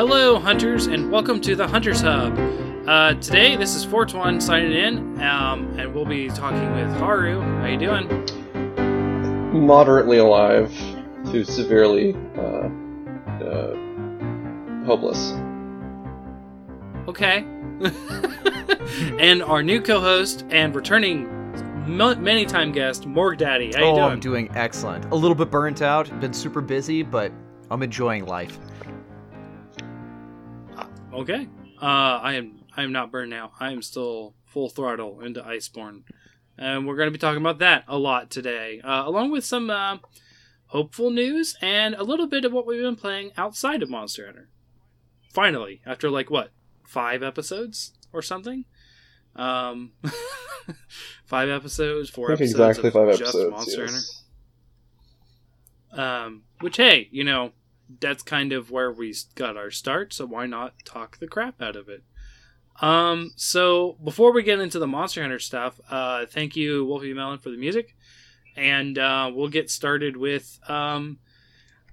Hello, hunters, and welcome to the Hunters Hub. Uh, today, this is Fortuan signing in, um, and we'll be talking with Haru. How you doing? Moderately alive to severely uh, uh, hopeless. Okay. and our new co-host and returning many time guest, Morg Daddy. How you oh, doing? I'm doing excellent. A little bit burnt out, been super busy, but I'm enjoying life. Okay. Uh, I am. I am not burned out. I am still full throttle into Iceborne, and we're going to be talking about that a lot today, uh, along with some uh, hopeful news and a little bit of what we've been playing outside of Monster Hunter. Finally, after like what five episodes or something. Um, five episodes, four episodes, exactly of five just episodes. Monster yes. Hunter. Um, which hey, you know, that's kind of where we got our start, so why not talk the crap out of it? Um, so before we get into the Monster Hunter stuff, uh, thank you, Wolfie Melon, for the music, and uh, we'll get started with um,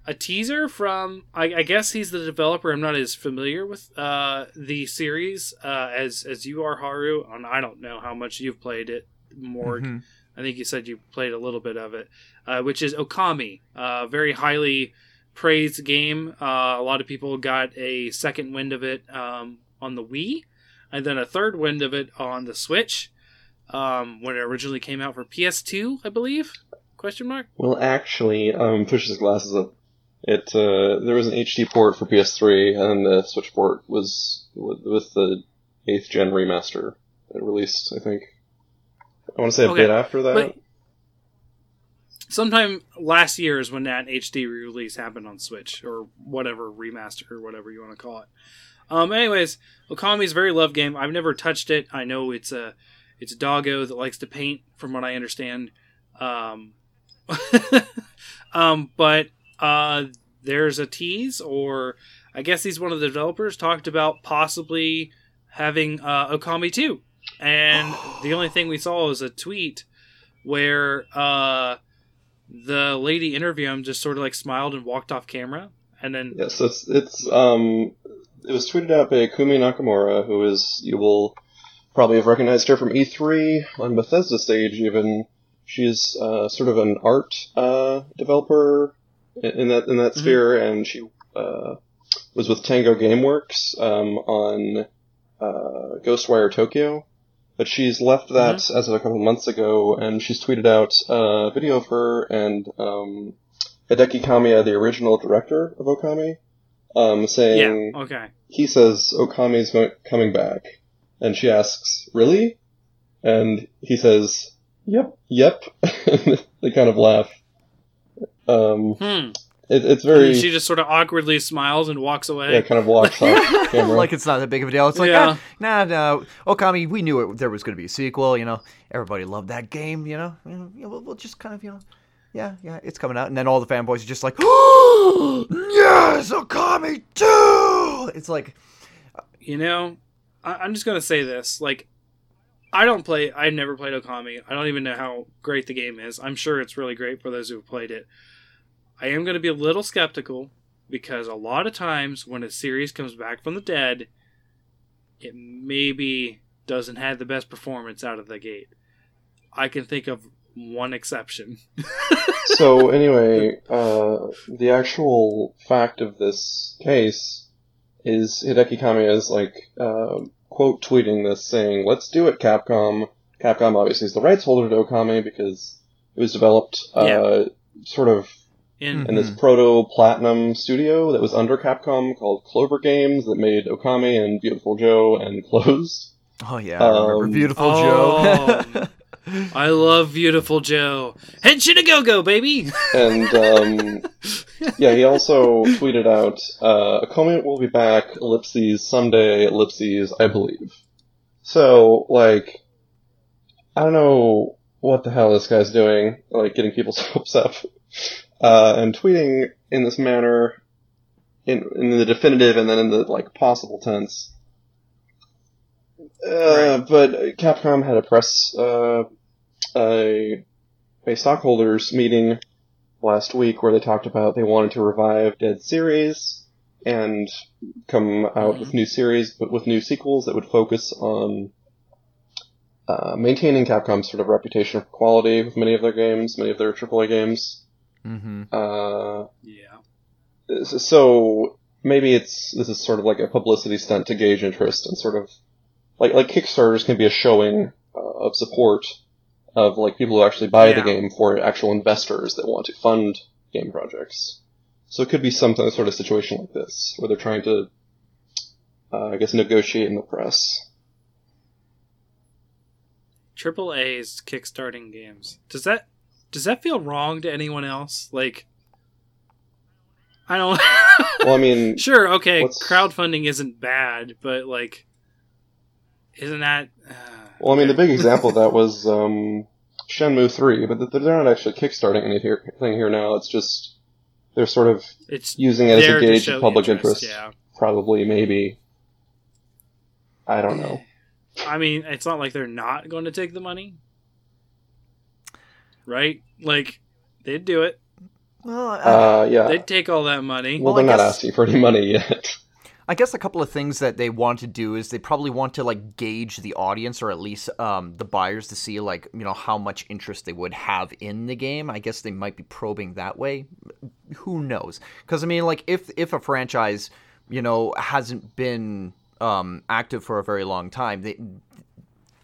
a teaser from. I, I guess he's the developer. I'm not as familiar with uh, the series uh, as as you are, Haru, and I don't know how much you've played it, Morg. Mhm. I think you said you played a little bit of it, uh, which is Okami. Uh, very highly praised game. Uh, a lot of people got a second wind of it um, on the Wii, and then a third wind of it on the Switch um, when it originally came out for PS2, I believe. Question mark. Well, actually, um, push his glasses up. It uh, there was an HD port for PS3, and the Switch port was with, with the eighth gen remaster that released. I think I want to say a Okay, bit after that. But sometime last year is when that HD release happened on Switch or whatever remaster or whatever you want to call it. Um, anyways, Okami is a very loved game. I've never touched it. I know it's a it's a doggo that likes to paint, from what I understand. Um, um, but uh, there's a tease, or I guess he's one of the developers talked about possibly having uh, Okami 2. And the only thing we saw was a tweet where uh, the lady interviewing him just sort of like smiled and walked off camera. And then, Yes, it's it's um it was tweeted out by Kumi Nakamura, who is you will probably have recognized her from E3 on Bethesda stage. Even she's uh, sort of an art uh, developer in that in that Mhm. sphere, and she uh, was with Tango GameWorks um, on uh, Ghostwire Tokyo. But she's left that as of a couple of months ago, and she's tweeted out a video of her and um, Hideki Kamiya, the original director of Okami, um, saying yeah, okay. he says Okami's go- coming back, and she asks, "Really?" And he says, "Yep, yep." they kind of laugh. Um, Hmm. It, it's very then she just sort of awkwardly smiles and walks away. yeah, kind of walks off camera. like it's not that big of a deal. It's like, Yeah. ah, nah, no, Okami, we knew it, there was going to be a sequel. You know, everybody loved that game. You know, you know, we'll, we'll just kind of, you know, yeah, yeah, it's coming out, and then all the fanboys are just like, oh, yes, Okami 2. It's like, you know, I- I'm just gonna say this. Like, I don't play. I never played Okami. I don't even know how great the game is. I'm sure it's really great for those who have played it. I am gonna be a little skeptical because a lot of times when a series comes back from the dead, it maybe doesn't have the best performance out of the gate. I can think of one exception. so anyway, uh, the actual fact of this case is Hideki Kamiya is like uh, quote tweeting this saying, "Let's do it, Capcom." Capcom obviously is the rights holder to Okami because it was developed uh, Yeah. sort of In in this proto platinum studio that was under Capcom called Clover Games that made Okami and Beautiful Joe and closed. oh yeah, I remember Um, beautiful Oh. Joe. I love Beautiful Joe. Henshin a go go, baby. And um, yeah, he also tweeted out, uh, "Okami will be back, ellipses someday, ellipses I believe." So like, I don't know what the hell this guy's doing, like getting people's hopes up, uh, and tweeting in this manner, in in the definitive and then in the like possible tense. Uh, But Capcom had a press uh, a a stockholders meeting last week where they talked about they wanted to revive Dead Series, and come out with new series, but with new sequels that would focus on uh, maintaining Capcom's sort of reputation for quality with many of their games, many of their AAA games. Mm-hmm. Uh, Yeah. so maybe it's this is sort of like a publicity stunt to gauge interest and sort of like like Kickstarters can be a showing uh, of support of like people who actually buy the game for actual investors that want to fund game projects. So it could be some sort of situation like this where they're trying to, uh, I guess, negotiate in the press. Triple A's kickstarting games. Does that does that feel wrong to anyone else? Like, I don't. Well, I mean, sure, okay, what's- crowdfunding isn't bad, but like, isn't that? Uh, well, I mean, the big example of that was um, Shenmue Three, but they're not actually kickstarting anything here now. It's just they're sort of it's using it as a gauge of public interest, interest. Yeah, Probably, maybe. I don't know. I mean, it's not like they're not going to take the money, right? Like, they'd do it. Well, uh, Uh, yeah. They'd take all that money. well, Well, they're not guess- asking for any money yet. I guess a couple of things that they want to do is they probably want to like gauge the audience or at least um, the buyers to see like you know how much interest they would have in the game. I guess they might be probing that way. Who knows? Because I mean, like if if a franchise you know hasn't been um, active for a very long time, they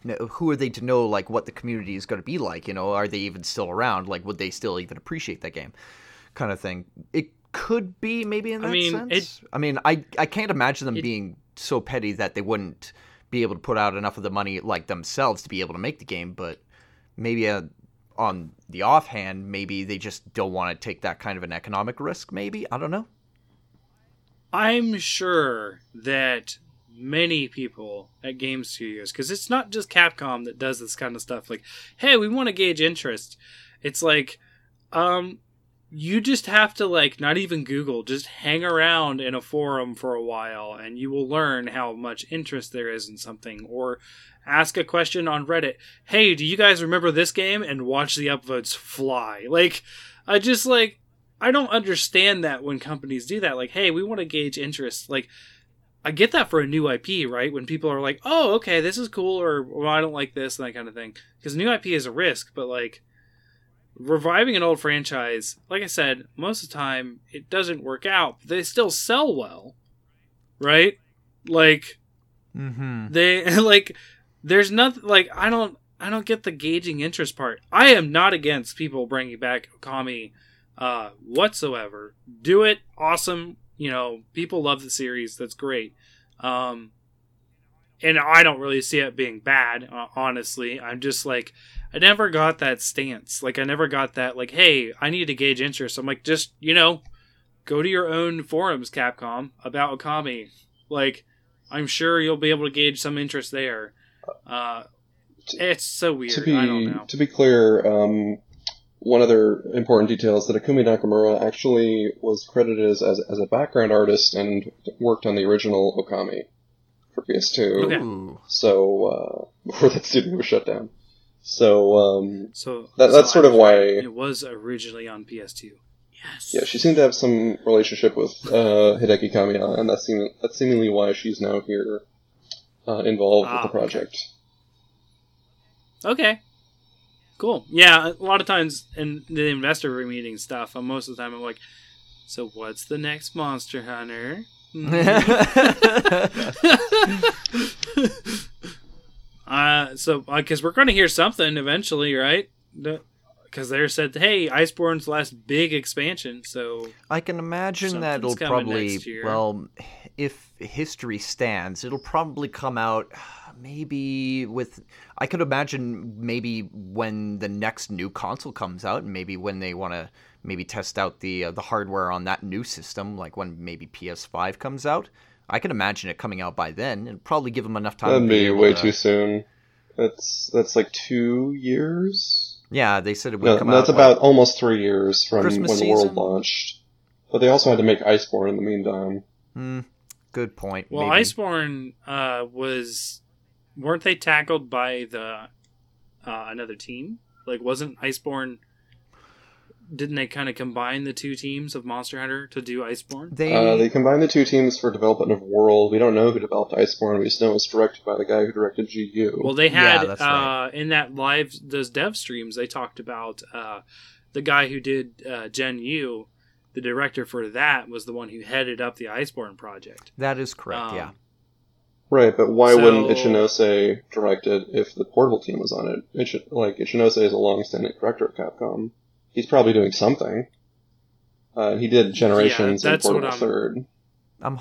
no, who are they to know like what the community is going to be like? You know, are they even still around? Like, would they still even appreciate that game? Kind of thing. It could be maybe in I that mean, sense. I mean, I I can't imagine them It- being so petty that they wouldn't be able to put out enough of the money like themselves to be able to make the game. But maybe uh, on the offhand, maybe they just don't want to take that kind of an economic risk. Maybe I don't know. I'm sure that many people at game studios, because it's not just Capcom that does this kind of stuff. Like, hey, we want to gauge interest. It's like, um, you just have to like not even Google, just hang around in a forum for a while, and you will learn how much interest there is in something. Or ask a question on Reddit. Hey, do you guys remember this game? And watch the upvotes fly. Like, I just like I don't understand that when companies do that. Like, hey, we want to gauge interest. Like, I get that for a new IP, right? When people are like, oh, okay, this is cool, or well, I don't like this, and that kind of thing. Because new IP is a risk, but like reviving an old franchise, like I said, most of the time it doesn't work out. They still sell well, right? Like Mm-hmm. they like there's nothing like I don't I don't get the gauging interest part. I am not against people bringing back Okami uh whatsoever. Do it, awesome. You know, people love the series. That's great. Um and I don't really see it being bad, uh, honestly. I'm just like I never got that stance. Like I never got that like, hey, I need to gauge interest. I'm like just, you know, go to your own forums, Capcom, about Okami. Like I'm sure you'll be able to gauge some interest there. Uh, it's so weird. to be I don't know. to be clear, um, one other important detail is that Ikumi Nakamura actually was credited as, as, as a background artist and worked on the original Okami for PS2. Okay. So uh, before that studio was shut down. So um, So That- so that's sort I of why- it was originally on PS2. Yes. yeah, she seemed to have some relationship with uh, Hideki Kamiya, and that's seem- that's seemingly why she's now here uh, involved Ah, with the okay. project. Okay. Cool. Yeah, a lot of times in the investor meeting stuff, uh, most of the time I'm like, so what's the next Monster Hunter? uh, so because we're going to hear something eventually, right? Because they said, "Hey, Iceborne's last big expansion." So I can imagine that it'll probably well, if history stands, it'll probably come out maybe with. I could imagine maybe when the next new console comes out, and maybe when they want to maybe test out the uh, the hardware on that new system, like when maybe PS5 comes out. I can imagine it coming out by then, and probably give them enough time. That'd to be be way to- too soon. That's that's like two years. Yeah, they said it would No, come that's out. That's about like- almost three years from Christmas when the world launched. But they also had to make Iceborne in the meantime. Hmm, good point. Well, maybe. Iceborne uh, was weren't they tackled by the uh, another team? Like, wasn't Iceborne didn't they kind of combine the two teams of Monster Hunter to do Iceborne? They, Uh, they combined the two teams for development of World. We don't know who developed Iceborne. We just know it's directed by the guy who directed GU. Well, they had Yeah, that's uh, right. in that live those dev streams they talked about uh, the guy who did uh, Gen U, the director for that was the one who headed up the Iceborne project. that is correct. Um, yeah. Right, but why So- wouldn't Ichinose direct it if the Portable team was on it? Ichi- like Ichinose is a long-standing director at Capcom. He's probably doing something. Uh, he did Generations Yeah, and that's what Portable I'm- Third. I'm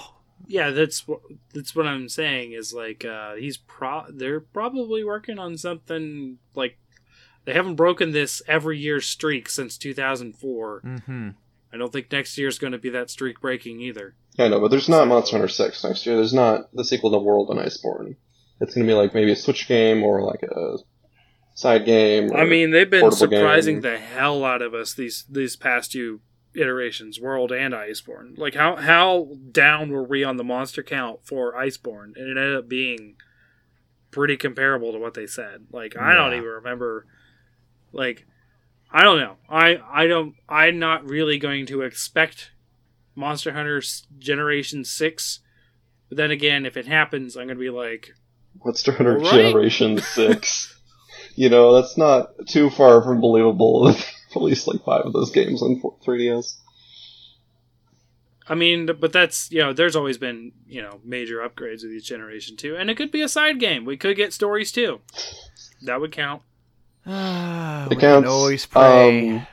Yeah, that's what that's what I'm saying is like uh, he's pro they're probably working on something like they haven't broken this every year streak since 2004. hmm I don't think next year's going to be that streak breaking either. I know, but there's not Monster Hunter 6 next year. There's not the sequel to World and Iceborne. It's going to be like maybe a Switch game or like a side game. I mean, they've been surprising game. the hell out of us these these past two iterations, World and Iceborne. Like how how down were we on the monster count for Iceborne, and it ended up being pretty comparable to what they said. Like I don't even remember. Like I don't know. I I don't. I'm not really going to expect Monster Hunter Generation Six. But then again, if it happens, I'm gonna be like, Monster Hunter Right. Generation 6. You know, that's not too far from believable. They've released like five of those games on 3DS. I mean, but that's you know, there's always been you know major upgrades with each generation too, and it could be a side game. We could get stories too. That would count. Ah, It we can counts. always pray. Um,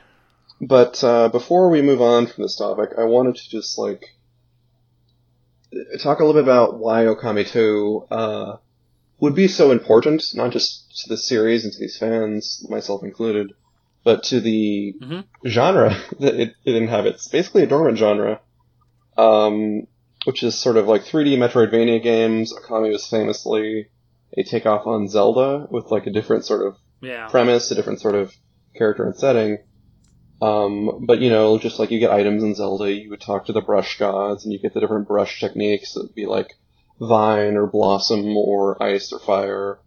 but uh, before we move on from this topic, I wanted to just like talk a little bit about why Okami 2 uh, would be so important, not just to the series and to these fans, myself included, but to the Mhm. genre that it, it inhabits. Basically, a dormant genre, um, which is sort of like 3D Metroidvania games. Okami was famously a takeoff on Zelda with like a different sort of Yeah. premise, a different sort of character and setting. Um, but you know, just like you get items in Zelda, you would talk to the brush gods, and you get the different brush techniques. It'd be like vine or blossom or ice or fire,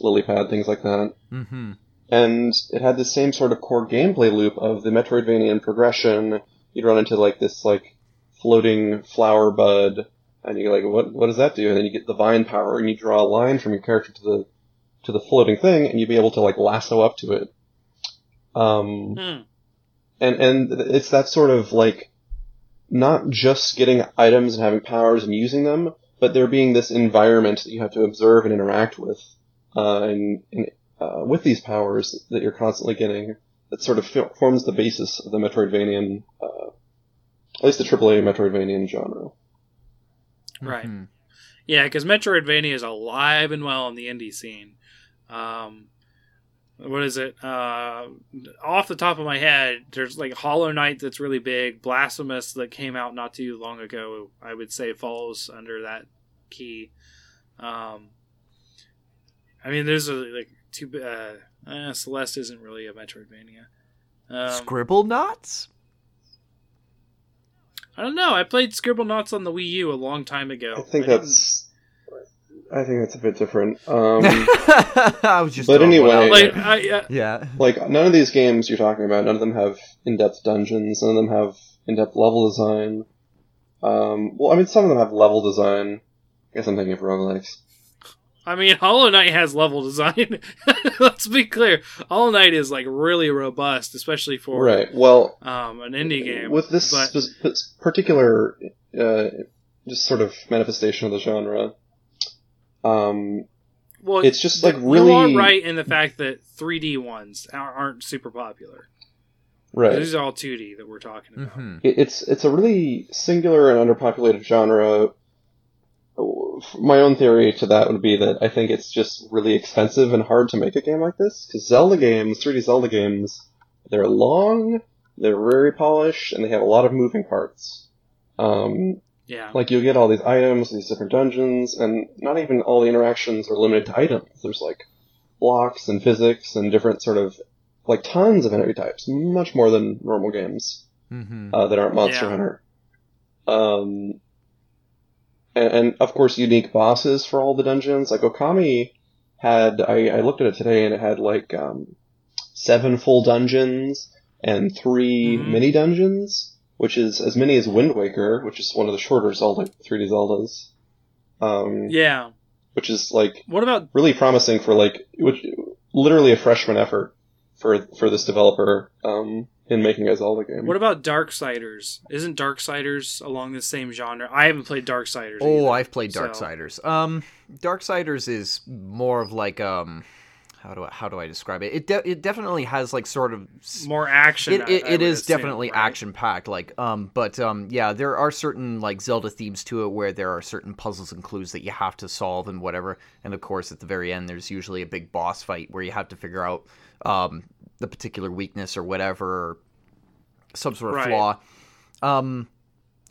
lily pad, things like that. hmm And it had the same sort of core gameplay loop of the Metroidvanian progression. You'd run into like this like floating flower bud, and you're like, what what does that do? And then you get the vine power, and you draw a line from your character to the to the floating thing, and you'd be able to like lasso up to it. Um, Hmm. And and it's that sort of like not just getting items and having powers and using them, but there being this environment that you have to observe and interact with, uh, and, and uh, with these powers that you're constantly getting. That sort of fi- forms the basis of the Metroidvanian, uh, at least the AAA Metroidvanian genre. Right. Mhm. Yeah, because Metroidvania is alive and well in the indie scene. Um, what is it? Uh, off the top of my head, there's like Hollow Knight that's really big. Blasphemous that came out not too long ago. I would say falls under that key. Um, I mean, there's a, like two. Uh, uh, Celeste isn't really a Metroidvania. Um, Scribblenauts. I don't know. I played Scribblenauts on the Wii U a long time ago. I think didn't- that's, I think that's a bit different. Um, I was just. but anyway- like. I, uh, yeah. like none of these games you're talking about, none of them have in-depth dungeons, none of them have in-depth level design. Um, well, I mean, some of them have level design. I guess I'm thinking of roguelikes. I mean, Hollow Knight has level design. Let's be clear. Hollow Knight is like really robust, especially for Right. Well, um, an indie game. with this but spe- this particular, uh, just sort of manifestation of the genre, um, well, it's just, like, you really- are right in the fact that 3D ones are- aren't super popular. right. These are all 2D that we're talking about. hmm it's it's a really singular and underpopulated genre. My own theory to that would be that I think it's just really expensive and hard to make a game like this because Zelda games, 3D Zelda games, they're long, they're very polished, and they have a lot of moving parts. Um, Yeah. like you'll get all these items, these different dungeons, and not even all the interactions are limited to items. There's like blocks and physics and different sort of like tons of enemy types, much more than normal games hmm uh, that aren't Monster Yeah. Hunter. Um, and, and of course, unique bosses for all the dungeons. Like Okami had, I, I looked at it today, and it had like um, seven full dungeons, and 3 Mhm. mini dungeons, which is as many as Wind Waker, which is one of the shorter Zelda 3D Zeldas. Um, Yeah. which is like What about really promising for like which literally a freshman effort for for this developer um, in making a Zelda game. what about Dark Darksiders? Isn't Dark Darksiders along the same genre? I haven't played Dark Darksiders. Oh, either, I've played so- Darksiders. Um, Darksiders is more of like um, how do I how do I describe it? It de- it definitely has like sort of More action. it, it, I it would assume, definitely right? action packed like um but um yeah there are certain like zelda themes to it where there are certain puzzles and clues that you have to solve and whatever and of course at the very end there's usually a big boss fight where you have to figure out um the particular weakness or whatever or some sort of Right. flaw um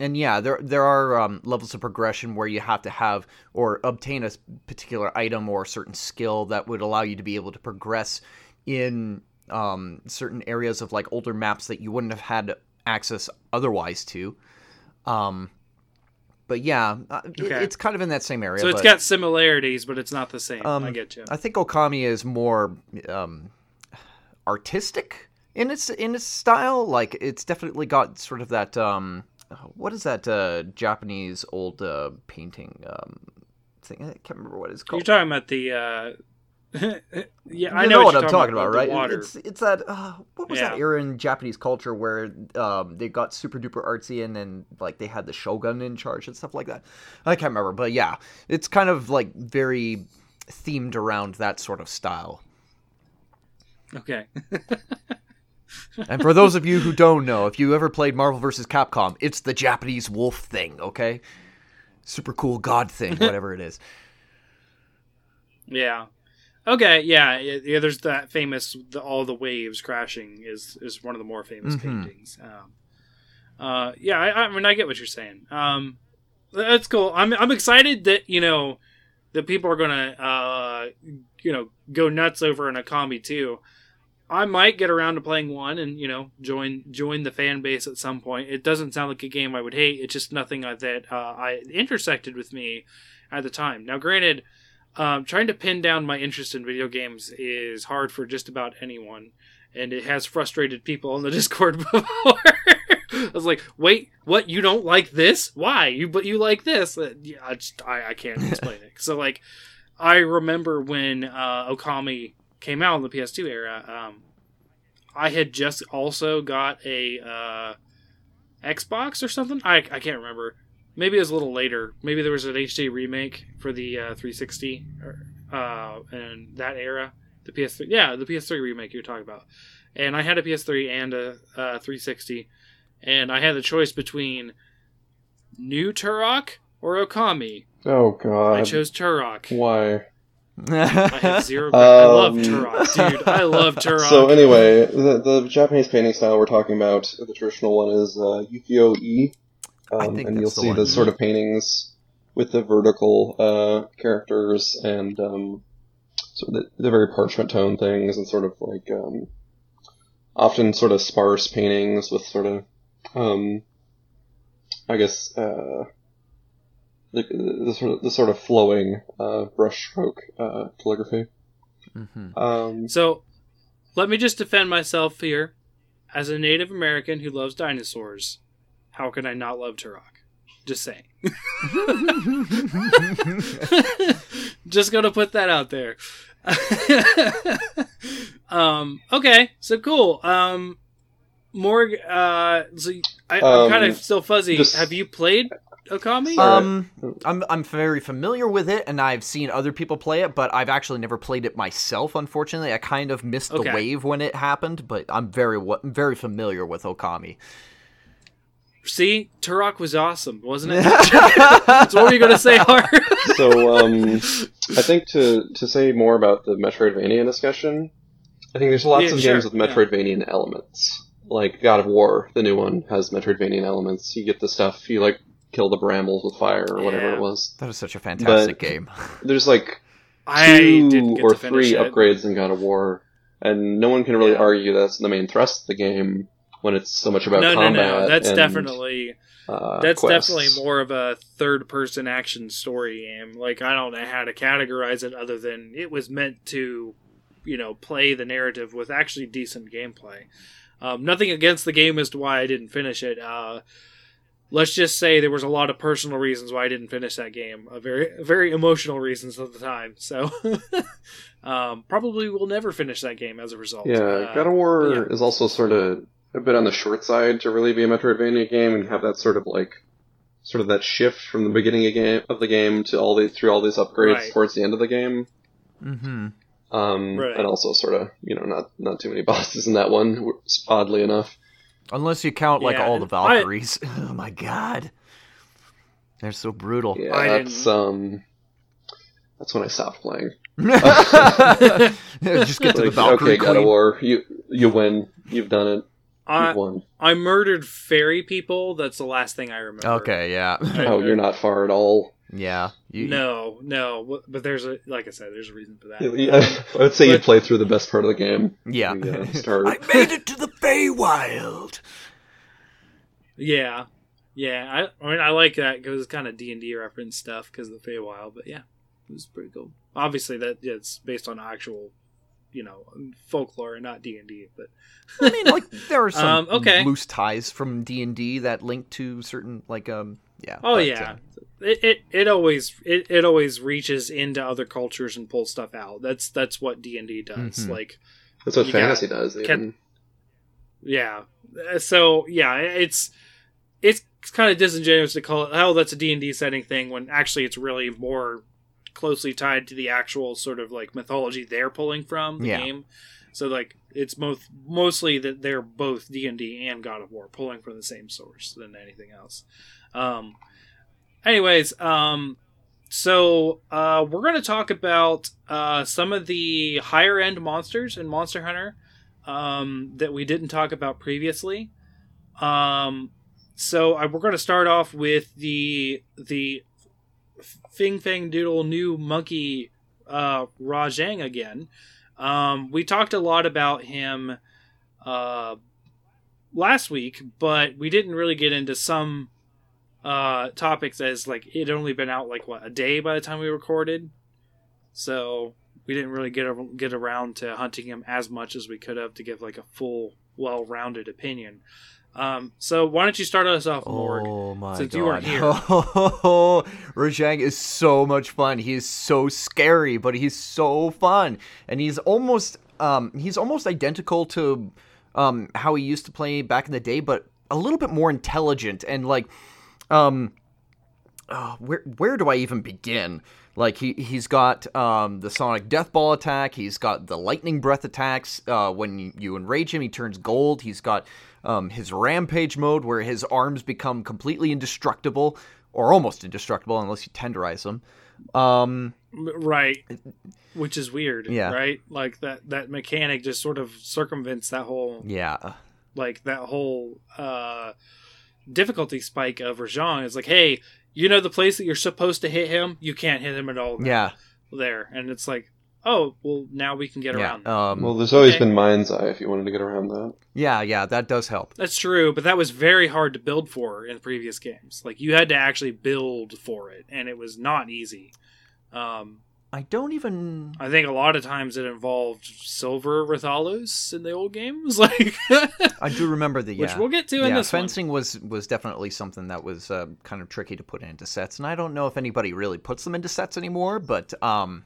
and yeah, there there are um, levels of progression where you have to have or obtain a particular item or a certain skill that would allow you to be able to progress in um, certain areas of like older maps that you wouldn't have had access otherwise to. Um, but yeah, uh, it- it's kind of in that same area. So it's but- got similarities, but it's not the same. Um, I get you. I think Okami is more um, artistic in its in its style. Like it's definitely got sort of that um, what is that uh, Japanese old uh, painting um, thing? I can't remember what it's called. You're talking about the. Uh... yeah, I you know, know, what I'm talking about, about, right? Water. It's it's that uh, what was that Yeah. era in Japanese culture where um, they got super duper artsy and then like they had the shogun in charge and stuff like that. I can't remember, but yeah, it's kind of like very themed around that sort of style. Okay. And for those of you who don't know, if you ever played Marvel vs. Capcom, it's the Japanese wolf thing, okay? Super cool god thing, whatever it is. Yeah. Okay. Yeah. Yeah. yeah, There's that famous the, all the waves crashing is is one of the more famous Mhm. paintings. Um, uh, yeah. I, I mean, I get what you're saying. Um, that's cool. I'm I'm excited that you know that people are gonna uh you know go nuts over an Okami too. I might get around to playing one and you know join join the fan base at some point. It doesn't sound like a game I would hate. It's just nothing that uh, I intersected with me at the time. Now, granted, um, trying to pin down my interest in video games is hard for just about anyone, and it has frustrated people on the Discord before. I was like, "Wait, what? You don't like this? Why? You but you like this? Uh, yeah, I just I, I can't explain it." So like, I remember when uh, Okami came out in the PS2 era. Um, I had just also got a uh, Xbox or something. I I can't remember. Maybe it was a little later. Maybe there was an HD remake for the uh, 360 or, uh, and that era. The PS3, yeah, the PS3 remake you're talking about. And I had a PS3 and a uh, 360, and I had the choice between New Turok or Okami. Oh god. I chose Turok. Why? I have zero. I love Um, Turok, dude. I love Turok. So anyway, the, the Japanese painting style we're talking about, the traditional one is uh, ukiyo-e, I um, and you'll the see one. the sort of paintings with the vertical uh, characters and um, sort of the, the very parchment tone things, and sort of like um, often sort of sparse paintings with sort of, um, I guess, uh, the, the sort of the sort of flowing uh, brushstroke uh, calligraphy. Mhm. Um, So, let me just defend myself here. As a Native American who loves dinosaurs, how can I not love Turok? Just saying. just gonna put that out there. um, okay, so cool. Um, Morg, uh, so I, I'm Um, kind of still fuzzy. just- Have you played Okami? Um, I'm I'm very familiar with it, and I've seen other people play it, but I've actually never played it myself. Unfortunately, I kind of missed the wave when it happened, but I'm very very familiar with Okami. See, Turok was awesome, wasn't it? so what were you gonna say, Haru? so um, I think to to say more about the Metroidvania discussion, I think there's lots Yeah, of sure, games with yeah. Metroidvania elements. Like God of War, the new one has Metroidvania elements. You get the stuff, you like kill the brambles with fire or whatever Yeah. it was. That was such a fantastic But- game. There's like I two didn't get or to three it. upgrades in God of War, and no one can really Yeah. argue that's the main thrust of the game when it's so much about no, no, no. That's and, definitely uh, that's quests. definitely more of a third-person action story game. Like I don't know how to categorize it other than it was meant to, you know, play the narrative with actually decent gameplay. Um, nothing against the game as to why I didn't finish it. Uh, let's just say there was a lot of personal reasons why I didn't finish that game. A very very emotional reasons at the time. So um, probably will never finish that game as a result. Yeah, Uh, God of War yeah. is also sort of a bit on the short side to really be a Metroidvania game and have that sort of like sort of that shift from the beginning of, game, of the game to all the through all these upgrades Right. towards the end of the game. Mm-hmm. Um, Right. and also sort of you know not not too many bosses in that one, oddly enough. Unless you count like Yeah, all the and I- Valkyries. oh my god, they're so brutal. Yeah, I that's um, that's when I stopped playing. Just get to the Like, Valkyrie okay, God of War, you you win, you've done it, I, you've won. I murdered fairy people. That's the last thing I remember. Okay, yeah, Oh, you're not far at all. Yeah. You, No, no, but there's a like I said, there's a reason for that. I would say you play through the best part of the game. yeah. The, uh, start. I made it to the Feywild. Yeah, yeah. I, I mean, I like that because it's kind of D and D reference stuff because of the Feywild. But yeah, it was pretty cool. Obviously, that yeah, it's based on actual, you know, folklore and not D and D. But I mean, like there are some Um, okay. loose ties from D and D that link to certain like um yeah. oh but, yeah, uh, it, it it always it, it always reaches into other cultures and pulls stuff out. That's that's what D and D does. Mhm. Like That's what fantasy got- does. can- Yeah. Uh, So yeah, it's it's kind of disingenuous to call it oh that's a D&D setting thing when actually it's really more closely tied to the actual sort of like mythology they're pulling from the Yeah. game. So like it's most mostly that they're both D&D and God of War pulling from the same source than anything else. Um anyways, um so uh, we're going to talk about uh, some of the higher end monsters in Monster Hunter um, that we didn't talk about previously. Um, so I, we're going to start off with the the Fing Fang Doodle new monkey uh, Rajang again. Um, we talked a lot about him uh, last week, but we didn't really get into some uh, topics as like it had only been out like what a day by the time we recorded, so we didn't really get a, get around to hunting him as much as we could have to give like a full, well-rounded opinion. Um, so why don't you start us off, Morg? Oh my since god. you weren't here. Oh, Rajang is so much fun. He is so scary, but he's so fun. And he's almost um he's almost identical to um how he used to play back in the day, but a little bit more intelligent and like um oh, where where do I even begin? Like he he's got um, the sonic death ball attack. He's got the lightning breath attacks. Uh, when you, enrage him, he turns gold. He's got um, his rampage mode where his arms become completely indestructible or almost indestructible unless you tenderize them. Um, Right. Which is weird. Yeah. Right? Like that that mechanic just sort of circumvents that whole yeah, like that whole uh difficulty spike of Rajang. is like, hey, you know the place that you're supposed to hit him, you can't hit him at all yeah, there. And it's like, oh, well now we can get yeah. around that. Um, Well, there's always Okay. been Mind's Eye if you wanted to get around that. yeah, yeah. That does help. That's true, but that was very hard to build for in previous games. Like you had to actually build for it, and it was not easy. Um, I don't even. I think a lot of times it involved silver Rathalos in the old games, like I do remember the yeah. which we'll get to in yeah, this one. fencing was was definitely something that was uh, kind of tricky to put into sets, and I don't know if anybody really puts them into sets anymore. But um,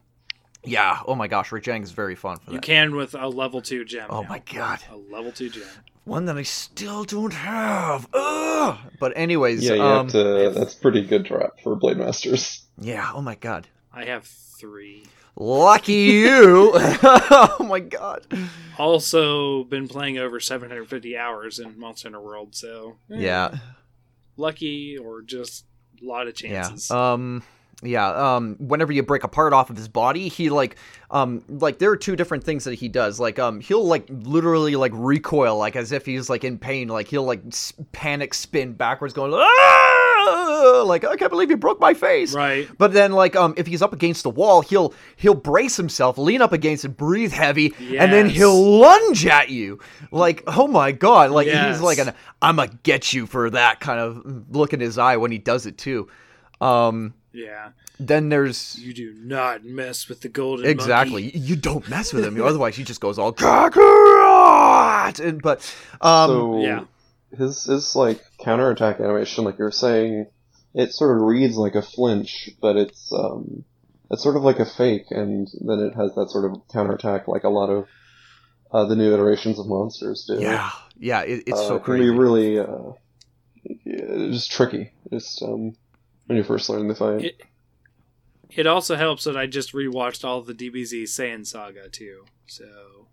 yeah, oh my gosh, Rajang is very fun for You that. You can with a level two gem. Oh now. my god, A level two gem. one that I still don't have. Ugh! But anyways, Yeah, you um, have to. That's pretty good drop for Blade Masters. yeah, oh my god, I have three. lucky you. oh my god. Also, been playing over 750 hours in Monster Hunter World, so eh, Yeah, lucky or just a lot of chances. Yeah. Um yeah, um whenever you break a part off of his body, he like um like there are two different things that he does. Like um he'll like literally like recoil like as if he's like in pain, like he'll like s- panic spin backwards going ah! Like I can't believe you broke my face. right. But then, like, um, if he's up against the wall, he'll he'll brace himself, lean up against it, breathe heavy, and then he'll lunge at you. Like, oh my god! Like Yes. he's like an "I'ma get you" for that kind of look in his eye when he does it too. Um, Yeah. Then there's You do not mess with the golden exactly monkey. you don't mess with him. Otherwise, he just goes all Kakarot! And but um, so yeah. His his like counterattack animation, like you're saying, it sort of reads like a flinch, but it's um it's sort of like a fake, and then it has that sort of counterattack like a lot of uh, the new iterations of monsters do. yeah, yeah, it, it's uh, so it can crazy. be really uh, just tricky. Just um when you first learn the fight. It- It also helps that I just rewatched all of the DBZ Saiyan Saga too. So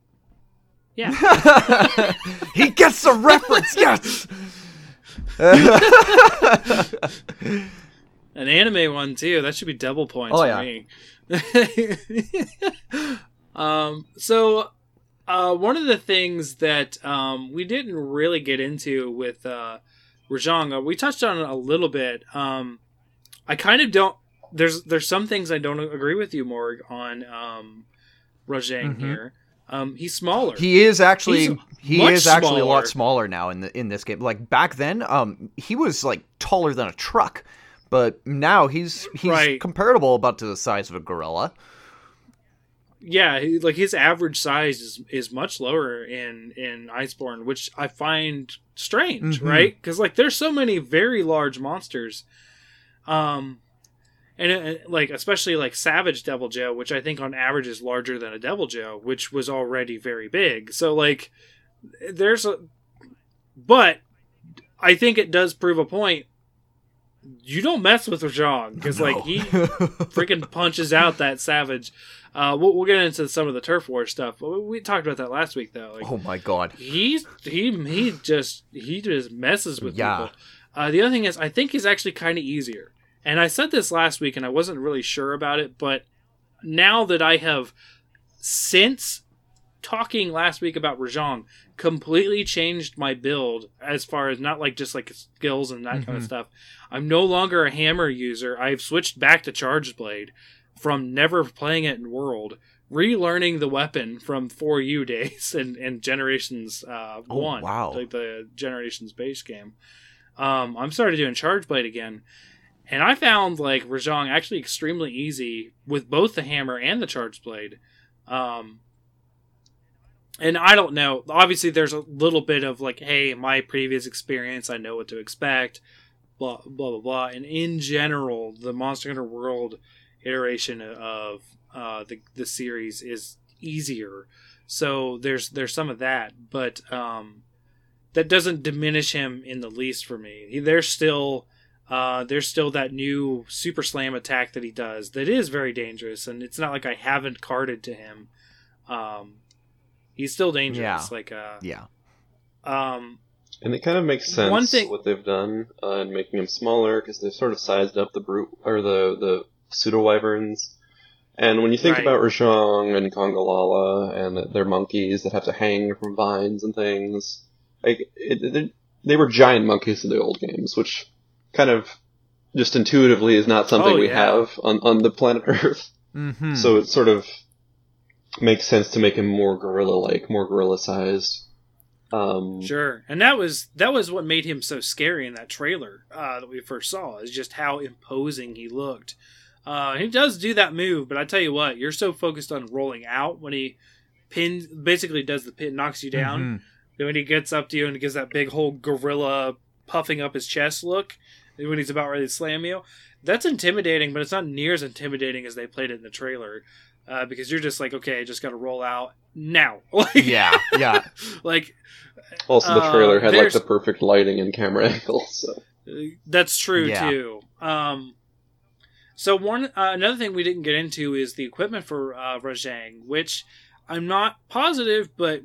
yeah. he gets the reference. Yes. An anime one too. That should be double points Oh, for yeah. me. um, so uh, one of the things that um, we didn't really get into with uh, Rajang, uh, we touched on it a little bit. Um, I kind of don't. There's there's some things I don't agree with you, Morg, on um, Rajang Mhm. here. Um, he's smaller. He is actually He's he is actually a lot smaller. now in the in this game. Like back then, um, he was like taller than a truck, but now he's he's Right. comparable about to the size of a gorilla. yeah, he, like his average size is is much lower in in Iceborne, which I find strange, Mhm. right? Because like there's so many very large monsters, um, and it, like especially like Savage Deviljho, which I think on average is larger than a Deviljho, which was already very big. So like there's a, but I think it does prove a point. You don't mess with Rajang because like he freaking punches out that savage. Uh, we'll, we'll get into some of the turf war stuff. But we, we talked about that last week, though. Like, oh my god. he's he he just he just messes with Yeah. people. Uh, the other thing is, I think he's actually kind of easier. And I said this last week, and I wasn't really sure about it, but now that I have since talking last week about Rajang, completely changed my build as far as not like just like skills and that kind of stuff. I'm no longer a hammer user. I've switched back to Charged Blade from never playing it in World, relearning the weapon from 4U days and, and Generations uh, Oh, 1, wow. like the Generations base game. Um, I'm started doing Charge Blade again. And I found like Rajang actually extremely easy with both the hammer and the charge blade. Um, and I don't know. Obviously, there's a little bit of like, hey, my previous experience, I know what to expect, blah blah blah blah. And in general, the Monster Hunter World iteration of uh, the the series is easier. So there's there's some of that, but um, that doesn't diminish him in the least for me. He, there's still uh, there's still that new super slam attack that he does that is very dangerous, and it's not like I haven't carded to him. Um, he's still dangerous. Yeah. Like uh, Yeah. um, And it kind of makes sense One thing- what they've done uh, in making him smaller because they've sort of sized up the brute or the the pseudo wyverns. And when you think Right. about Rajang and Congalala and their monkeys that have to hang from vines and things, like it, it, they were giant monkeys in the old games, which kind of just intuitively is not something Oh, we yeah. have on on the planet Earth. Mm-hmm. So it sort of makes sense to make him more gorilla-like, more gorilla-sized. Um, Sure, and that was that was what made him so scary in that trailer uh, that we first saw. Is just how imposing he looked. Uh, he does do that move, but I tell you what, you're so focused on rolling out when he pins, basically does the pin, knocks you down. Mhm. Then when he gets up to you and gives that big whole gorilla puffing up his chest look when he's about ready to slam you, that's intimidating, but it's not near as intimidating as they played it in the trailer. Uh, because you're just like, okay, I just got to roll out now. like, Yeah, yeah. like Also, the Uh, trailer had like the perfect lighting and camera angle. So That's true Yeah. too. Um, so one uh, another thing we didn't get into is the equipment for uh, Rajang, which I'm not positive, but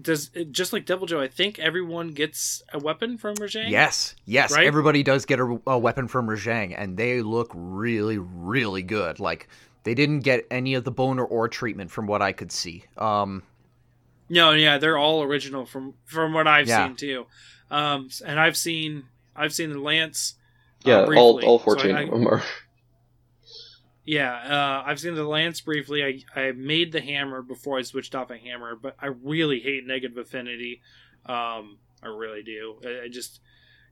does just like Deviljho, I think everyone gets a weapon from Rajang. Yes, yes. Right? Everybody does get a, a weapon from Rajang, and they look really, really good. Like they didn't get any of the bone or ore treatment from what I could see. Um, No, yeah, they're all original from from what I've Yeah. seen too. Um, and I've seen I've seen the lance. uh, yeah, all briefly. all So fourteen I- of them are. Yeah, uh, I've seen the lance briefly. I, I made the hammer before I switched off a hammer, but I really hate negative affinity. Um, I really do. I, I just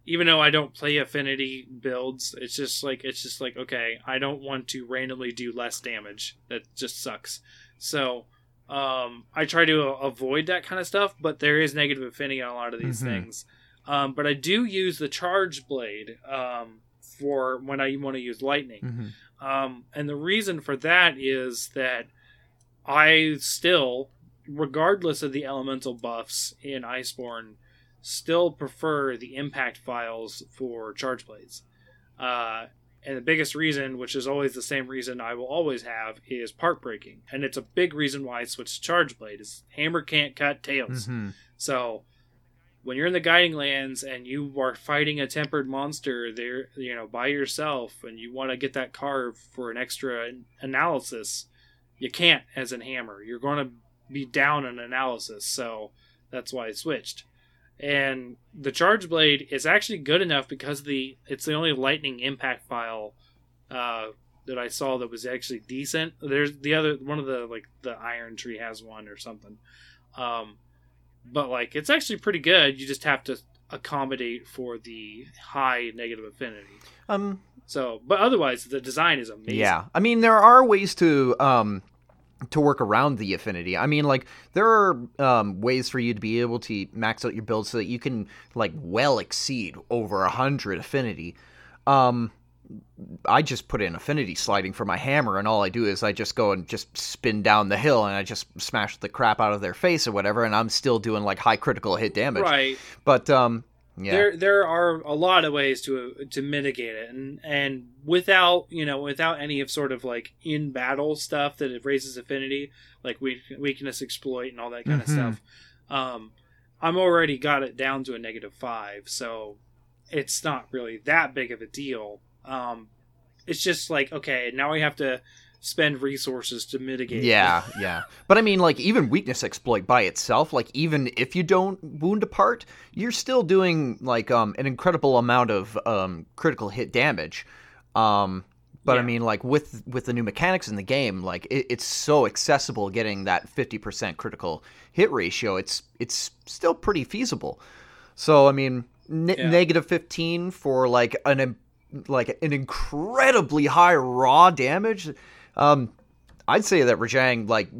even though I don't play affinity builds, it's just like it's just like okay, I don't want to randomly do less damage. That just sucks. So um, I try to avoid that kind of stuff, but there is negative affinity on a lot of these Mhm. things. Um, but I do use the charge blade um, for when I want to use lightning. Mhm. Um, and the reason for that is that I still, regardless of the elemental buffs in Iceborne, still prefer the impact phials for charge blades. Uh, and the biggest reason, which is always the same reason I will always have, is part breaking. And it's a big reason why I switched to charge blade is hammer can't cut tails. Mhm. So when you're in the guiding lands and you are fighting a tempered monster there you know by yourself and you want to get that carve for an extra analysis you can't as an hammer. You're going to be down in analysis so that's why i switched. And the charge blade is actually good enough because the it's the only lightning impact phial uh, that I saw that was actually decent. There's the other one of the like the Iron Tree has one or something, um, but like it's actually pretty good. You just have to accommodate for the high negative affinity. Um, So, but otherwise, the design is amazing. Yeah, I mean there are ways to um to work around the affinity. I mean, like there are um, ways for you to be able to max out your build so that you can like well exceed over a hundred affinity. Um, I just put in affinity sliding for my hammer, and all I do is I just go and just spin down the hill, and I just smash the crap out of their face or whatever, and I'm still doing like high critical hit damage. right. But um, yeah, There, there are a lot of ways to to mitigate it, and and without you know without any of sort of like in battle stuff that it raises affinity, like weak, weakness exploit and all that kind Mhm. of stuff. Um, I'm already got it down to a negative five, so it's not really that big of a deal. Um, it's just like okay, now we have to spend resources to mitigate. it. Yeah, yeah. But I mean, like, even weakness exploit by itself, like, even if you don't wound apart, you're still doing, like, um, an incredible amount of um, critical hit damage. Um, but I mean, like, with with the new mechanics in the game, like, it, it's so accessible getting that 50% critical hit ratio. It's it's still pretty feasible. So, I mean, ne- Yeah. negative 15 for, like, an like an incredibly high raw damage um, I'd say that Rajang, like,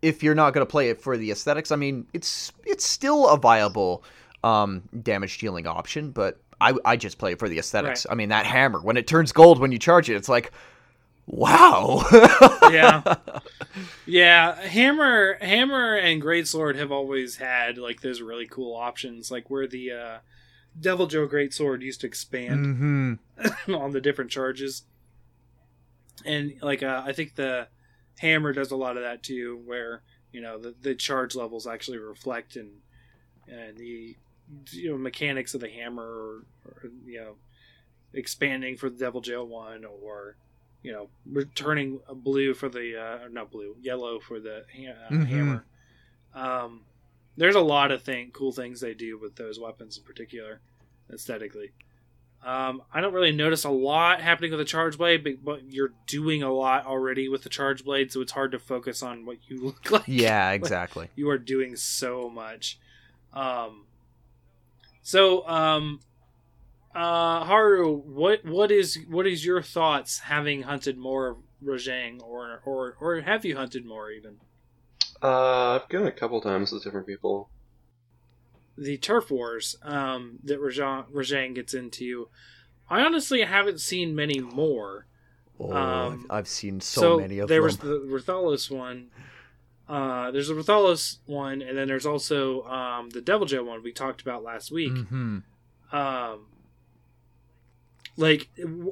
if you're not going to play it for the aesthetics, I mean, it's it's still a viable um, damage dealing option, but I, I just play it for the aesthetics. I mean, that hammer, when it turns gold when you charge it, it's like, wow. yeah yeah hammer hammer and greatsword have always had like those really cool options like where the uh Deviljho greatsword used to expand hmm on the different charges. And like uh, i think the hammer does a lot of that too where you know the, the charge levels actually reflect and and the you know mechanics of the hammer or, or you know expanding for the Deviljho one or you know returning a blue for the uh, not blue yellow for the ha- uh, Mhm. hammer. Um there's a lot of thing cool things they do with those weapons in particular aesthetically um, I don't really notice a lot happening with the charge blade, but, but you're doing a lot already with the charge blade, so it's hard to focus on what you look like. Yeah, exactly. you are doing so much. Um, so, um, uh, Haru, what what is what is your thoughts having hunted more of Rajang, or or or have you hunted more even Uh, I've gone a couple times with different people. the turf wars um, that Rajang, Rajang gets into? I honestly haven't seen many more. Oh, Um, I've seen so, many of there them. was the Rathalos one. Uh, there's a Rathalos one, and then there's also um, the Deviljho one we talked about last week. hmm Um, like,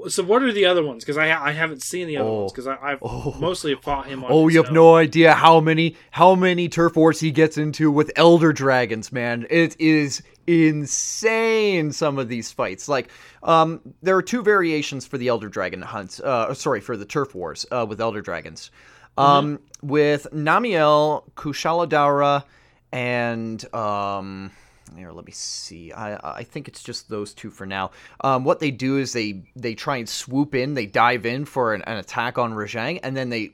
so what are the other ones? Because I I haven't seen the other Oh. ones because I've Oh. mostly fought him. on Oh, you have own. no idea how many how many turf wars he gets into with elder dragons, man. It is insane some of these fights. Like um there are two variations for the elder dragon hunts. Uh sorry, for the turf wars uh with elder dragons. Um with Namielle, Kushala Daura and um here, let me see. I I think it's just those two for now. Um, what they do is they they try and swoop in, they dive in for an, an attack on Rajang, and then they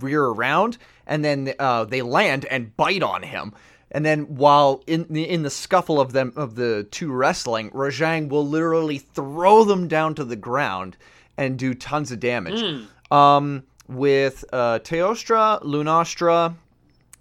rear around, and then uh, they land and bite on him. and then while in the in the scuffle of them of the two wrestling, Rajang will literally throw them down to the ground and do tons of damage. Hmm. Um, with uh, Teostra, Lunastra,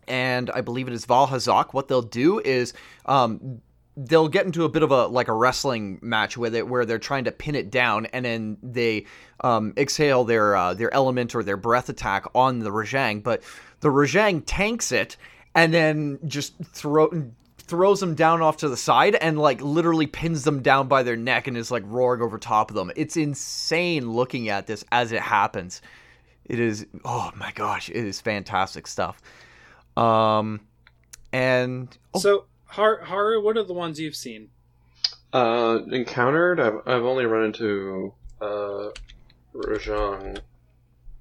and I believe it is Vaal Hazak, what they'll do is um, they'll get into a bit of a like a wrestling match with it where they're trying to pin it down and then they um, exhale their uh, their element or their breath attack on the Rajang, but the Rajang tanks it and then just throw throws them down off to the side and like literally pins them down by their neck and is like roaring over top of them. It's insane looking at this as it happens. It is oh my gosh, it is fantastic stuff. Um and oh, So, Har- Haru, what are the ones you've seen? Uh, encountered. I've I've only run into uh, Rajang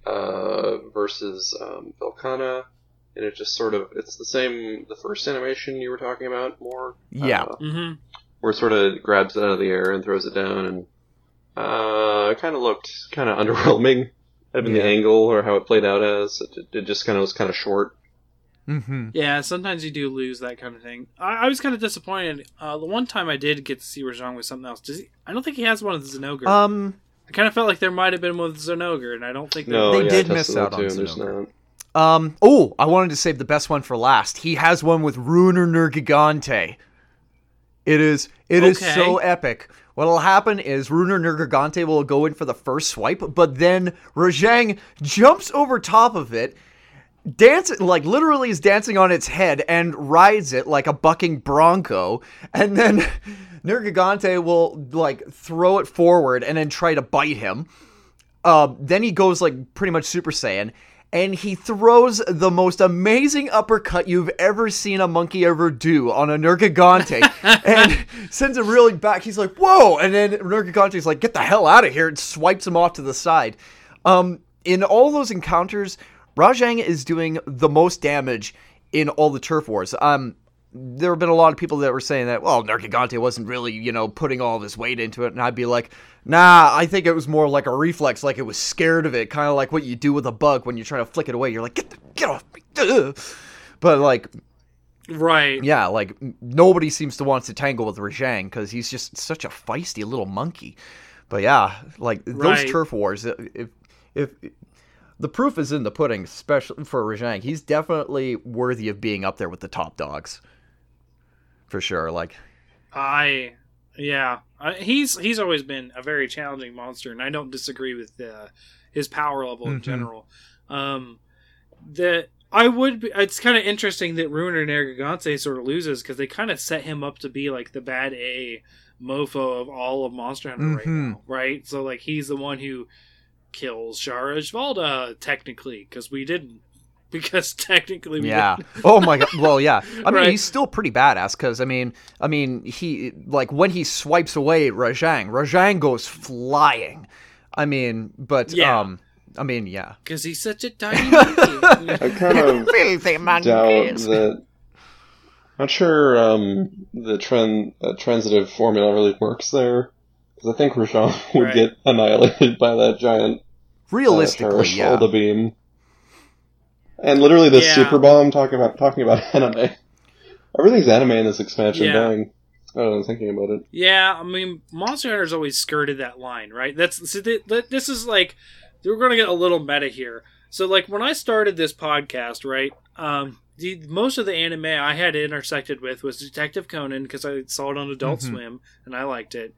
uh, versus um, Velkhana, and it just sort of it's the same. The first animation you were talking about more. Yeah. uh, Mm-hmm. where it sort of grabs it out of the air and throws it down, and uh, it kind of looked kind of underwhelming. Having Yeah. the angle or how it played out as it, it just kind of was kind of short. Mhm. Yeah, sometimes you do lose that kind of thing. I, I was kind of disappointed. Uh, the one time I did get to see Rajang with something else, does he? I don't think he has one of the Zenogre. Um I kind of felt like there might have been one with Zenogre, and I don't think No, They yeah, did miss out on too, and Zenogre. Um. Oh, I wanted to save the best one for last. He has one with Ruiner Nergigante. It is. It is Okay. so epic. What'll happen is Ruiner Nergigante will go in for the first swipe, but then Rajang jumps over top of it, dance like literally is dancing on its head and rides it like a bucking bronco, and then Nergigante will like throw it forward and then try to bite him. Uh, then he goes like pretty much Super Saiyan, and he throws the most amazing uppercut you've ever seen a monkey ever do on a Nergigante, and sends him reeling back. He's like, "Whoa!" And then Nergigante's like, "Get the hell out of here!" and swipes him off to the side. Um, in all those encounters, Rajang is doing the most damage in all the turf wars. Um, there have been a lot of people that were saying that, well, Nergigante wasn't really, you know, putting all this weight into it. And I'd be like, nah, I think it was more like a reflex, like it was scared of it, kind of like what you do with a bug when you're trying to flick it away. You're like, get, the, get off me. Ugh. But, like, right. yeah, like, nobody seems to want to tangle with Rajang because he's just such a feisty little monkey. But yeah, like, those Right. turf wars, if, if, the proof is in the pudding, especially for Rajang. He's definitely worthy of being up there with the top dogs. For sure. Like, I yeah, I, he's he's always been a very challenging monster, and I don't disagree with uh, his power level in Mhm. general. Um, that I would. Be, it's kind of interesting that Ruiner Nergigante sort of loses because they kind of set him up to be like the bad A mofo of all of Monster Hunter right Mhm. now, right? So like he's the one who kills Shara Ishvalda technically because we didn't because technically we yeah. didn't. Oh my god. Well, yeah. I mean, Right. he's still pretty badass because I mean, I mean, he like when he swipes away Rajang, Rajang goes flying. I mean, but Yeah. um, I mean, yeah. because he's such a tiny monkey. I kind of Filthy doubt that. Not sure um, the trend uh, transitive formula really works there because I think Rashawn would Right. get annihilated by that giant Realistically, uh, yeah. shoulder beam. And literally, the Yeah. super bomb talking about talking about anime. Everything's anime in this expansion. Yeah. Dang, I don't know. Thinking about it. Yeah, I mean, Monster Hunter's always skirted that line, right? That's so th- th- this is like we're going to get a little meta here. So, like when I started this podcast, right? Um, the most of the anime I had intersected with was Detective Conan because I saw it on Adult Mhm. Swim and I liked it.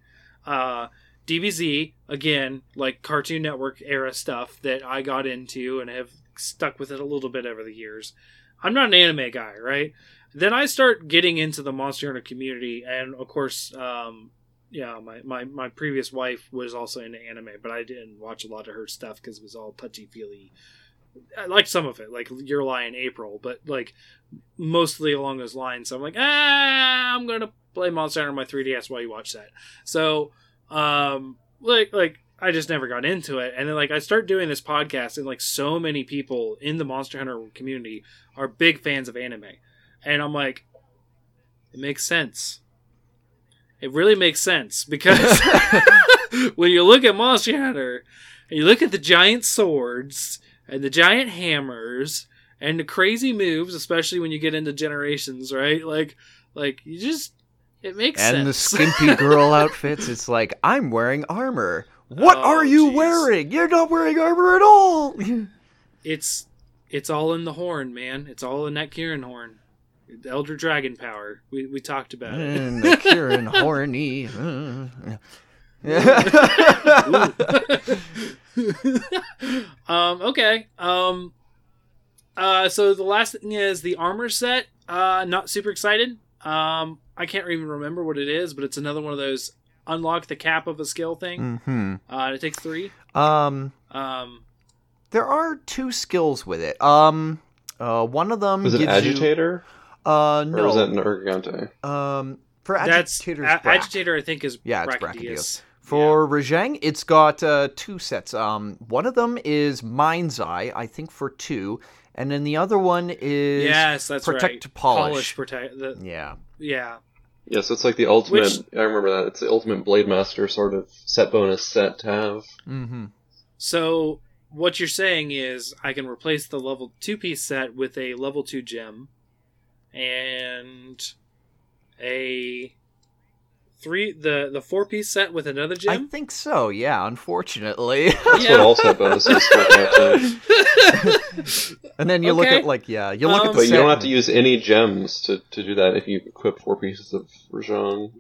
Uh, DBZ again, like Cartoon Network era stuff that I got into and have stuck with it a little bit over the years. I'm not an anime guy, right? Then I start getting into the Monster Hunter community, and of course, um, yeah, my, my, my previous wife was also into anime, but I didn't watch a lot of her stuff because it was all touchy feely. I liked some of it, like Your Lie in April, but like mostly along those lines. So I'm like, ah, I'm gonna play Monster Hunter on my 3DS while you watch that. So, um, like like I just never got into it, and then like I start doing this podcast, and like so many people in the Monster Hunter community are big fans of anime, and I'm like, it makes sense. It really makes sense because when you look at Monster Hunter and you look at the giant swords and the giant hammers and the crazy moves, especially when you get into generations, right? Like, like you just it makes and the skimpy girl outfits. It's like I'm wearing armor. What Oh, are you jeez. wearing? You're not wearing armor at all. it's it's all in the horn, man. It's all in that Kirin horn. The Elder Dragon power. We we talked about it. and the Kirin horny. um, okay. Um, uh, so the last thing is the armor set. Uh, not super excited. Um, I can't even remember what it is, but it's another one of those unlock the cap of a skill thing. hmm Uh, and it takes three. Um, Um, there are two skills with it. Um, uh, one of them is it agitator you. Uh, or no. was that an Urgante? Um, for that's a- agitator. I think is Yeah, it's Brachydios. Brachydios. For Rajang, it's got uh, two sets. Um, one of them is Mind's Eye, I think for two, and then the other one is Yes, that's Protect right. to Polish. protect. The, yeah. yeah. Yeah, so it's like the ultimate. Which- I remember that. It's the ultimate Blade Master sort of set bonus set to have. Mm-hmm. So what you're saying is I can replace the level two piece set with a level two gem and a three the the four piece set with another gem I think so. Yeah. Unfortunately. That's Yeah. what all set bonuses work out and then you look at like yeah, you look Um, at the But you don't have to use any gems to, to do that if you equip four pieces of Rajang.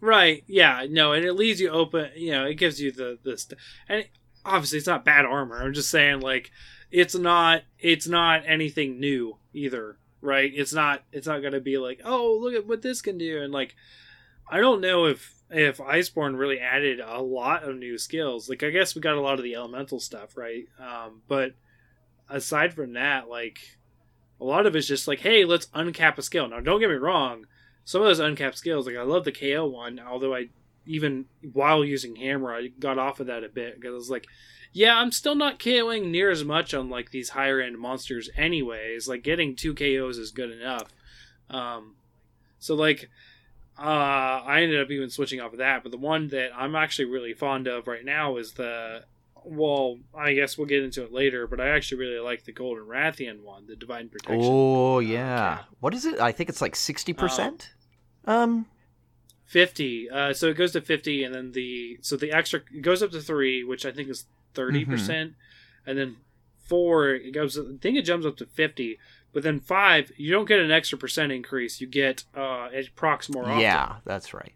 right. Yeah. No, and it leaves you open. You know, it gives you the the st- and obviously it's not bad armor. I'm just saying like it's not it's not anything new either. Right. It's not it's not gonna be like oh look at what this can do and like I don't know if if Iceborne really added a lot of new skills. Like I guess we got a lot of the elemental stuff, right? Um, but aside from that, like a lot of it's just like, hey, let's uncap a skill. Now, don't get me wrong. Some of those uncapped skills, like I love the KO one, although I even while using hammer, I got off of that a bit because I was like, yeah, I'm still not KOing near as much on like these higher end monsters, anyways. Like getting two KOs is good enough. Um, so like uh, I ended up even switching off of that, but the one that I'm actually really fond of right now is the. Well, I guess we'll get into it later, but I actually really like the Golden Rathian one, the Divine Protection. Oh uh, yeah. cap. What is it? I think it's like sixty percent. Um. 50 uh, so it goes to 50 and then the so the extra it goes up to 3 which i think is 30 Mm-hmm. percent and then 4 it goes i think it jumps up to 50 but then 5 you don't get an extra percent increase you get uh it procs more often Yeah, that's right.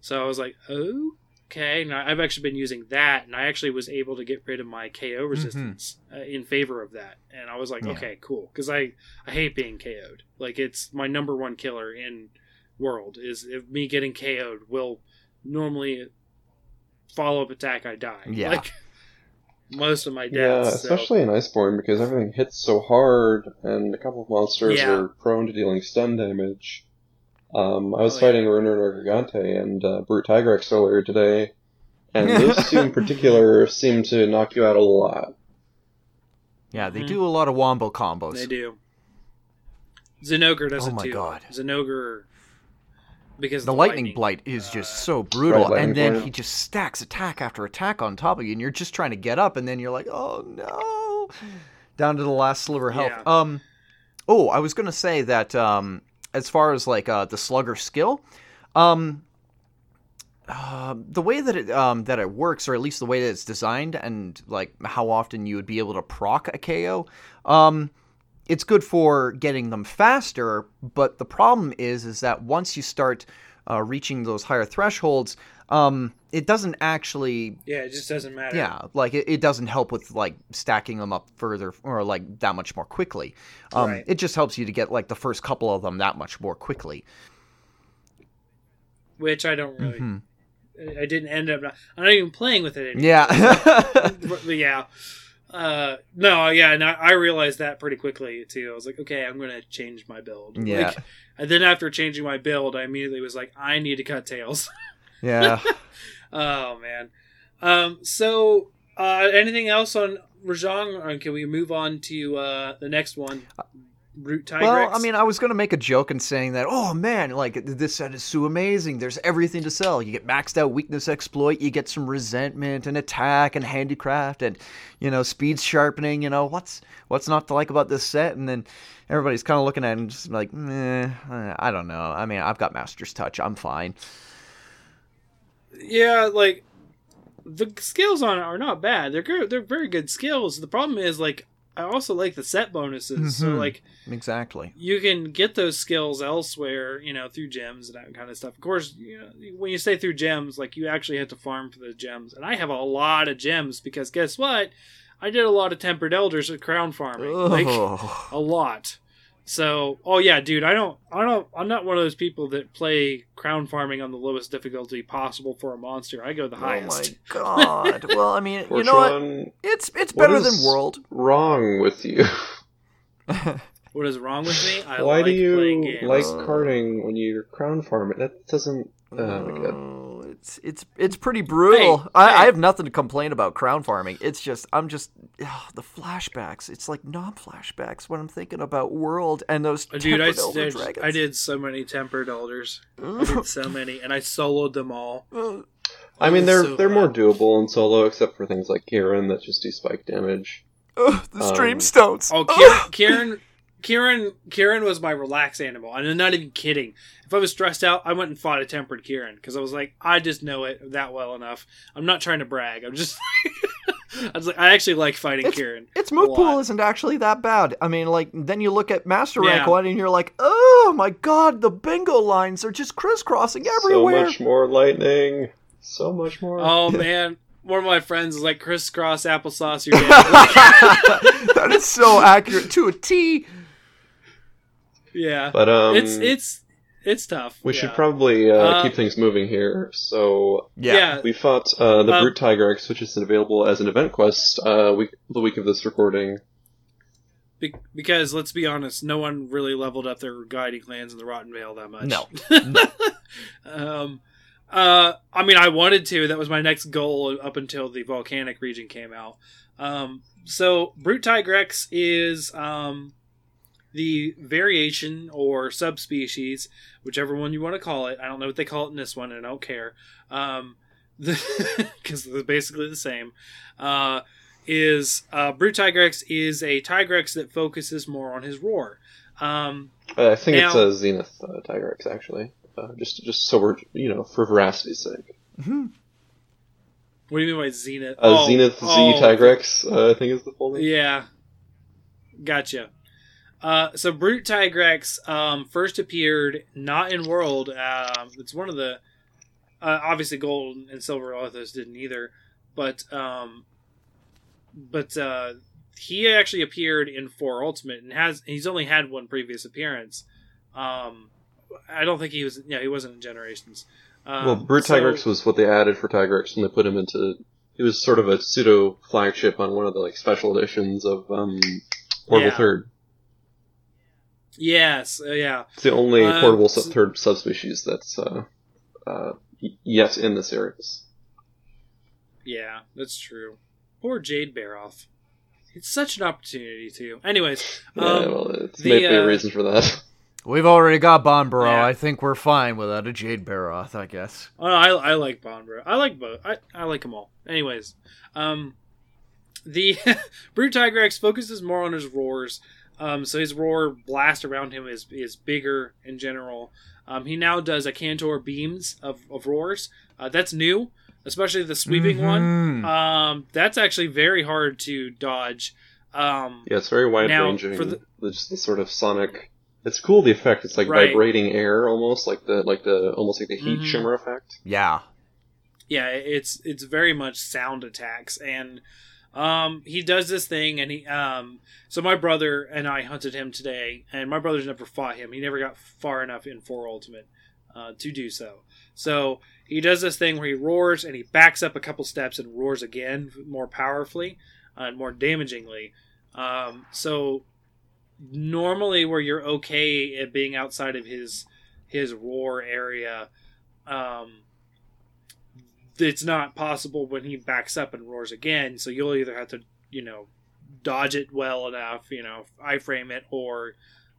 so i was like oh okay now i've actually been using that and i actually was able to get rid of my ko resistance uh, in favor of that and i was like Mm-hmm. Yeah. okay cool because i i hate being ko'd like it's my number one killer in world is if me getting KO'd will normally follow up attack I die. Yeah. Like most of my Yeah, deaths. so- especially in Iceborne because everything hits so hard, and a couple of monsters Yeah. are prone to dealing stun damage. Um, I was Oh, fighting Ruiner Nergigante and uh, Brute Tigrex earlier today, and those two in particular seem to knock you out a lot. Yeah, they Mhm. do a lot of wombo combos. They do. Zenogre does Oh it my too. God. Zenogre because The of lightning, blight is just uh, so brutal, Right, and then blight. he just stacks attack after attack on top of you, and you're just trying to get up, and then you're like, oh no, down to the last sliver of health. Yeah. Um, oh, I was gonna say that um, as far as like uh, the slugger skill, um, uh, the way that it um, that it works, or at least the way that it's designed, and like how often you would be able to proc a KO, um, it's good for getting them faster. But the problem is, is that once you start uh, reaching those higher thresholds, um, it doesn't actually Yeah, it just doesn't matter. yeah, like it, it doesn't help with like stacking them up further or like that much more quickly. Um, Right. It just helps you to get like the first couple of them that much more quickly. Which I don't really Mhm. I didn't end up not, I'm not even playing with it anymore. Yeah. yeah. Uh, no, yeah, and I, I realized that pretty quickly too. I was like, okay, I'm gonna change my build. Yeah. Like, and then after changing my build, I immediately was like, I need to cut tails. yeah. oh man. Um. So, uh, anything else on Rajang, or can we move on to uh the next one? Brute Tigrex. Well, I mean, I was going to make a joke and saying that, oh man, like this set is so amazing. There's everything to sell. You get maxed out weakness exploit, you get some resentment and attack and handicraft and you know speed sharpening. You know what's what's not to like about this set? And then everybody's kind of looking at it and just like, meh, I don't know. I mean, I've got Master's Touch. I'm fine. yeah, like the skills on it are not bad. They're good. They're very good skills. The problem is like I also like the set bonuses. So Mhm. like Exactly. you can get those skills elsewhere, you know, through gems and that kind of stuff. Of course, you know, when you say through gems, like you actually have to farm for the gems, and I have a lot of gems because guess what? I did a lot of tempered elders at crown farming, like Oh. a lot. So, oh yeah, dude, I don't, I don't, I'm not one of those people that play crown farming on the lowest difficulty possible for a monster. I go the highest. Oh my god. Well, I mean, you know what? It's it's better is- than World. wrong with you? What is wrong with me? I Why like do playing you games. like carding when you're crown farming? That doesn't. Oh my god. Oh, it's it's it's pretty brutal. Hey, I, hey. I have nothing to complain about crown farming. It's just I'm just ugh, the flashbacks. It's like non flashbacks when I'm thinking about World and those Uh, Dude, I tempered elder did, dragons. I did so many tempered elders. I did so many, and I soloed them all. I mean, they're So they're more doable in solo, except for things like Kirin that just do spike damage. ugh, the Um, stream stones. Oh, Kirin, Kirin, Kirin, Kirin was my relax animal, and I'm not even kidding. If I was stressed out, I went and fought a tempered Kirin because I was like, I just know it that well enough. I'm not trying to brag. I'm just, I was like, I actually like fighting It's- Kirin. Its move pool isn't actually that bad. I mean, like then you look at Master Rank Yeah. one and you're like, oh my god, the bingo lines are just crisscrossing everywhere. So much more lightning. So much more. Oh man, one of my friends is like crisscross applesauce. You're dead. that is so accurate to a T. yeah, But um, it's it's it's tough. we yeah. should probably uh, Uh, keep things moving here. So yeah. we fought uh, the Um, Brute Tigrex, which is available as an event quest uh, week the week of this recording. Be- because let's be honest, no one really leveled up their guiding lands in the Rotten Vale that much. No. um, uh, I mean, I wanted to. That was my next goal up until the volcanic region came out. Um, so Brute Tigrex is um, the variation or subspecies, whichever one you want to call it. I don't know what they call it in this one, and I don't care. Um, because they're basically the same. Uh, is uh, Brute Tigrex is a Tigrex that focuses more on his roar. Um, Uh, I think it's a Zenith uh, Tigrex actually. Uh, just just so we're you know for veracity's sake. Mhm. what do you mean by Zenith? Uh, Oh, Zenith Z oh, Tigrex, uh, I think is the full name. Yeah. Gotcha. Uh, so Brute Tigrex um, first appeared not in World. Um, it's one of the uh, obviously Gold and Silver Authors didn't either, but um, but uh, he actually appeared in Four Ultimate and has he's only had one previous appearance. Um, I don't think he was. Yeah, he wasn't in Generations. Um, Well, Brute so- Tigrex was what they added for Tigrex when they put him into. He was sort of a pseudo flagship on one of the like special editions of um, Portable Yeah. Third. Yes, uh, yeah. It's the only Um, portable so- third subspecies that's uh, uh, y- yet in the series. Yeah, that's true. Poor Jade Barroth. It's such an opportunity too. Anyways, Yeah, um, well, it's the, maybe a uh, reason for that. We've already got Banbaro. Yeah. I think we're fine without a Jade Barroth, I guess. oh, I, I like Banbaro. I like both. I, I like them all. Anyways, um, the Brute Tigrex focuses more on his roars. Um, so his roar blast around him is is bigger in general. Um, he now does a Cantor beams of, of roars. Uh, that's new, especially the sweeping one. Mhm. Um, that's actually very hard to dodge. Um, Yeah, it's very wide Now, ranging. for the- Just the sort of sonic. It's cool. The effect. It's like Right. vibrating air, almost like the like the almost like the heat Mhm. shimmer effect. yeah. yeah it's it's very much sound attacks and um he does this thing and he um so my brother and i hunted him today and my brother's never fought him. He never got far enough in four ultimate uh, to do so. So he does this thing where he roars and he backs up a couple steps and roars again more powerfully uh, and more damagingly. Um so normally where you're okay at being outside of his his roar area um it's not possible when he backs up and roars again. So you'll either have to, you know, dodge it well enough, you know, iframe it, or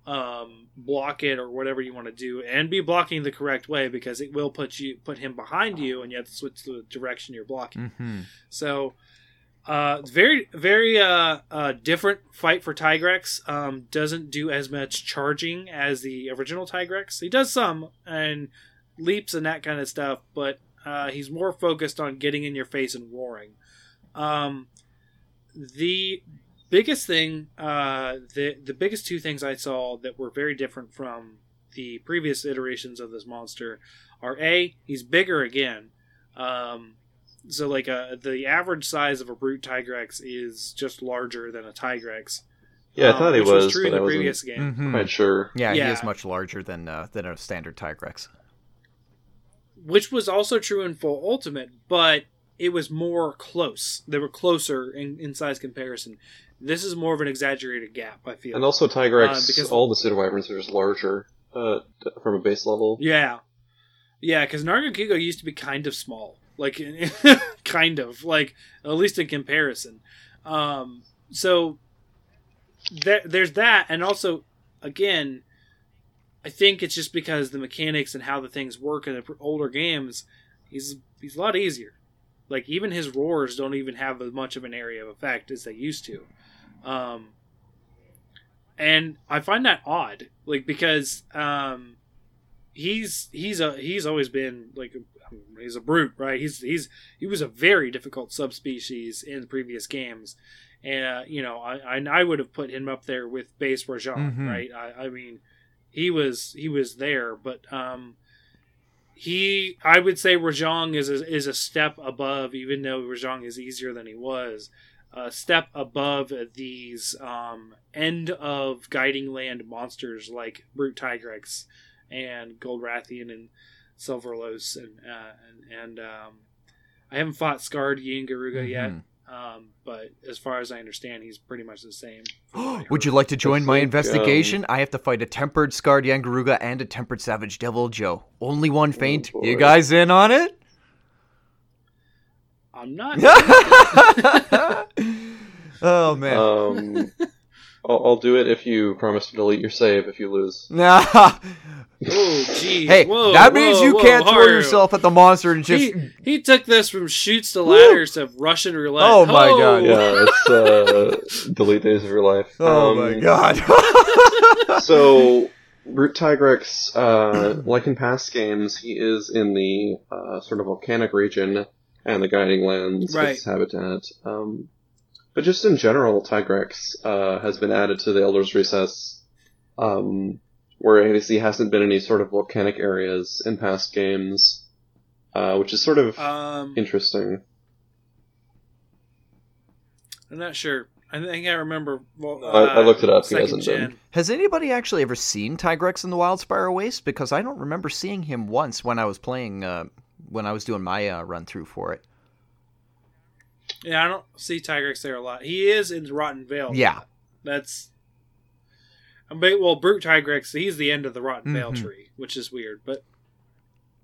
um, block it or whatever you want to do, and be blocking the correct way because it will put you put him behind you, and you have to switch the direction you're blocking. Mm-hmm. So, uh, very, very uh, uh, different fight for Tigrex. Um, doesn't do as much charging as the original Tigrex. He does some and leaps and that kind of stuff, but uh, he's more focused on getting in your face and roaring. Um, the biggest thing, uh, the the biggest two things I saw that were very different from the previous iterations of this monster are a he's bigger again. Um, so like uh, the average size of a brute tigrex is just larger than a tigrex. Yeah, I um, thought he which was, true but in I the wasn't previous game. Mhm. quite sure. Yeah, Yeah. he is much larger than uh, than a standard Tigrex. Which was also true in full ultimate but it was more close. They were closer in, in size comparison. This is more of an exaggerated gap i feel. And also Tigrex, Uh, because- all the pseudo wyverns are just larger uh, from a base level. yeah. Yeah because Nargacuga used to be kind of small. Like kind of. Like at least in comparison. Um so there, there's that and also again i think it's just because the mechanics and how the things work in the older games he's he's a lot easier. Like even his roars don't even have as much of an area of effect as they used to. Um and i find that odd like because um he's he's a he's always been like a, he's a brute right? He's he's he was a very difficult subspecies in previous games. And uh, you know I, I I would have put him up there with base Rajang Mhm. right? I, I mean he was he was there but um he I would say Rajang is a, is a step above even though Rajang is easier than he was a step above these um, end of guiding land monsters like Brute Tigrex and Goldrathian and Silverlos and uh, and, and um, I haven't fought Scarred Yian Garuga yet. Um, but as far as I understand, he's pretty much the same. from what I Would you like to join my think, investigation? I have to fight a tempered Scarred Yian Garuga and a tempered Savage Deviljho. Only one faint. boy. you guys in on it? I'm not. oh man. Um, I'll, I'll do it if you promise to delete your save if you lose. Nah. oh, geez. hey, Whoa, that means whoa, you whoa, can't throw yourself at the monster and just. He, he took this from shoots to ladders to Russian roulette. Oh my God. Yeah, it's uh, delete days of your life. Oh Um, my god. so Brute Tigrex, uh, like in past games, he is in the uh, sort of volcanic region and the guiding lands Right. with his habitat. Um, but just in general, Tigrex uh, has been added to the Elder's Recess, um, where he hasn't been any sort of volcanic areas in past games, uh, which is sort of Um, interesting. I'm not sure. I think I remember. Well, uh, I- I looked it up. He hasn't been. Has anybody actually ever seen Tigrex in the Wildspire Waste? Because I don't remember seeing him once when I was playing, uh, when I was doing my uh, run through for it. Yeah, I don't see Tigrex there a lot. He is in Rotten Vale. Yeah. That's. I mean, well, Brute Tigrex, he's the end of the Rotten Vale Mhm. tree, which is weird, but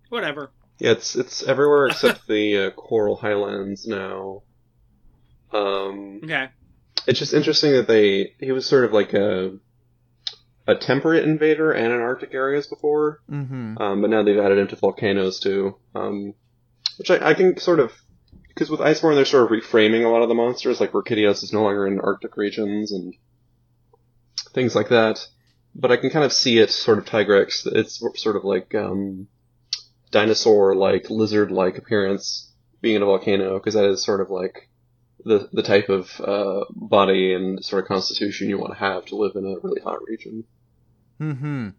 whatever. Yeah, it's it's everywhere except the uh, Coral Highlands now. Um, Okay. it's just interesting that they he was sort of like a a temperate invader and in Arctic areas before, Mm-hmm. um, but now they've added him to volcanoes too, um, which I, I can sort of because with Iceborne they're sort of reframing a lot of the monsters, like Orchideos is no longer in Arctic regions and things like that. But I can kind of see it sort of Tigrex. It's sort of like um, dinosaur-like, lizard-like appearance being in a volcano because that is sort of like the the type of uh, body and sort of constitution you want to have to live in a really hot region. Mm-hmm.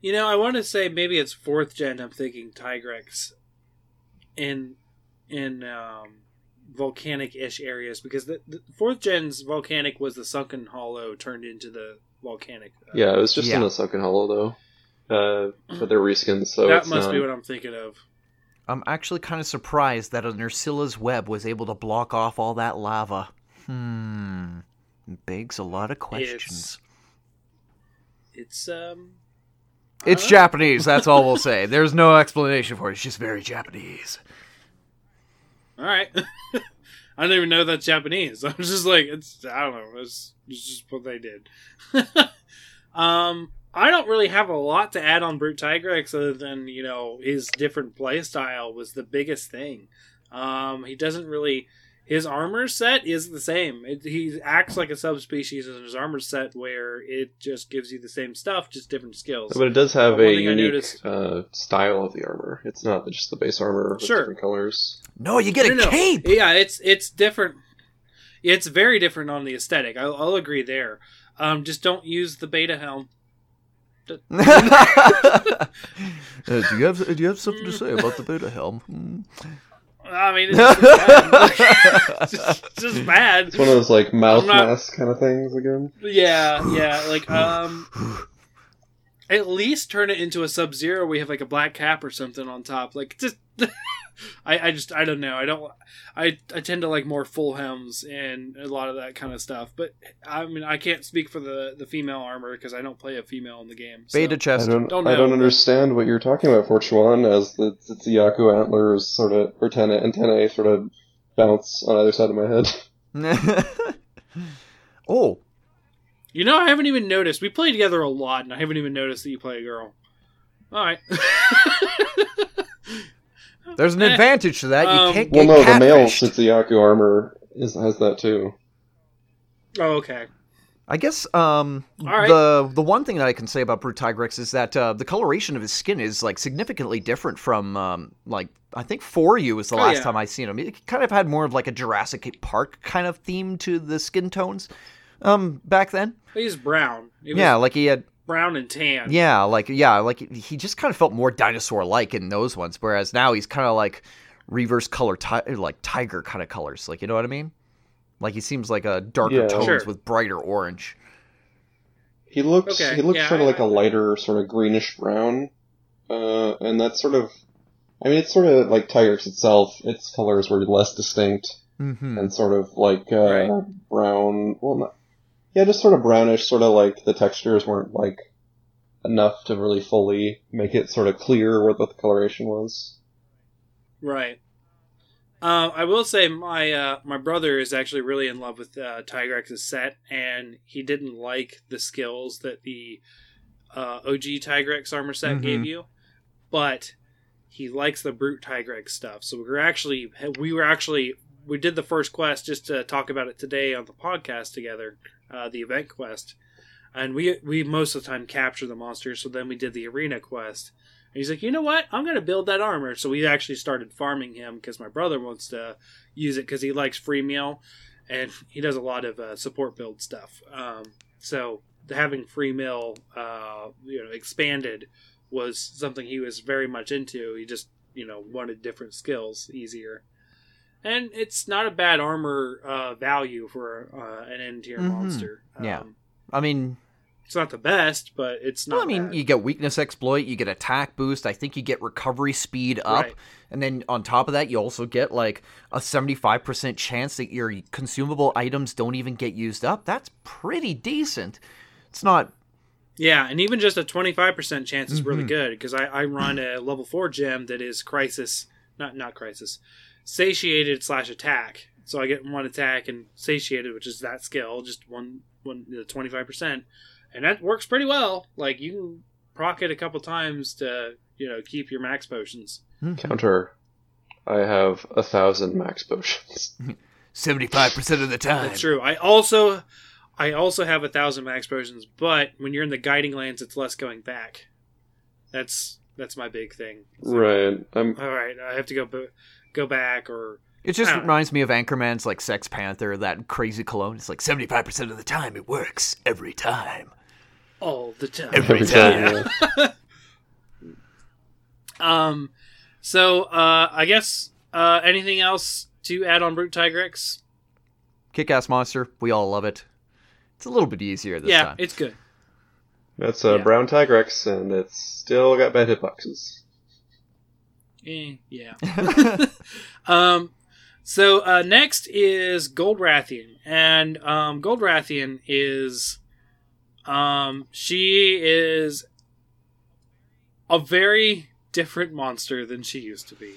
You know, I want to say maybe it's fourth gen. I'm thinking Tigrex in in um, volcanic-ish areas because the, the fourth gen's volcanic was the sunken hollow turned into the volcanic. uh, Yeah, it was just in the sunken hollow though. Uh, but they're reskins, so that it's must not. be what I'm thinking of. I'm actually kind of surprised that a Nerscylla's web was able to block off all that lava. Hmm. Begs a lot of questions. It's um. It's uh, Japanese, that's all we'll say. There's no explanation for it. It's just very Japanese. All right. I don't even know that's Japanese. I'm just like, it's I don't know. It's, it's just what they did. Um, I don't really have a lot to add on Brute Tigrex other than you know his different play style was the biggest thing. Um, he doesn't really his armor set is the same. It, he acts like a subspecies in his armor set where it just gives you the same stuff, just different skills. But it does have One a unique noticed- uh, style of the armor. It's not just the base armor with Sure. different colors. No, you get a No, no. cape. Yeah, it's it's different. It's very different on the aesthetic. I'll, I'll agree there. Um, just don't use the beta helm. Uh, do you have do you have something to say about the beta helm? I mean, it's just bad. it's just, just bad. It's one of those like mouth I'm not- mask kind of things again. Yeah, yeah. Like, um, at least turn it into a Sub Zero. We have like a black cap or something on top. Like, just. I, I just I don't know I don't I I tend to like more full hems and a lot of that kind of stuff but I mean I can't speak for the the female armor because I don't play a female in the game so. Beta I chest. don't, Don't I don't but- understand what you're talking about, Fortuan, as the Tsuyaku antlers sort of, or ten antennae sort of bounce on either side of my head. oh, You know, I haven't even noticed. We play together a lot, and I haven't even noticed that you play a girl. All right. There's an advantage to that. You Um, can't get Well, get no, the male catfished. Tsuyaku armor is, has that too. oh, okay. I guess um, All right. the the one thing that I can say about Brute Tigrex is that uh, the coloration of his skin is like significantly different from um, like I think For You was the Oh, last yeah. time I seen him. It kind of had more of like a Jurassic Park kind of theme to the skin tones um, back then. He's brown. He was Yeah, like he had brown and tan. yeah, like yeah, like he just kind of felt more dinosaur like in those ones, whereas now he's kind of like reverse color, ti- like tiger kind of colors. Like you know what I mean? Like he seems like a darker Yeah. tones Sure. with brighter orange. He looks Okay, he looks yeah, sort of like a lighter sort of greenish brown, uh, and that's sort of, I mean, it's sort of like Tigrex itself. Its colors were less distinct Mm-hmm. and sort of like uh, Right. brown. Well, not, yeah, just sort of brownish. Sort of like the textures weren't like enough to really fully make it sort of clear what the coloration was. Right. Uh, I will say my uh, my brother is actually really in love with uh, Tigrex's set, and he didn't like the skills that the uh, OG Tigrex armor set Mhm. gave you, but he likes the brute Tigrex stuff. So we were actually we were actually we did the first quest just to talk about it today on the podcast together, uh, the event quest, and we we most of the time capture the monsters. So then we did the arena quest. And he's like, you know what? I'm to build that armor. So we actually started farming him because my brother wants to use it because he likes free meal and he does a lot of uh, support build stuff. Um, so having free meal, uh, you know, expanded was something he was very much into. He just, you know, wanted different skills easier. And it's not a bad armor uh, value for uh, an end tier Mhm. monster. Yeah. Um, I mean, it's not the best, but it's not. well, I mean, bad. you get weakness exploit, you get attack boost. I think you get recovery speed up, Right. and then on top of that, you also get like a seventy-five percent chance that your consumable items don't even get used up. That's pretty decent. It's not. Yeah, and even just a 25% chance is really Mhm. good because I, I run a level 4 gem that is crisis, not not crisis, satiated slash attack. So I get one attack and satiated, which is that skill, just one, one the 25%. And that works pretty well. Like, you can proc it a couple times to, you know, keep your max potions. Hmm. Counter. I have a thousand max potions. Seventy-five percent of the time. That's true. I also I also have a thousand max potions, but when you're in the guiding lands, it's less going back. That's that's my big thing. So- Right. I'm all right, I have to go b- go back or It just I know. reminds me of Anchorman's like Sex Panther, that crazy cologne. It's like seventy-five percent of the time it works every time. all the time. Every every time. time. yeah. Um, so uh, I guess uh, anything else to add on Brute Tigrex? Kick-ass monster, we all love it. It's a little bit easier this yeah, time. it's good. That's a Yeah. brown Tigrex, and it's still got bad hitboxes. Eh, yeah. um, so uh, next is Goldrathian, and um, Goldrathian is, um, she is a very different monster than she used to be,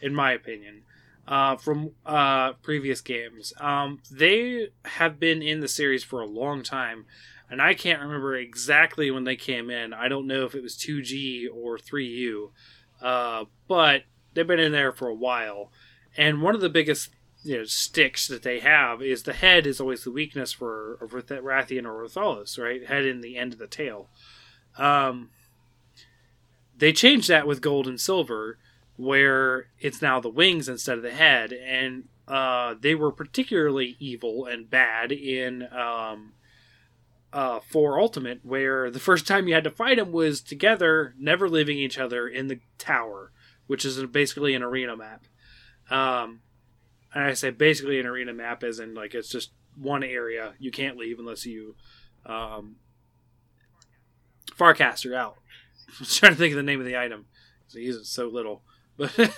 in my opinion. Uh, from uh, previous games, um, they have been in the series for a long time, and I can't remember exactly when they came in. I don't know if it was 2G or 3U, uh, but they've been in there for a while. And one of the biggest you know sticks that they have is the head is always the weakness for Rathian or Rathalos, right? Head in the end of the tail. Um, they changed that with gold and silver, where it's now the wings instead of the head, and uh, they were particularly evil and bad in um, uh, for Ultimate, where the first time you had to fight him was together, never leaving each other in the tower, which is basically an arena map. Um, and I say basically an arena map, as in like it's just one area you can't leave unless you um, Farcaster out. I was trying to think of the name of the item. So he uses so little. But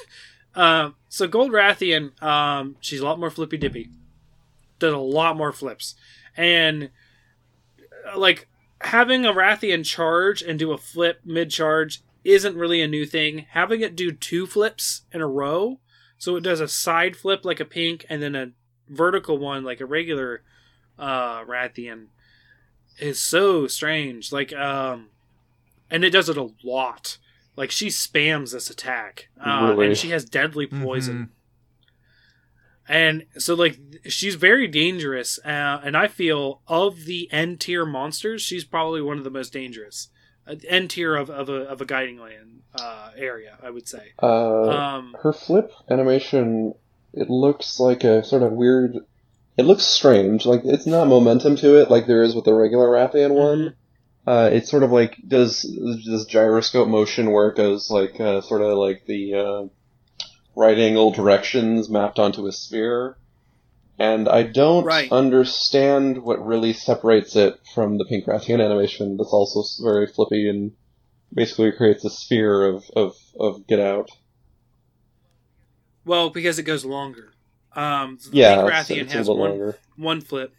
uh, so Gold Rathian, um, she's a lot more flippy dippy. Does a lot more flips. And like having a Rathian charge and do a flip mid charge isn't really a new thing. Having it do two flips in a row, so it does a side flip like a pink and then a vertical one like a regular uh, Rathian, is so strange. Like, um, and it does it a lot. Like she spams this attack, uh, Really? and she has deadly poison. Mhm. And so, like, she's very dangerous. Uh, and I feel of the N tier monsters, she's probably one of the most dangerous. Uh, N tier of, of, a, of a guiding land uh, area, I would say. Uh, Um, her flip animation, it looks like a sort of weird. It looks strange. Like it's not momentum to it, like there is with the regular Rathian one. Uh, it's sort of like does does gyroscope motion work as like uh, sort of like the uh, right angle directions mapped onto a sphere, and I don't Right. understand what really separates it from the pink Rathian animation. That's also very flippy and basically creates a sphere of of, of get out. Well, because it goes longer. Um, so Yeah, Pink it's, Rathian it's has one, longer. one flip,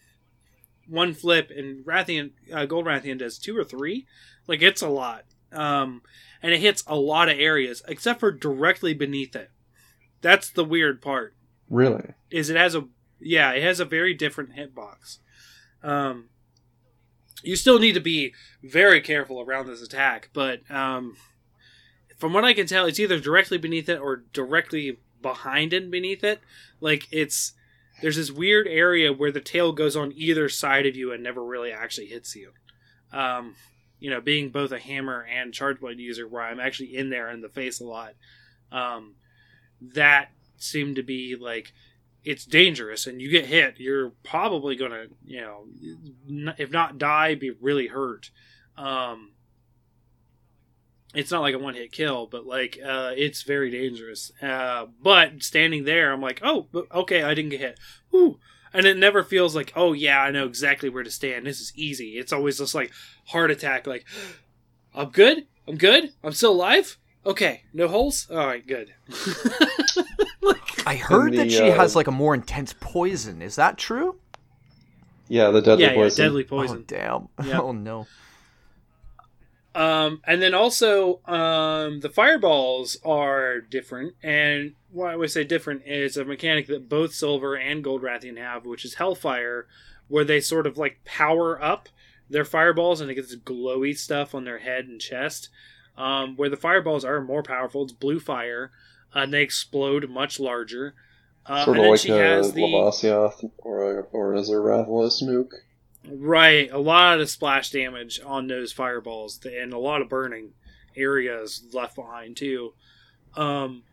one flip, and Rathian, uh, Gold Rathian does two or three. Like it's a lot, um, and it hits a lot of areas, except for directly beneath it. That's the weird part. Really? Is it has a yeah, it has a very different hitbox. Um, you still need to be very careful around this attack, but um, from what I can tell, it's either directly beneath it or directly behind and beneath it. Like it's there's this weird area where the tail goes on either side of you and never really actually hits you. Um, you know, being both a hammer and charge blade user, where I'm actually in there in the face a lot, um, that seemed to be like it's dangerous and you get hit, you're probably gonna, you know, if not die, be really hurt. Um, it's not like a one hit kill, but like uh, it's very dangerous. Uh, but standing there, I'm like, oh, okay, I didn't get hit. Whew. And it never feels like, oh yeah, I know exactly where to stand. This is easy. It's always just like heart attack. Like, I'm good. I'm good. I'm still alive. Okay, no holes. All right, good. I heard the, that she uh, has like a more intense poison. Is that true? Yeah, the deadly yeah, yeah, poison. deadly poison. Oh damn! Yep. Oh no! Um, and then also, um, the fireballs are different. And why I would say different is a mechanic that both Silver and Gold Rathian have, which is Hellfire, where they sort of like power up their fireballs and they get this glowy stuff on their head and chest. Um, where the fireballs are more powerful, it's blue fire, uh, and they explode much larger. Uh, sort and of like she a has the Lavasioth or a, or a Zerathos nuke. Right, a lot of splash damage on those fireballs, and a lot of burning areas left behind too. Um,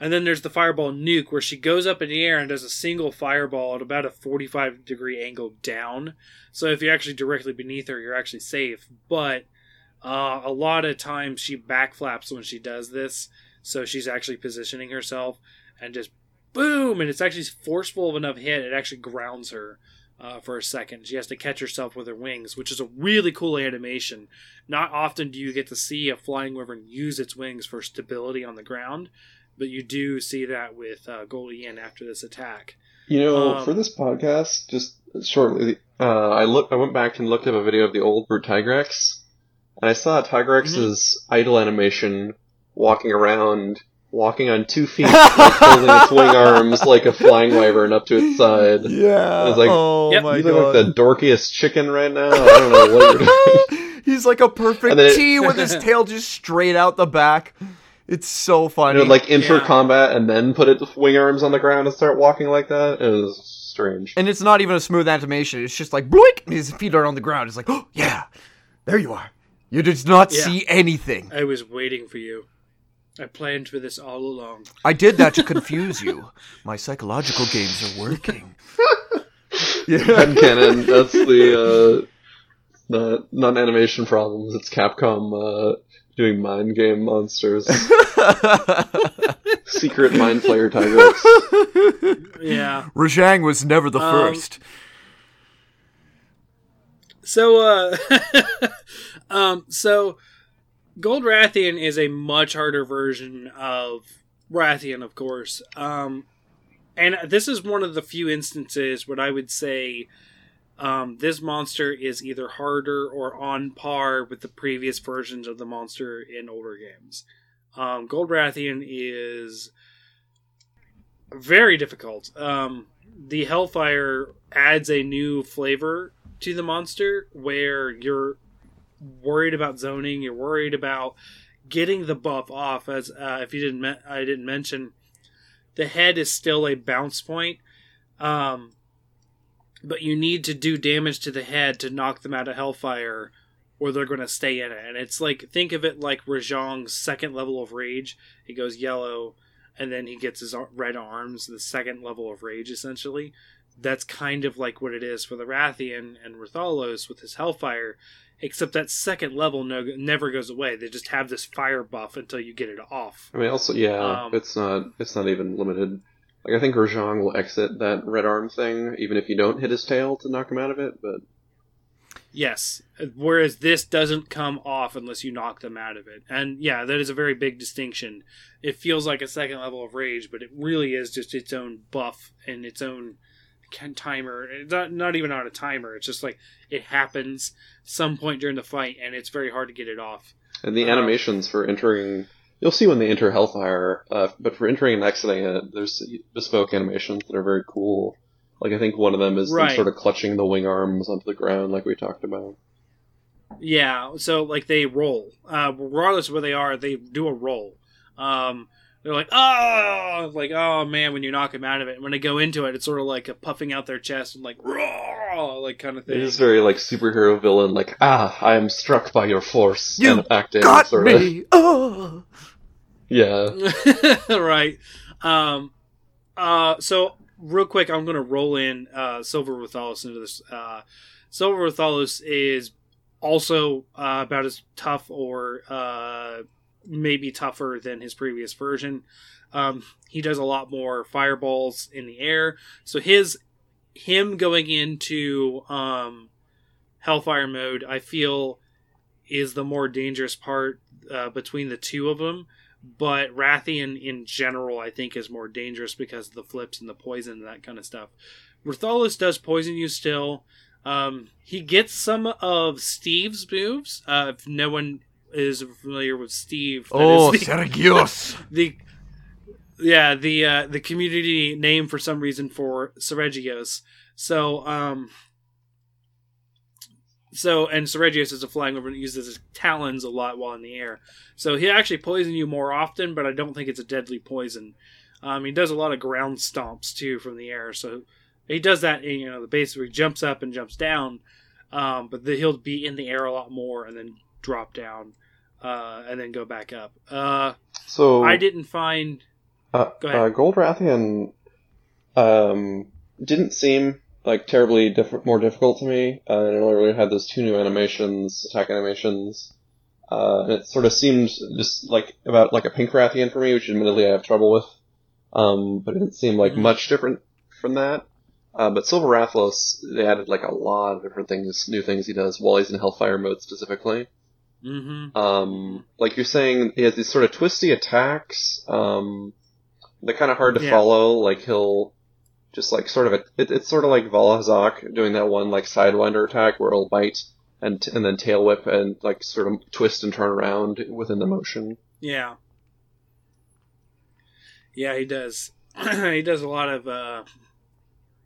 and then there's the fireball nuke, where she goes up in the air and does a single fireball at about a 45 degree angle down. So if you're actually directly beneath her, you're actually safe. But uh, a lot of times she backflaps when she does this, so she's actually positioning herself and just boom, and it's actually forceful of enough hit. It actually grounds her uh, for a second. She has to catch herself with her wings, which is a really cool animation. Not often do you get to see a flying wyvern use its wings for stability on the ground, but you do see that with uh, Goldie Yin after this attack. You know, Um, for this podcast, just shortly, uh, I look, I went back and looked up a video of the old Brute Tigrex, and I saw Tigrex's Mm-hmm. idle animation walking around walking on two feet, like, holding its wing arms like a flying wyvern up to its side. Yeah. It's like, oh Yep. my you god. like the dorkiest chicken right now. I don't know what you're doing. He's like a perfect it- T with his tail just straight out the back. It's so You funny. know, like enter Yeah. combat and then put its wing arms on the ground and start walking like that. It was strange. and it's not even a smooth animation. It's just like bloink, his feet are on the ground. It's like, oh yeah, there you are. You did not Yeah. see anything. I was waiting for you. I planned for this all along. I did that to confuse you. My psychological games are working. yeah. Headcanon, that's the, uh, the, not animation problems, it's Capcom, uh, doing mind game monsters. Secret mind player tigers. Yeah. Rajang was never the Um, first. So, uh, um, so Gold Rathian is a much harder version of Rathian, of course. Um, and this is one of the few instances where I would say um, this monster is either harder or on par with the previous versions of the monster in older games. Um, Gold Rathian is very difficult. Um, the Hellfire adds a new flavor to the monster where you're worried about zoning, you're worried about getting the buff off. As uh, if you didn't, me- I didn't mention, the head is still a bounce point, um, but you need to do damage to the head to knock them out of Hellfire, or they're going to stay in it. And it's like think of it like Rajang's second level of rage. He goes yellow, and then he gets his red arms, the second level of rage, essentially that's kind of like what it is for the Rathian and Rathalos with his Hellfire, except that second level no, never goes away. They just have this fire buff until you get it off. I mean, also, yeah, Um, it's not, it's not even limited. Like, I think Rajang will exit that red arm thing, even if you don't hit his tail to knock him out of it, but Yes, whereas this doesn't come off unless you knock them out of it. And yeah, that is a very big distinction. It feels like a second level of rage, but it really is just its own buff and its own timer. It's not, not even on a timer. It's just like it happens some point during the fight, and it's very hard to get it off. And the Um, animations for entering, you'll see when they enter Hellfire, uh, but for entering and exiting it, there's bespoke animations that are very cool. Like, I think one of them is them sort of clutching the wing arms onto the ground, like we talked about. Yeah, so like they roll. Uh, regardless of where they are, they do a roll. Um, they're like, oh, like oh man, when you knock them out of it. And when they go into it, it's sort of like a puffing out their chest and like raw, like kind of thing. is very, like, superhero villain, like, ah, I am struck by your force. You of acting, Got sort of. me. Oh. Yeah. right. Um, uh, so real quick, I'm gonna roll in uh, Silver Rathalos into this. Uh, Silver Rathalos is also uh, about as tough, or uh, maybe tougher than his previous version. Um, he does a lot more fireballs in the air. So his him going into um, Hellfire mode, I feel, is the more dangerous part uh, between the two of them but Rathian in general, I think, is more dangerous because of the flips and the poison and that kind of stuff. Rathalos does poison you still. Um, he gets some of Steve's moves. Uh, if no one is familiar with Steve, Oh, the, Seregios. the yeah the uh, the community name for some reason for Seregios. So um, so and Seregios is a flying over and uses his talons a lot while in the air. So he actually poison you more often, but I don't think it's a deadly poison. Um, he does a lot of ground stomps too from the air. So he does that. In, you know, the base where he jumps up and jumps down, um, but the, he'll be in the air a lot more and then drop down, uh, and then go back up. Uh, So, I didn't find. Uh, Go ahead. uh, Gold Rathian um, didn't seem like terribly diff- more difficult to me. Uh, it only really had those two new animations, attack animations, uh, and it sort of seemed just like about like a pink Rathian for me, which admittedly I have trouble with. Um, but it didn't seem like Mhm. much different from that. Uh, but Silver Rathalos, they added like a lot of different things, new things he does while he's in Hellfire mode specifically. Mm-hmm. Um, like you're saying, he has these sort of twisty attacks. Um, they're kind of hard to Yeah. follow. Like he'll just like sort of a, it, it's sort of like Vaal Hazak doing that one like sidewinder attack where he'll bite and and then tail whip and like sort of twist and turn around within the motion. Yeah. Yeah, he does. he does a lot of uh,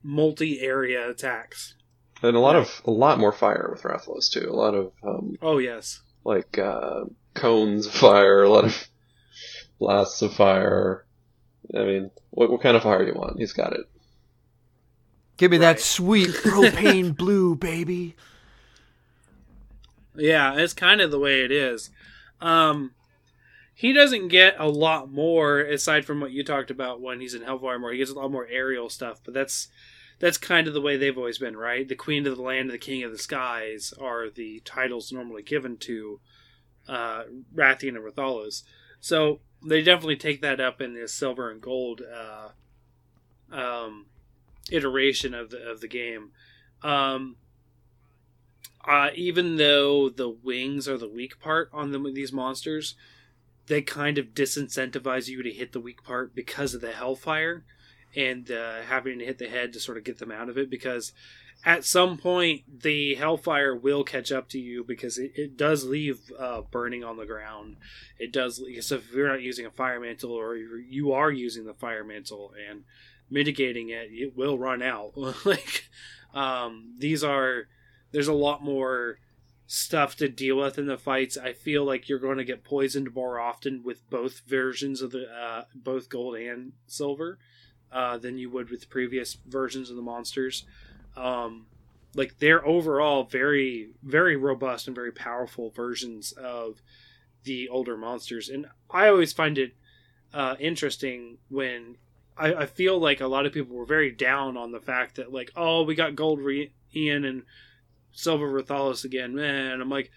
multi-area attacks. And a lot of a lot more fire with Rathalos too. A lot of um, Oh yes. Like uh, cones of fire, a lot of blasts of fire. I mean, what what kind of fire do you want? He's got it. Give me Right. that sweet propane blue, baby. Yeah, it's kind of the way it is. Um, he doesn't get a lot more aside from what you talked about when he's in Hellfire More. He gets a lot more aerial stuff, but that's that's kind of the way they've always been, right? The Queen of the Land, and the King of the Skies are the titles normally given to uh, Rathian and Rathalos. So they definitely take that up in this silver and gold uh, um, iteration of the of the game. Um, uh, even though the wings are the weak part on them these monsters, they kind of disincentivize you to hit the weak part because of the hellfire and uh, having to hit the head to sort of get them out of it. Because at some point, the hellfire will catch up to you because it, it does leave uh, burning on the ground. It does. So if you're not using a fire mantle or you are using the fire mantle and mitigating it, it will run out. like um, these are there's a lot more stuff to deal with in the fights. I feel like you're going to get poisoned more often with both versions of the uh, both gold and silver uh, than you would with previous versions of the monsters. Um, like they're overall very very robust and very powerful versions of the older monsters, and I always find it uh, interesting when I, I feel like a lot of people were very down on the fact that like oh we got gold Re- Ian and Silver Rathalos again, man. I'm like,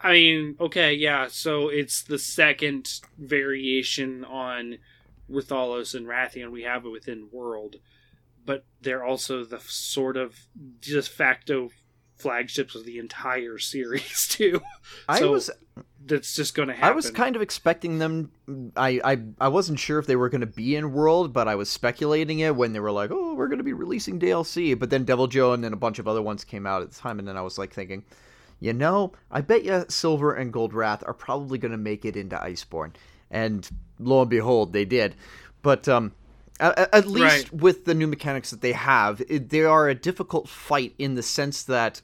I mean, okay, yeah. So it's the second variation on Rathalos and Rathian we have it within World, but they're also the sort of de facto flagships of the entire series too. I So, was That's just going to happen. I was kind of expecting them. I, I I wasn't sure if they were going to be in World, but I was speculating it when they were like, "Oh, we're going to be releasing DLC." But then Deviljho and then a bunch of other ones came out at the time, and then I was like thinking, you know, I bet you Silver and Gold Wrath are probably going to make it into Iceborne, and lo and behold, they did. But um, at, at least Right. with the new mechanics that they have, it, they are a difficult fight in the sense that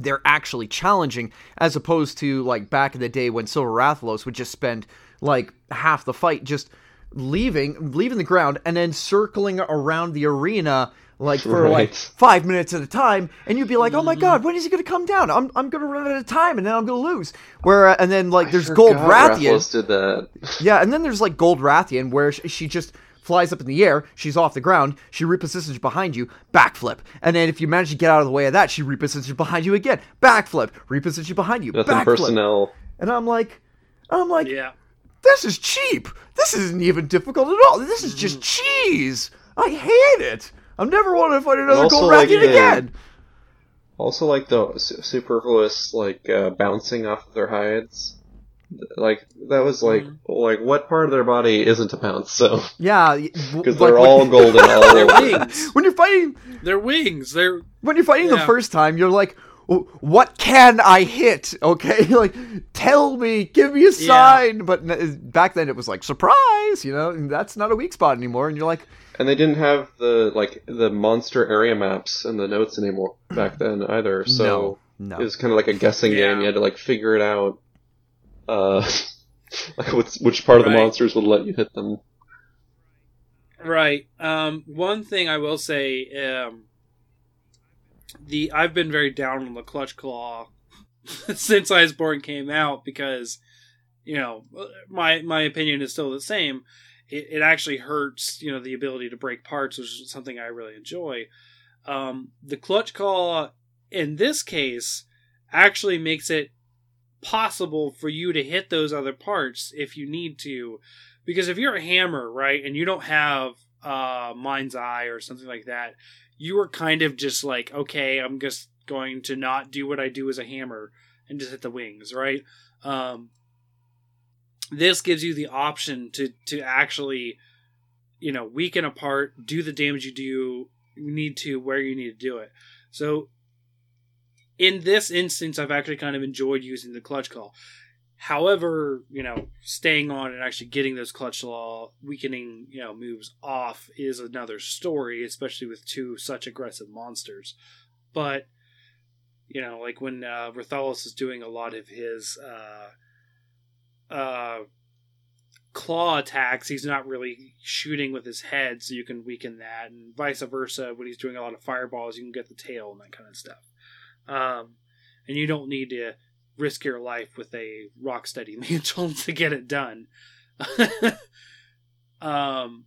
they're actually challenging as opposed to like back in the day when Silver Rathalos would just spend like half the fight just leaving leaving the ground and then circling around the arena like for like five minutes at a time and you'd be like oh my god when is he gonna come down i'm, I'm gonna run out of time and then i'm gonna lose where uh, and then like there's I gold rathian did that. yeah, and then there's like Gold Rathian, where sh- she just flies up in the air, she's off the ground, she repositions behind you, backflip. And then if you manage to get out of the way of that, she repositions behind you again, backflip, repositions behind you, Nothing backflip. personnel. And I'm like, I'm like, yeah. this is cheap. This isn't even difficult at all. This is just cheese. I hate it. I'm never wanting to fight another Gold like, Rathian in- again. Also, like the superfluous, like uh, bouncing off of their hides. Like that was like Mm-hmm. like what part of their body isn't a bounce? So Yeah, because because they're all golden all Their over. wings. When you're fighting, Their wings. They're when you're fighting the first time, you're like, "What can I hit?" Okay, like tell me, give me a sign. But n- back then, it was like surprise. You know, and that's not a weak spot anymore. And you're like, And they didn't have the like the monster area maps and the notes anymore back then either. So no, no. it was kind of like a guessing Yeah. game. You had to like figure it out. Uh, like which, which part of the monsters would let you hit them. Right. Um, one thing I will say, um, the I've been very down on the Clutch Claw since Iceborne came out because, you know, my my opinion is still the same. It, it actually hurts, you know, the ability to break parts, which is something I really enjoy. Um, the Clutch Claw, in this case, actually makes it possible for you to hit those other parts if you need to because if you're a hammer right and you don't have uh mind's eye or something like that you are kind of just like okay i'm just going to not do what i do as a hammer and just hit the wings right um this gives you the option to to actually you know weaken a part do the damage you do you need to where you need to do it so in this instance i've actually kind of enjoyed using the clutch claw However, you know, staying on and actually getting those clutch claw weakening, you know, moves off is another story, especially with two such aggressive monsters. But you know, like when uh, Rathalos is doing a lot of his uh, uh, claw attacks, he's not really shooting with his head, so you can weaken that, and vice versa. When he's doing a lot of fireballs, you can get the tail and that kind of stuff. Um, and you don't need to risk your life with a rock steady mantle to get it done. um,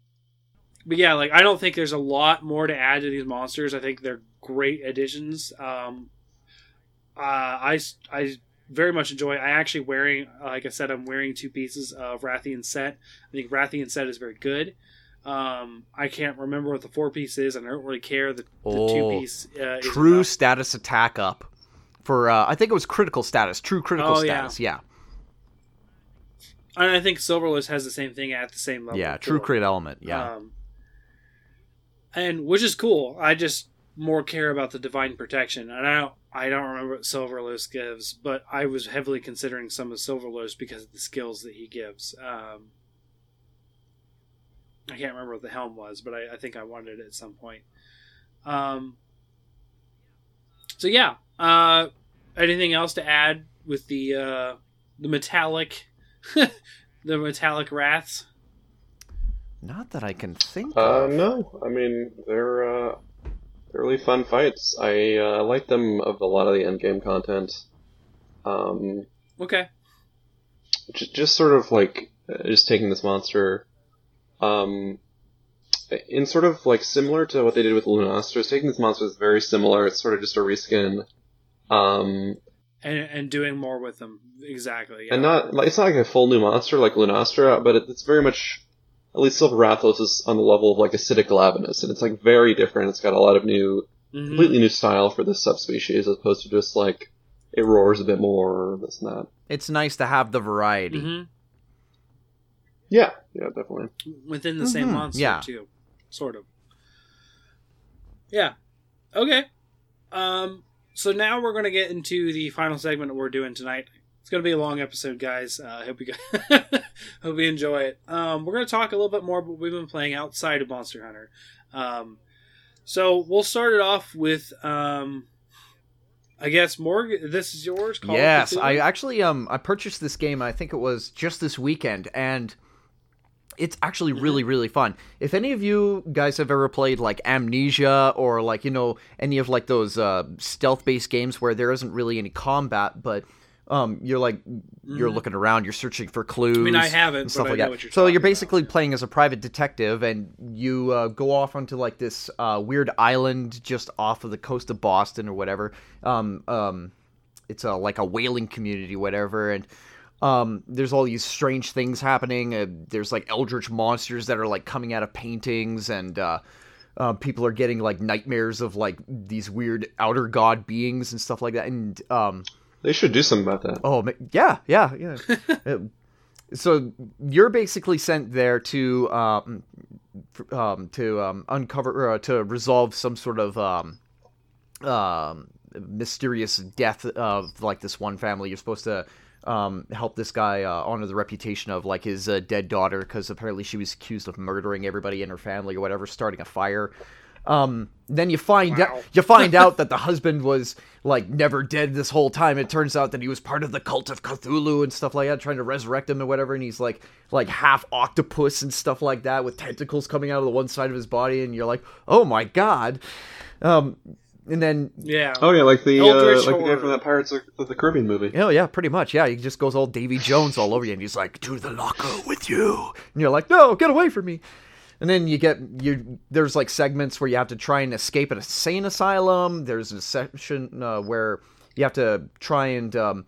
but yeah, like I don't think there's a lot more to add to these monsters. I think they're great additions. Um, uh, I I very much enjoy. I actually wearing, like I said, I'm wearing two pieces of Rathian set. I think Rathian set is very good. Um, I can't remember what the four piece is, and I don't really care. The, the Oh, two piece uh, True status attack up for uh, I think it was critical status. True critical Oh, status. Yeah. and I think Silverlos has the same thing at the same level. Yeah. True crit element. Yeah. Um, and which is cool. I just more care about the divine protection, and I don't. I don't remember what Silverlos gives, but I was heavily considering some of Silverlos because of the skills that he gives. Um, I can't remember what the helm was, but I, I think I wanted it at some point. Um, so yeah. Uh, anything else to add with the uh, the metallic, the metallic wraths? Not that I can think Uh, of. no, I mean they're uh, they're really fun fights. I uh, like them of a lot of the end game content. Um, Okay. just, just sort of like uh, just taking this monster, um, in sort of like similar to what they did with Lunastra. Taking this monster is very similar. It's sort of just a reskin. Um, and and doing more with them exactly yeah. and not like it's not like a full new monster like Lunastra, but it, it's very much at least Silver Rathos is on the level of like acidic Glavenus, and it's like very different. It's got a lot of new, Mhm. completely new style for this subspecies, as opposed to just like it roars a bit more, this and that. It's nice to have the variety. Mhm. Yeah, yeah, definitely. within the same Mhm, monster yeah. too sort of yeah okay um so now we're going to get into the final segment that we're doing tonight it's going to be a long episode guys uh, i hope you guys hope you enjoy it um we're going to talk a little bit more about what we've been playing outside of monster hunter um so we'll start it off with um I guess Morgan. This is yours. Call Yes, I actually um I purchased this game. I think it was just this weekend, and it's actually Mm-hmm. really really fun. If any of you guys have ever played like Amnesia or like you know any of like those uh, stealth based games where there isn't really any combat, but um you're like you're Mhm. looking around, you're searching for clues. I mean, I haven't, and stuff but I like know that. what you're so you're about. basically playing as a private detective, and you uh, go off onto like this uh, weird island just off of the coast of Boston or whatever. Um, um, it's a like a whaling community, whatever, and um, there's all these strange things happening. Uh, there's like eldritch monsters that are like coming out of paintings, and uh, uh, people are getting like nightmares of like these weird outer god beings and stuff like that. And um, They should do something about that. Oh, yeah, yeah, yeah. So you're basically sent there to um, um, to um, uncover uh, to resolve some sort of um, um, mysterious death of like this one family. You're supposed to um, help this guy uh, honor the reputation of like his uh, dead daughter because apparently she was accused of murdering everybody in her family or whatever, starting a fire. Um, then you find Wow. out you find out that the husband was like never dead this whole time. It turns out that he was part of the cult of Cthulhu and stuff like that, trying to resurrect him or whatever. And he's like like half octopus and stuff like that with tentacles coming out of the one side of his body. And you're like, oh my god. Um, and then Yeah. Oh yeah, like the uh, like the guy from that Pirates of of the Caribbean movie. Oh yeah, pretty much. Yeah, he just goes all Davy Jones all over you, and he's like, "To the locker with you," and you're like, "No, get away from me." And then you get you. There's like segments where you have to try and escape an insane asylum. There's a section uh, where you have to try and um,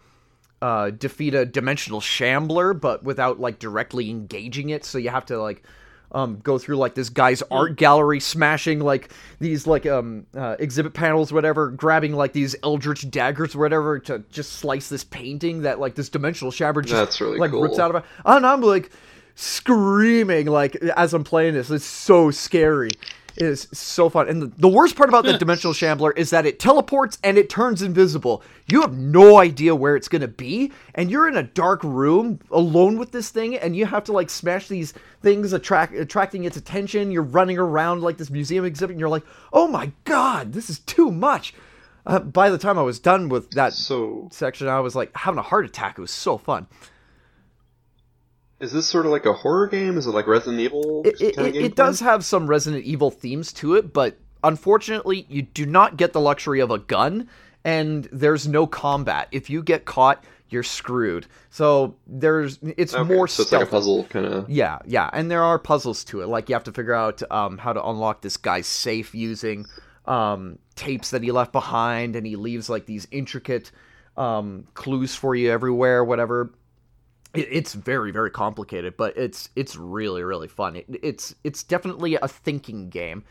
uh, defeat a dimensional shambler, but without like directly engaging it. So you have to like um, go through like this guy's art gallery, smashing like these like um uh, exhibit panels, whatever, grabbing like these eldritch daggers, or whatever, to just slice this painting that like this dimensional shambler just That's really like cool. rips out of it. And I'm like, screaming like as I'm playing this. It's so scary. It is so fun. And the, the worst part about the Dimensional Shambler is that it teleports and it turns invisible. You have no idea where it's going to be. And you're in a dark room alone with this thing. And you have to like smash these things, attract, attracting its attention. You're running around like this museum exhibit. And you're like, oh my God, this is too much. Uh, by the time I was done with that So, section, I was like having a heart attack. It was so fun. Is this sort of like a horror game? Is it like Resident Evil? It, it, it, it does have some Resident Evil themes to it, but unfortunately, you do not get the luxury of a gun, and there's no combat. If you get caught, you're screwed. So there's it's Okay, more so it's like a puzzle kind of. Yeah, yeah, and there are puzzles to it. Like you have to figure out um, how to unlock this guy's safe using um, tapes that he left behind, and he leaves like these intricate um, clues for you everywhere. Whatever. It, it's very very complicated, but it's it's really really fun. It, it's it's definitely a thinking game,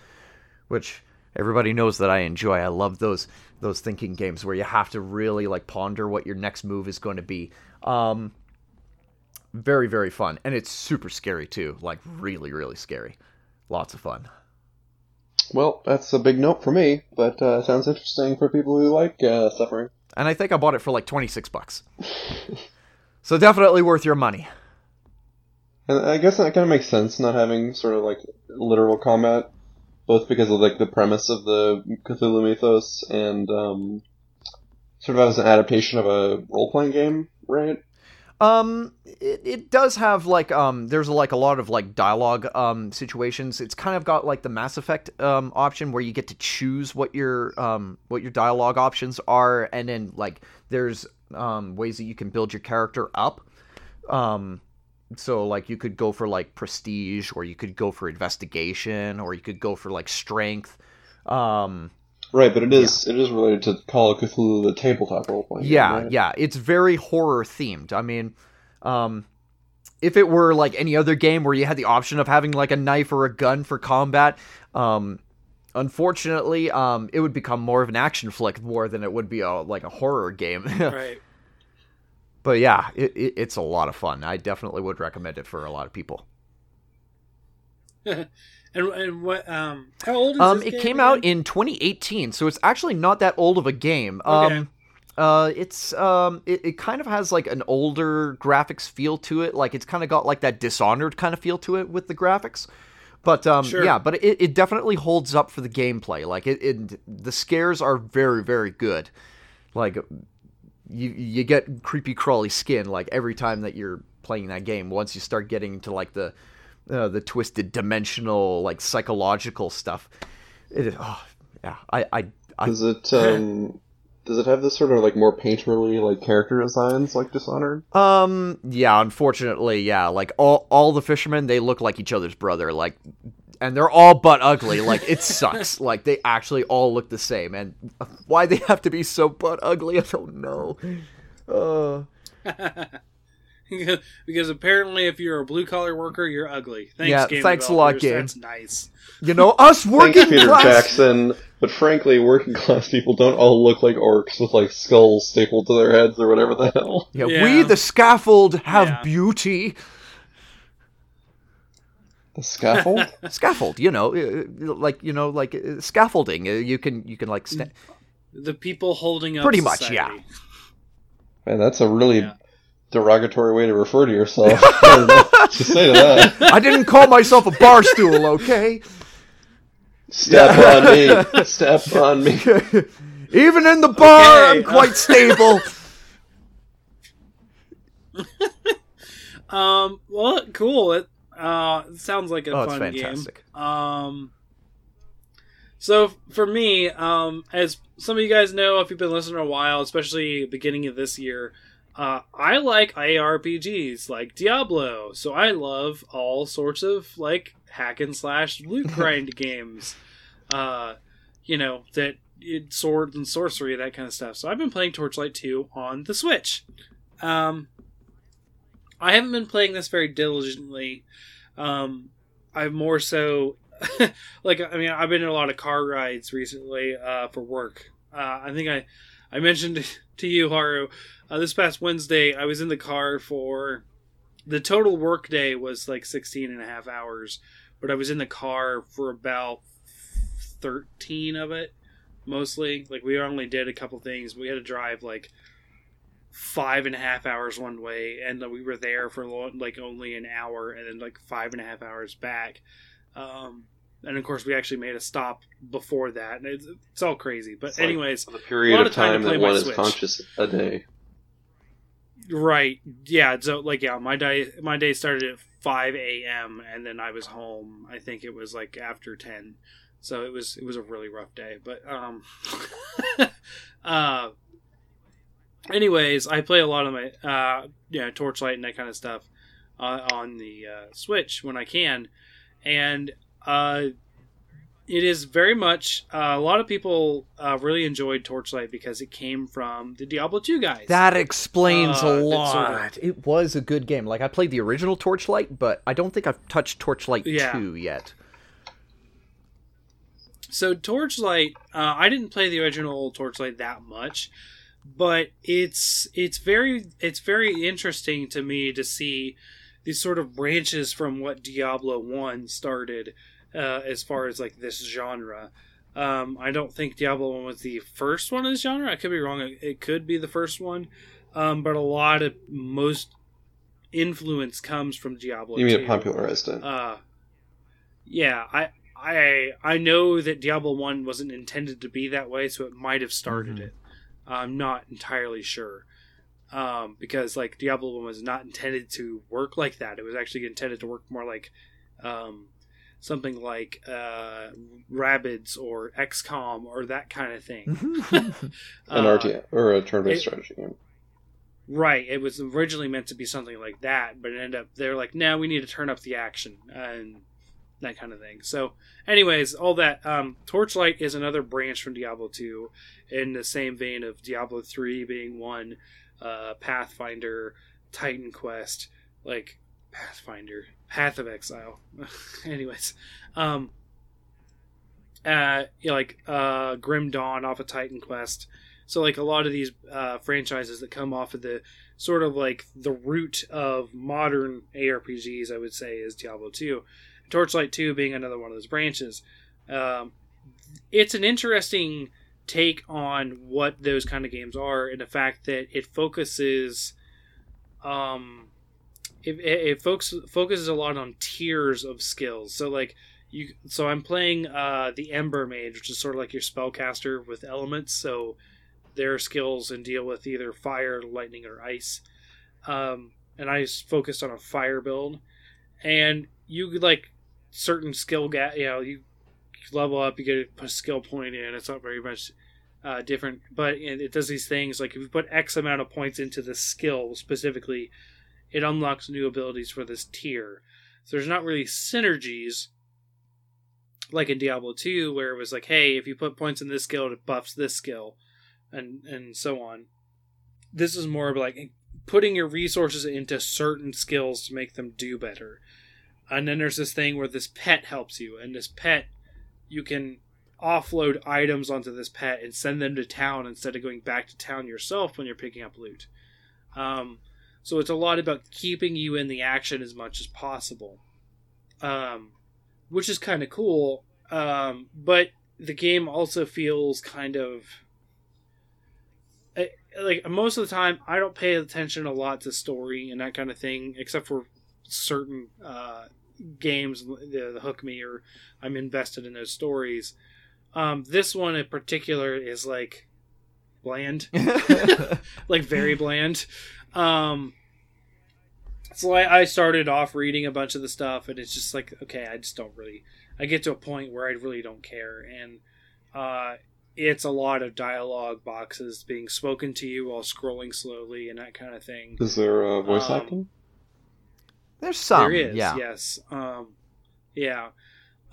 which everybody knows that I enjoy. I love those those thinking games where you have to really like ponder what your next move is going to be. Um, very very fun and it's super scary too like really really scary lots of fun Well, that's a big note for me, but uh, sounds interesting for people who like uh, suffering. and i think i bought it for like 26 bucks so definitely worth your money And I guess that kind of makes sense, not having sort of like literal combat, both because of like the premise of the Cthulhu mythos and um, sort of as an adaptation of a role playing game, right? um it, it does have like um there's like a lot of like dialogue um situations it's kind of got like the mass effect um option where you get to choose what your um what your dialogue options are and then like there's um ways that you can build your character up um so like you could go for like prestige or you could go for investigation or you could go for like strength um Right, but it is it is related to Call of Cthulhu, the tabletop role playing. yeah right? yeah it's very horror themed i mean um if it were like any other game where you had the option of having like a knife or a gun for combat um unfortunately um it would become more of an action flick more than it would be a like a horror game right. but yeah it, it, it's a lot of fun i definitely would recommend it for a lot of people and and what um how old is Um, this it came again? out in 2018, so it's actually not that old of a game. Okay. Um, uh, it's um, it, it kind of has like an older graphics feel to it. Like it's kind of got like that Dishonored kind of feel to it with the graphics. But um, Sure. yeah, but it, it definitely holds up for the gameplay. Like it, it, the scares are very very good. Like you you get creepy crawly skin like every time that you're playing that game. Once you start getting into like the uh, the twisted dimensional like psychological stuff. It is, oh, yeah, I, I, I Does it um does it have this sort of like more painterly like character designs like Dishonored? um, yeah, unfortunately, yeah, like all, all the fishermen, they look like each other's brother, like, and they're all butt ugly. Like, it sucks. like, they actually all look the same, and why they have to be so butt ugly, I don't know. Uh, because apparently, if you're a blue collar worker, you're ugly. Thanks, Yeah, game thanks a lot, developers. game. That's nice. you know, us working Thanks, working Peter class. Jackson. But frankly, working class people don't all look like orcs with like skulls stapled to their heads or whatever the hell. Yeah, Yeah. we the scaffold have Yeah. beauty. The scaffold? Scaffold, you know, uh, like you know, like uh, scaffolding. Uh, You can you can like sta- The people holding up Pretty much, society. Man, that's a really Yeah. derogatory way to refer to yourself. I don't know what to say to that. I didn't call myself a bar stool, okay? Step on me. Step on me. Even in the bar, Okay, I'm quite stable. Um. Well, cool. It uh sounds like a oh, it's fun fantastic. game. Um. So for me, um, as some of you guys know, if you've been listening a while, especially beginning of this year, uh, I like ARPGs like Diablo. So I love all sorts of like hack and slash loot grind games. Uh, you know that it, sword and sorcery, that kind of stuff. So I've been playing Torchlight 2 on the Switch. Um, I haven't been playing this very diligently. Um, I've more so, like, I mean, I've been in a lot of car rides recently uh, for work. Uh, I think I, I mentioned to you, Haru, uh, this past Wednesday, I was in the car for the total work day was like 16 and a half hours, but I was in the car for about 13 of it mostly. Like we only did a couple things. We had to drive like five and a half hours one way, and we were there for like only an hour, and then like five and a half hours back. Um, and of course, we actually made a stop before that, and it's, it's all crazy. But It's like anyways, The period of of time time that one is Switch. conscious a day. Right. Yeah. So like, yeah, my day my day started at five a.m. and then I was home. I think it was like after ten. So it was it was a really rough day. But um, uh, anyways, I play a lot of my uh, yeah, Torchlight and that kind of stuff uh, on the uh, Switch when I can, and uh. It is very much. Uh, a lot of people uh, really enjoyed Torchlight because it came from the Diablo 2 guys. That explains Uh, a lot. It was a good game. Like I played the original Torchlight, but I don't think I've touched Torchlight Yeah. 2 yet. So Torchlight, uh, I didn't play the original Torchlight that much, but it's it's very it's very interesting to me to see these sort of branches from what Diablo One started, uh, as far as like this genre. Um, I don't think Diablo One was the first one in this genre. I could be wrong. It, it could be the first one, um, but a lot of most influence comes from Diablo. You mean 2. it popularized it? Uh, yeah, I I I know that Diablo One wasn't intended to be that way, so it might have started Mhm. it. I'm not entirely sure, um, because like Diablo One was not intended to work like that. It was actually intended to work more like um, something like uh, Rabbids or XCOM or that kind of thing. An Uh, RTA or a turn-based it- strategy game. Right. It was originally meant to be something like that, but it ended up they're like, no, we need to turn up the action and that kind of thing. So, anyways, all that um, Torchlight is another branch from Diablo 2 in the same vein of Diablo 3 being one, uh, Pathfinder, Titan Quest, like Pathfinder, Path of Exile. anyways, um, uh, like uh, Grim Dawn off of Titan Quest. So like a lot of these uh, franchises that come off of the sort of like the root of modern ARPGs, I would say, is Diablo 2. Torchlight 2 being another one of those branches. Um, it's an interesting take on what those kind of games are, and the fact that it focuses, um, it, it, it focus, focuses a lot on tiers of skills. So like you, so I'm playing uh, the Ember Mage, which is sort of like your spellcaster with elements. So their skills and deal with either fire, lightning, or ice. Um, and I focused on a fire build. And you like certain skill gap, you know, you level up, you get a skill point in. It's not very much uh, different, but it does these things like if you put X amount of points into the skill specifically, it unlocks new abilities for this tier. So there's not really synergies like in Diablo 2, where it was like, hey, if you put points in this skill, it buffs this skill and and so on. This is more of like putting your resources into certain skills to make them do better. And then there's this thing where this pet helps you, and this pet you can offload items onto this pet and send them to town instead of going back to town yourself when you're picking up loot. Um, so it's a lot about keeping you in the action as much as possible, um, which is kind of cool. Um, but the game also feels kind of like most of the time i don't pay attention a lot to story and that kind of thing except for certain uh, games that hook me or i'm invested in those stories. Um, this one in particular is like bland. Like very bland um, so I, I started off reading a bunch of the stuff and it's just like okay i just don't really i get to a point where i really don't care and uh, it's a lot of dialogue boxes being spoken to you while scrolling slowly and that kind of thing. Is there uh, voice Um, acting? There's some, there is, yeah. yes, um, yeah,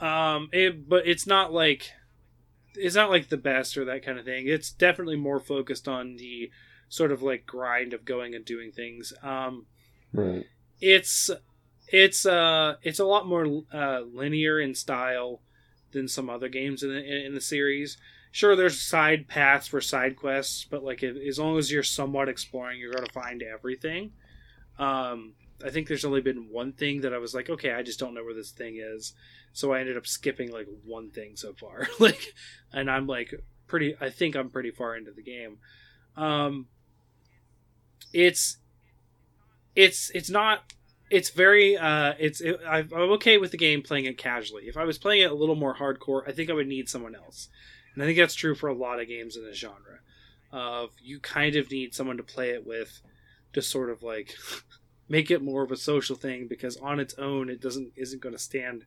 um, it, but it's not like it's not like the best or that kind of thing. It's definitely more focused on the sort of like grind of going and doing things. Um, Right. it's it's uh it's a lot more uh, linear in style than some other games in the in the series. Sure, there's side paths for side quests, but like if, as long as you're somewhat exploring, you're going to find everything. Um, I think there's only been one thing that I was like, okay, I just don't know where this thing is. So I ended up skipping like one thing so far. like, and I'm like pretty. I think I'm pretty far into the game. Um, it's it's it's not it's very uh it's it, i'm okay with the game playing it casually. If i was playing it a little more hardcore i think i would need someone else. And i think that's true for a lot of games in this genre. Of you kind of need someone to play it with to sort of like make it more of a social thing because on its own it doesn't isn't going to stand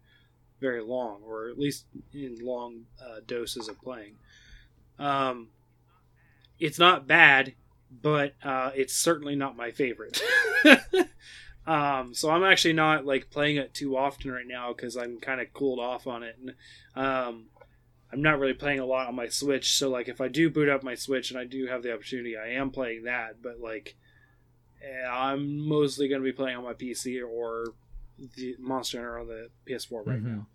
very long or at least in long uh, doses of playing. Um it's not bad but uh, it's certainly not my favorite. um, so I'm actually not like playing it too often right now because I'm kind of cooled off on it, and um, I'm not really playing a lot on my Switch. So like if I do boot up my Switch and I do have the opportunity, I am playing that. But like eh, I'm mostly going to be playing on my PC or the Monster Hunter on the PS4 right Mhm. now.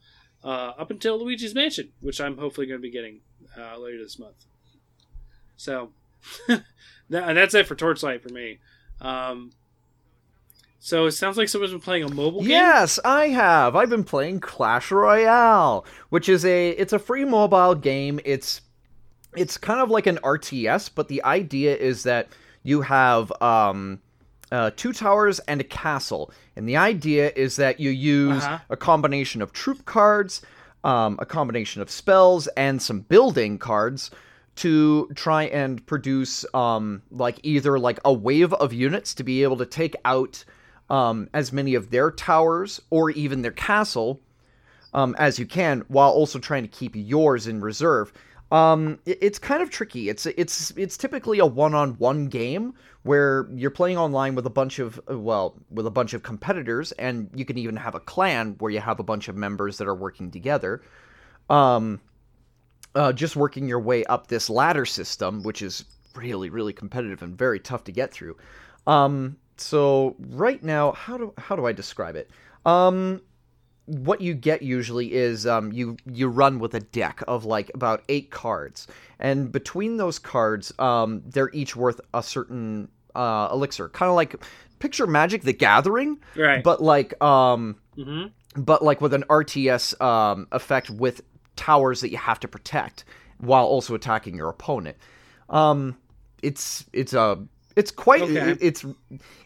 Uh, up until Luigi's Mansion, which I'm hopefully going to be getting uh, later this month. So that, that's it for Torchlight for me. Um, so it sounds like someone's been playing a mobile game. Yes, I have. I've been playing Clash Royale, which is a it's a free mobile game. It's it's kind of like an RTS, but the idea is that you have um, uh, two towers and a castle, and the idea is that you use Uh-huh. a combination of troop cards, um, a combination of spells, and some building cards to try and produce um, like either like a wave of units to be able to take out um, as many of their towers or even their castle um, as you can, while also trying to keep yours in reserve. Um, it- it's kind of tricky. It's it's it's typically a one-on-one game where you're playing online with a bunch of well, with a bunch of competitors, and you can even have a clan where you have a bunch of members that are working together. Um, uh, just working your way up this ladder system, which is really really competitive and very tough to get through. Um, so right now, how do how do I describe it? Um, what you get usually is um, you you run with a deck of like about eight cards, and between those cards, um, they're each worth a certain uh, elixir, kind of like picture Magic: The Gathering, right. but like um, hmm but like with an RTS um, effect with towers that you have to protect while also attacking your opponent. Um, it's it's a it's quite Okay. it- it's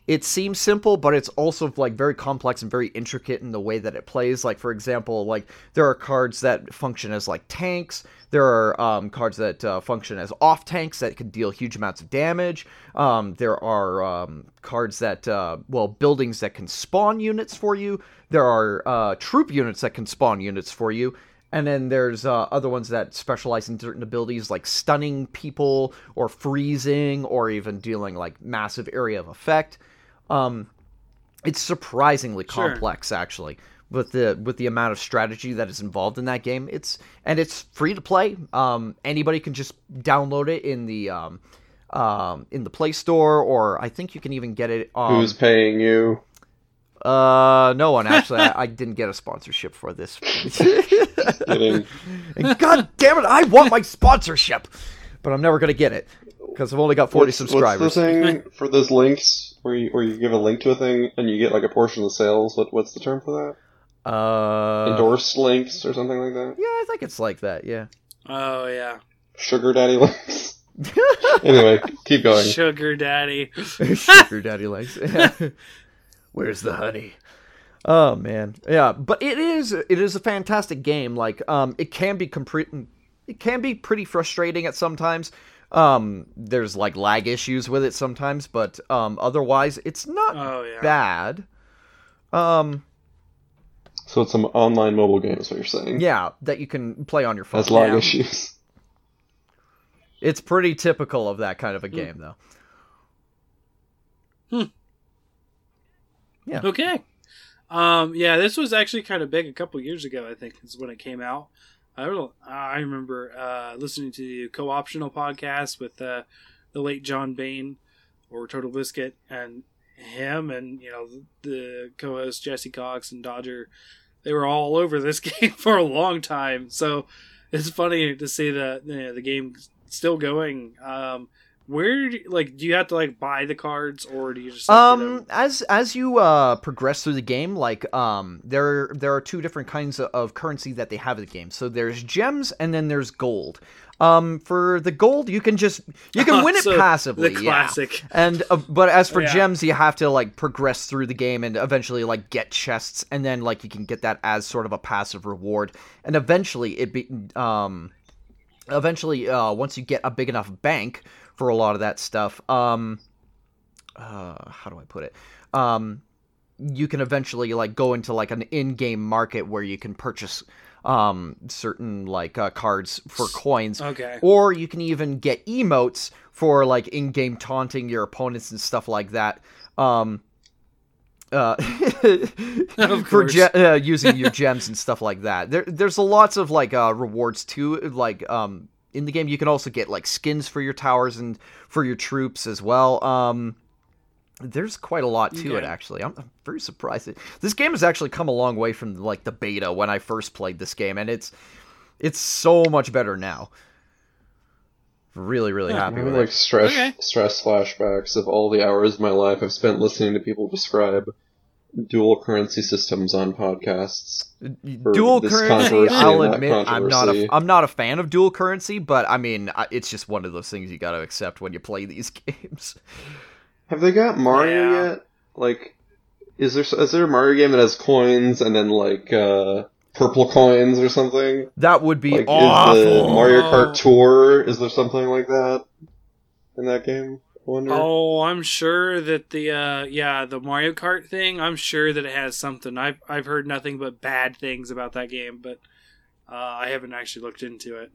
it seems simple, but it's also like very complex and very intricate in the way that it plays. Like for example, like there are cards that function as like tanks. There are um, cards that uh, function as off tanks that can deal huge amounts of damage. Um, there are um, cards that uh, well buildings that can spawn units for you. There are uh, troop units that can spawn units for you. And then there's uh, other ones that specialize in certain abilities like stunning people or freezing or even dealing like massive area of effect. Um, it's surprisingly Sure. complex actually with the with the amount of strategy that is involved in that game. It's and it's free to play. Um, anybody can just download it in the um, um, in the Play Store or I think you can even get it on Who's paying you? Uh, no one actually. I, I didn't get a sponsorship for this. And God damn it, I want my sponsorship, but I'm never gonna get it because I've only got 40 what's, subscribers. What's the thing for those links where you, where you give a link to a thing and you get like a portion of the sales? What what's the term for that? Uh, Endorsed links or something like that? yeah, I think it's like that. Yeah. Oh yeah, Sugar daddy links. anyway, keep going. sugar daddy. Sugar daddy likes. Where's the honey? Oh man, yeah, but it is it is a fantastic game. Like, um, it can be compre- it can be pretty frustrating at sometimes. Um, there's like lag issues with it sometimes, but um, otherwise it's not Oh yeah. bad. Um, So it's some online mobile game, is what you're saying? yeah, that you can play on your phone. Has lag Yeah. issues. It's pretty typical of that kind of a game, though. Okay. Um, yeah, this was actually kind of big a couple years ago. I think is when it came out. I. I remember uh, listening to the co-optional podcast with uh, the late John Bain or Total Biscuit, and him and you know the co-host Jesse Cox and Dodger. They were all over this game for a long time. So it's funny to see that you know, the game still going. Um, where do, like do you have to like buy the cards or do you just like, Um, as as you uh progress through the game, like um, there there are two different kinds of, of currency that they have in the game. So there's gems and then there's gold. Um, for the gold, you can just you can win it So, passively. the yeah. And uh, but as for Yeah. gems, you have to like progress through the game and eventually like get chests, and then like you can get that as sort of a passive reward. And eventually, it be um, eventually uh, once you get a big enough bank for a lot of that stuff, um, uh, how do I put it? Um, you can eventually like go into like an in-game market where you can purchase um certain like uh, cards for coins Okay. or you can even get emotes for like in-game taunting your opponents and stuff like that um uh, for ge- uh, using your gems and stuff like that. There, there's a lots of like uh, rewards too. Like um, in the game, you can also get like skins for your towers and for your troops as well. Um, there's quite a lot to it actually. I'm, I'm very surprised. This game has actually come a long way from like the beta when I first played this game, and it's it's so much better now. Really, really Huh. happy I'm with like it. stress Okay. stress flashbacks of all the hours of my life I've spent listening to people describe dual currency systems on podcasts. Dual currency, I'll admit, I'm not a controversy. I'm not a fan of dual currency, but I mean, it's just one of those things you got to accept when you play these games. Have they got Mario Yeah. yet? Like, is there is there a Mario game that has coins and then like uh, purple coins or something? That would be Like, awful. is the Mario Kart Tour? Is there something like that in that game? I wonder. Oh, I'm sure that the uh yeah, the Mario Kart thing, I'm sure that it has something. I've I've heard nothing but bad things about that game, but uh, I haven't actually looked into it.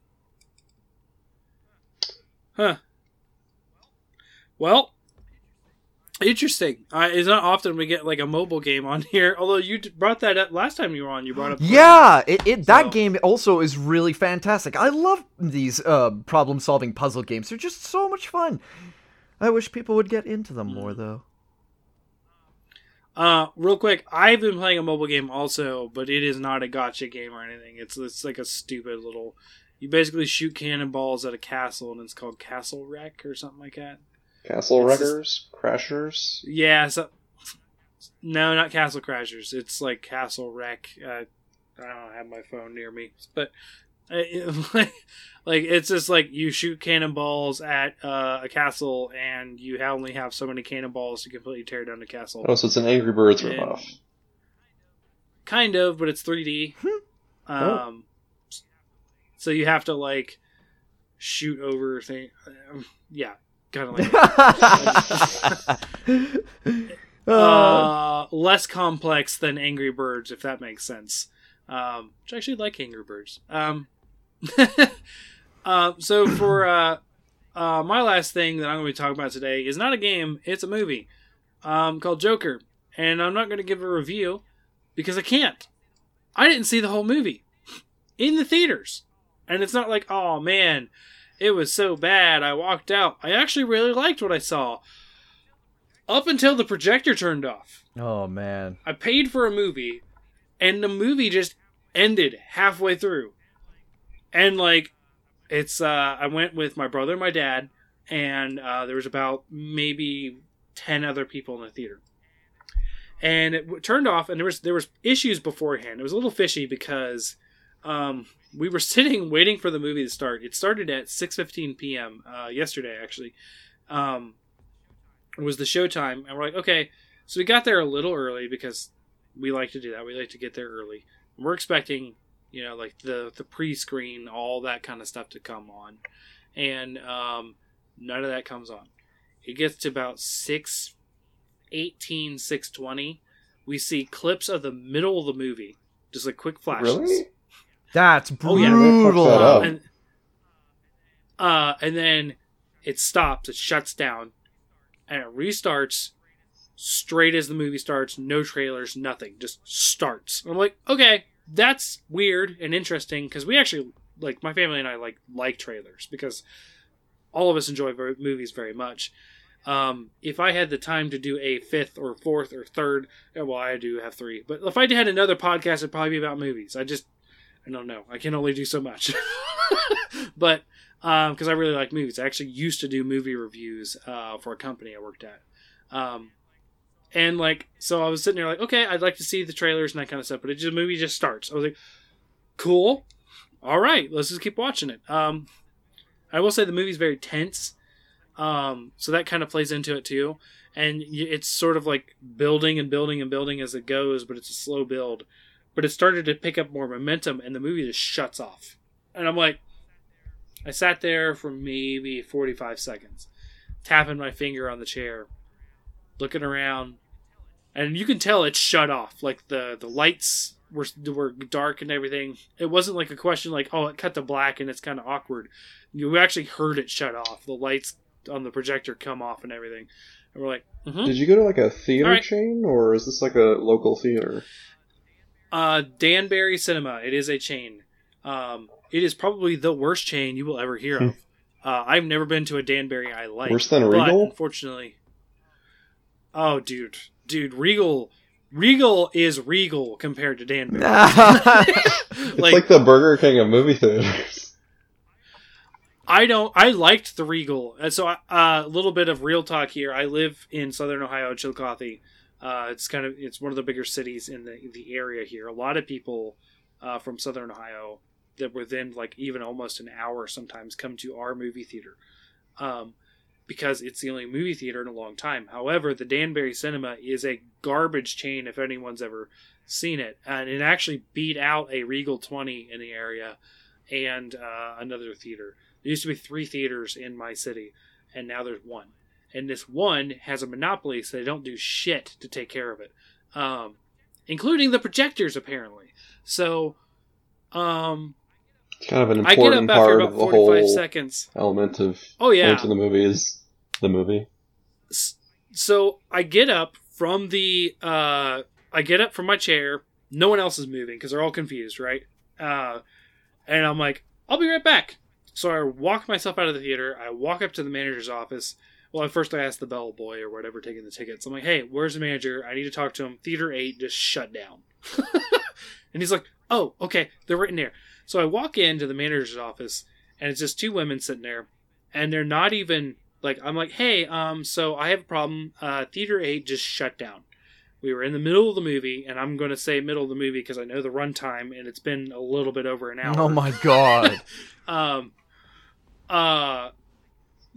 Huh. Well, interesting. Uh, it's not often we get like a mobile game on here. Although you d- brought that up last time you were on. You brought up Yeah, it, it that So- game also is really fantastic. I love these uh, problem-solving puzzle games. They're just so much fun. I wish people would get into them more, Mm. though. Uh, real quick, I've been playing a mobile game also, but it is not a gotcha game or anything. It's it's like a stupid little. You basically shoot cannonballs at a castle, and it's called Castle Wreck or something like that. Castle It's just- Wreckers, Crashers. Yeah, so no, not Castle Crashers. It's like Castle Wreck. Uh, I don't have my phone near me, but like, like it's just like you shoot cannonballs at uh, a castle, and you only have so many cannonballs to completely tear down the castle. Oh, so it's an Angry Birds And- ripoff. kind of, but it's 3D. um, so you have to like shoot over thing. Um, yeah, kind of like uh, uh, less complex than Angry Birds, if that makes sense. Um, which I actually like Angry Birds. Um, uh, so for uh, uh, my last thing that I'm going to be talking about today is not a game; it's a movie um, called Joker, and I'm not going to give a review because I can't. I didn't see the whole movie in the theaters, and it's not like, oh man, it was so bad I walked out. I actually really liked what I saw. Up until the projector turned off. oh man. I paid for a movie, and the movie just ended halfway through. And like, it's uh, I went with my brother and my dad, and uh, there was about maybe ten other people in the theater. And it turned off, and there was there was issues beforehand. It was a little fishy because um, we were sitting waiting for the movie to start. It started at six fifteen p.m. Uh, yesterday, actually. Um, was the showtime, and we're like, okay, so we got there a little early because we like to do that. We like to get there early. We're expecting, you know, like the the pre-screen, all that kind of stuff to come on, and um, none of that comes on. It gets to about six eighteen, six twenty. We see clips of the middle of the movie, just like quick flashes. Really? That's Oh, yeah. that up. and uh, and then it stops, it shuts down, and it restarts straight as the movie starts. No trailers, nothing, just starts. I'm like, okay, that's weird and interesting because we actually like my family and I like like trailers because all of us enjoy ver- movies very much. Um, if I had the time to do a fifth or fourth or third, eh, well, I do have three, but if I had another podcast, it'd probably be about movies. I just, I don't know. I can only do so much. but because I really like movies. I actually used to do movie reviews uh, for a company I worked at. Um, and like, so I was sitting there like, okay, I'd like to see the trailers and that kind of stuff, but it just, the movie just starts. I was like, cool, all right, let's just keep watching it. Um, I will say the movie's very tense, um, so that kind of plays into it too. And it's sort of like building and building and building as it goes, but it's a slow build. But it started to pick up more momentum, and the movie just shuts off. And I'm like, I sat there for maybe 45 seconds, tapping my finger on the chair, looking around, and you can tell it shut off. Like the the lights were were dark and everything. It wasn't like a question like, oh, it cut to black and it's kind of awkward. You actually heard it shut off. The lights on the projector come off and everything. And we're like, mm-hmm. Did you go to like a theater Alright. chain, or is this like a local theater? Uh, Danbarry Cinema. It is a chain. Um, it is probably the worst chain you will ever hear of. uh, I've never been to a Danbarry I like. Worse than but Regal? unfortunately. Oh, dude, dude, Regal, Regal is Regal compared to Danbarry. It's like, the Burger King of movie theaters. I don't. I liked the Regal, and so uh, a little bit of real talk here. I live in Southern Ohio, Chillicothe. Uh, it's kind of it's one of the bigger cities in the the area here. A lot of people uh, from Southern Ohio that within like even almost an hour sometimes come to our movie theater, um, because it's the only movie theater in a long time. However, the Danbarry Cinema is a garbage chain if anyone's ever seen it, and it actually beat out a Regal Twenty in the area and uh, another theater. There used to be three theaters in my city, and now there's one. And this one has a monopoly, so they don't do shit to take care of it, um, including the projectors, apparently. So, um, kind of an I get up important part of the whole seconds. element of Oh, yeah. going to the movie is the movie. So I get up from the, uh, I get up from my chair. No one else is moving because they're all confused, right? Uh, and I'm like, I'll be right back. So I walk myself out of the theater. I walk up to the manager's office. Well, at first I asked the bellboy or whatever taking the tickets. I'm like, hey, where's the manager? I need to talk to him. Theater 8 just shut down. and he's like, oh, okay, they're right in there. So I walk into the manager's office, and it's just two women sitting there, and they're not even like, I'm like, hey, um, so I have a problem. Uh, Theater 8 just shut down. We were in the middle of the movie, and I'm going to say middle of the movie because I know the runtime, and it's been a little bit over an hour. oh my god. Um, uh,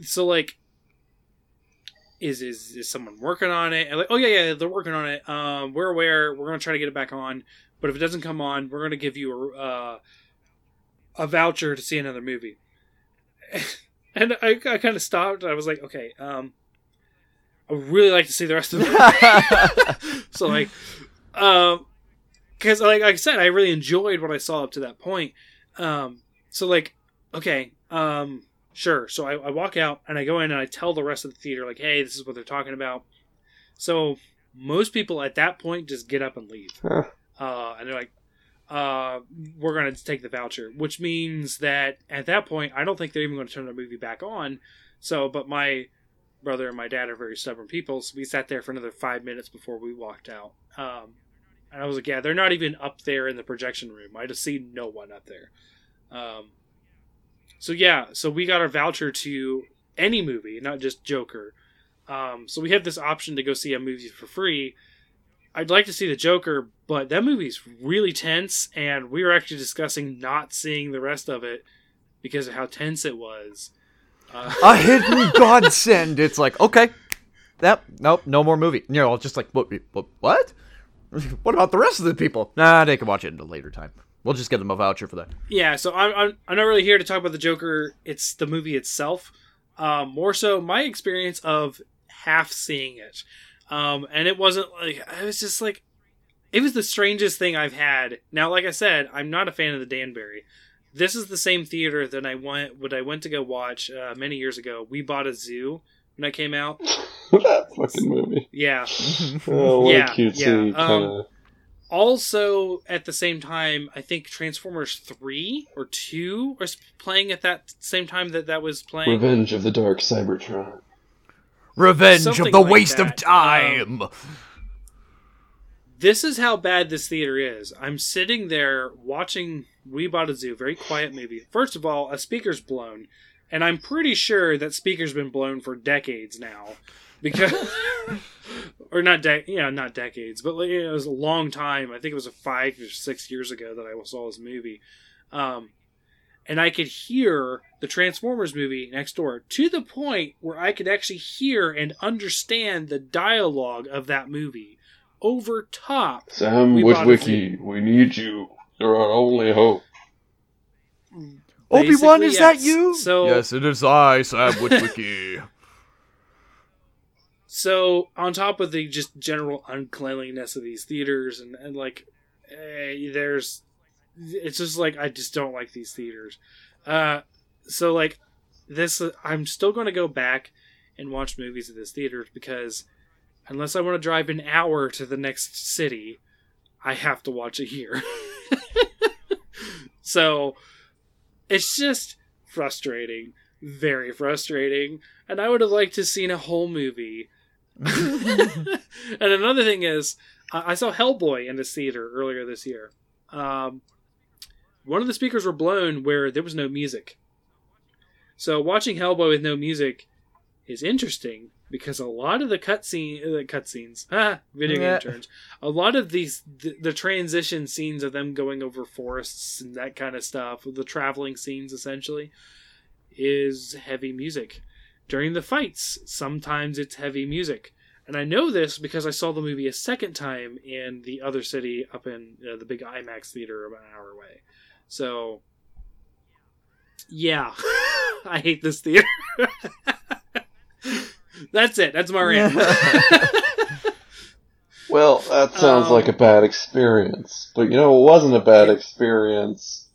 so like, is is is someone working on it? And like, oh yeah, yeah, they're working on it. Um, we're aware. We're gonna try to get it back on, but if it doesn't come on, we're gonna give you a uh, a voucher to see another movie. and I, I kind of stopped. I was like, okay, um, I would really like to see the rest of the movie. so like, um, because like I said, I really enjoyed what I saw up to that point. Um, so like, okay, um, sure. So I, I walk out and I go in and I tell the rest of the theater like, hey, this is what they're talking about. So most people at that point just get up and leave, Huh. uh, and they're like, uh, we're gonna take the voucher, which means that at that point, I don't think they're even going to turn the movie back on. So, but my brother and my dad are very stubborn people, so we sat there for another five minutes before we walked out. Um, and I was like, yeah, they're not even up there in the projection room. I just see no one up there. Um, so yeah, so we got our voucher to any movie, not just Joker. Um, so we have this option to go see a movie for free. I'd like to see the Joker, but that movie's really tense, and we were actually discussing not seeing the rest of it because of how tense it was. Uh, a hidden godsend. It's like, okay, that nope, no more movie. You know, I'll just like what? What? What What about the rest of the people? Nah, they can watch it at a later time. We'll just give them a voucher for that. yeah, so I'm, I'm I'm not really here to talk about the Joker. It's the movie itself. Um, more so, my experience of half seeing it, um, and it wasn't like I was just like, it was the strangest thing I've had. Now, like I said, I'm not a fan of the Danbarry. This is the same theater that I went when I went to go watch uh, many years ago. We bought a zoo when I came out. What that fucking movie. Yeah, Oh, what Yeah, a cutesy yeah, kind um, also at the same time i think transformers 3 or 2 was playing at that same time that that was playing Revenge of the Dark Cybertron. Revenge Something of the like waste of that. time. this is how bad this theater is i'm sitting there watching we bought a zoo very quiet movie first of all a speaker's blown and I'm pretty sure that speaker's been blown for decades now, because or not de- yeah not decades, but like, it was a long time. I think it was a five or six years ago that I saw this movie, um, and I could hear the Transformers movie next door to the point where I could actually hear and understand the dialogue of that movie over top. Sam We Witwicky, we need you. You're our only hope. Obi Wan, Basically, is that you? So yes, it is I, Sam Witwicky. So on top of the just general uncleanliness of these theaters and, and like eh, there's it's just like I just don't like these theaters. Uh so like this I'm still going to go back and watch movies at this theater because unless I want to drive an hour to the next city, I have to watch it here. so it's just frustrating, very frustrating, and I would have liked to seen a whole movie and another thing is, I I saw Hellboy in this theater earlier this year. Um, one of the speakers were blown where there was no music. So watching Hellboy with no music is interesting because a lot of the cutscene, uh, cutscenes, ah, video Yeah. game terms, a lot of these the, the transition scenes of them going over forests and that kind of stuff, the traveling scenes essentially, is heavy music during the fights, sometimes it's heavy music. And I know this because I saw the movie a second time in the other city up in uh, the big IMAX theater about an hour away. So, yeah, I hate this theater. That's it. That's my rant. Well, that sounds Um, like a bad experience. But you know, it wasn't a bad experience.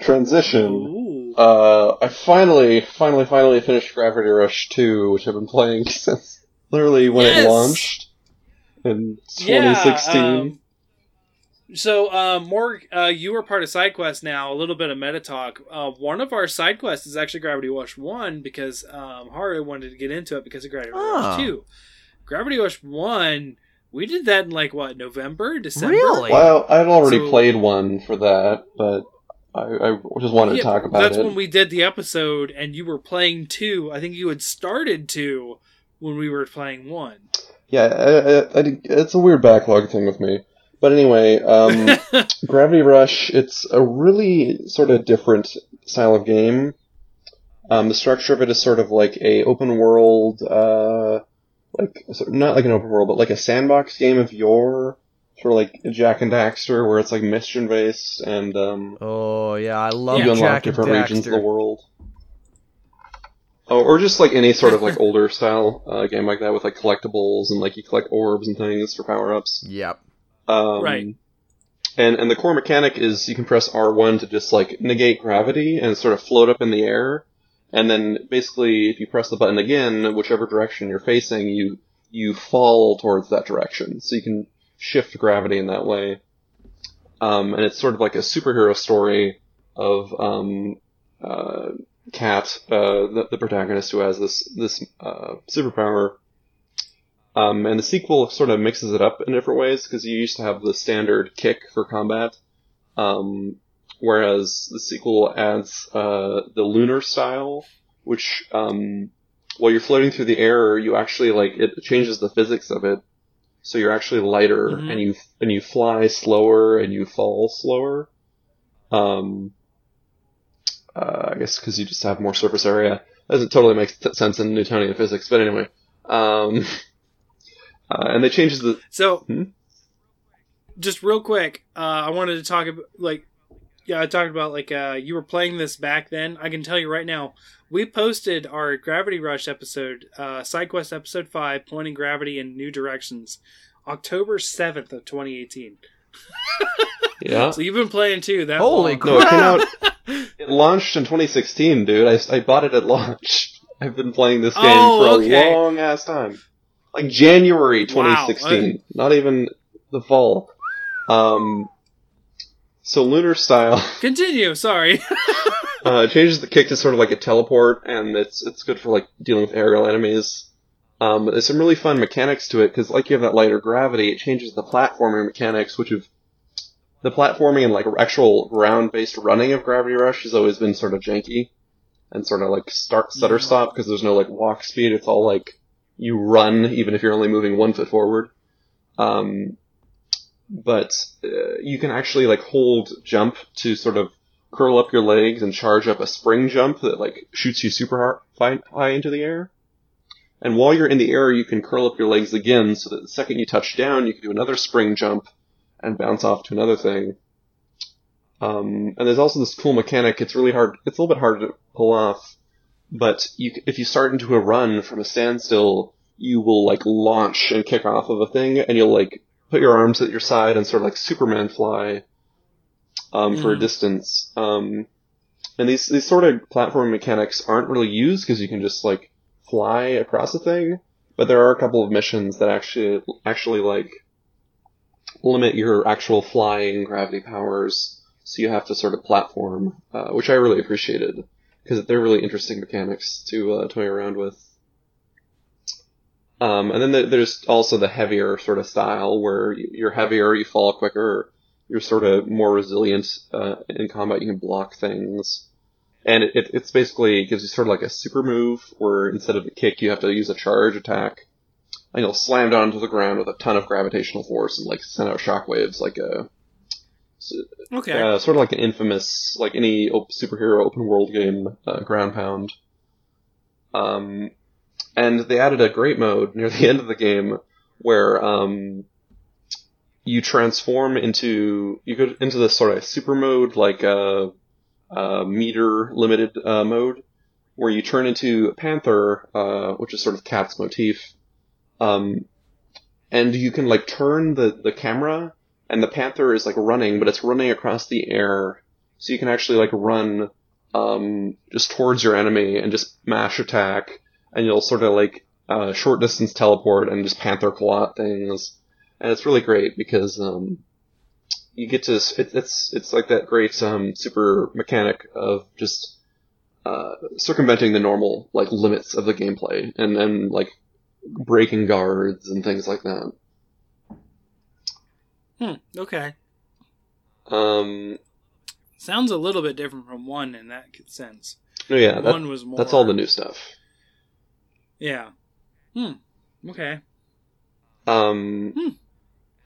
Transition. Uh, I finally, finally, finally finished Gravity Rush 2, which I've been playing since literally when Yes! it launched in Yeah, 2016. um, So, uh, more, uh, you were part of SideQuest now. A little bit of meta talk. Uh, one of our side quests is actually Gravity Rush One because um, Haru wanted to get into it because of Gravity Oh. Rush Two. Gravity Rush One, we did that in like what November, December. Really? well, I'd already So- played one for that, but I, I just wanted Yeah, to talk about That's it. That's when we did the episode, and you were playing two. I think you had started two when we were playing one. Yeah, I, I, I, it's a weird backlog thing with me. But anyway, um, Gravity Rush, it's a really sort of different style of game. Um, the structure of it is sort of like a open world, uh, like not like an open world, but like a sandbox game of yore, sort of like Jak and Daxter, where it's like mission based and um, Oh yeah, I love you unlock Jak different regions of the world. Oh, or just like any sort of like older style uh, game like that with like collectibles and like you collect orbs and things for power ups. Yep. Um, Right. And and the core mechanic is you can press R1 to just like negate gravity and sort of float up in the air, and then basically if you press the button again, whichever direction you're facing, you you fall towards that direction. So you can shift gravity in that way. Um, and it's sort of like a superhero story of um, uh, Kat, uh, the, the protagonist who has this this uh, superpower. Um, and the sequel sort of mixes it up in different ways because you used to have the standard kick for combat, um, whereas the sequel adds uh, the lunar style, which um, while you're floating through the air, you actually like it changes the physics of it, so you're actually lighter Mhm. and you and you fly slower and you fall slower. Um, uh, I guess because you just have more surface area. Doesn't totally make sense in Newtonian physics, but anyway. Um, uh, and they changed the So, Hmm? just real quick, uh, I wanted to talk about like, yeah, I talked about like uh, you were playing this back then. I can tell you right now, we posted our Gravity Rush episode, uh, SideQuest episode five, pointing gravity in new directions, October seventh of twenty eighteen. yeah. So you've been playing too. That Holy long. No, it came Crap. out. It launched in 2016, dude. I, I bought it at launch. I've been playing this game Oh, for okay. a long ass time, like January Wow, 2016, not even the fall. Um, so lunar style Continue. Sorry. uh, it changes the kick to sort of like a teleport, and it's it's good for like dealing with aerial enemies. Um, there's some really fun mechanics to it because, like, you have that lighter gravity. It changes the platforming mechanics, which have the platforming and like actual ground-based running of Gravity Rush has always been sort of janky. and sort of like start stutter stop because there's no like walk speed. It's all like you run even if you're only moving one foot forward. Um, but uh, you can actually like hold jump to sort of curl up your legs and charge up a spring jump that like shoots you super high, high into the air. And while you're in the air, you can curl up your legs again so that the second you touch down, you can do another spring jump and bounce off to another thing. Um, and there's also this cool mechanic. It's really hard. It's a little bit hard to pull off, but you, if you start into a run from a standstill, you will like launch and kick off of a thing, and you'll like put your arms at your side and sort of like Superman fly um, for a Mhm. distance. Um, and these these sort of platform mechanics aren't really used because you can just like fly across a thing. But there are a couple of missions that actually actually like limit your actual flying gravity powers, so you have to sort of platform, uh, which I really appreciated because they're really interesting mechanics to uh, toy around with. Um, and then the, there's also the heavier sort of style where you- you're heavier, you fall quicker, you're sort of more resilient uh, in combat. You can block things, and it, it it's basically gives you sort of like a super move where instead of a kick, you have to use a charge attack, and you'll slam down to the ground with a ton of gravitational force and like send out shockwaves like a Okay. uh, sort of like an infamous, like any op- superhero open world game, uh, ground pound. Um, and they added a great mode near the end of the game where um, you transform into you go into this sort of super mode, like a, a meter limited uh, mode, where you turn into a panther, uh, which is sort of cat's motif. Um, and you can like turn the the camera and the panther is like running, but it's running across the air, so you can actually like run um, just towards your enemy and just mash attack, and you'll sort of like uh, short distance teleport and just panther claw things, and it's really great because um, you get to it, it's it's like that great um, super mechanic of just uh, circumventing the normal like limits of the gameplay and and like breaking guards and things like that. Hmm, okay. Um, Sounds a little bit different from one in that sense. no, yeah, that, one was more. that's all the new stuff. Yeah. Hmm. Okay. Um, Hmm.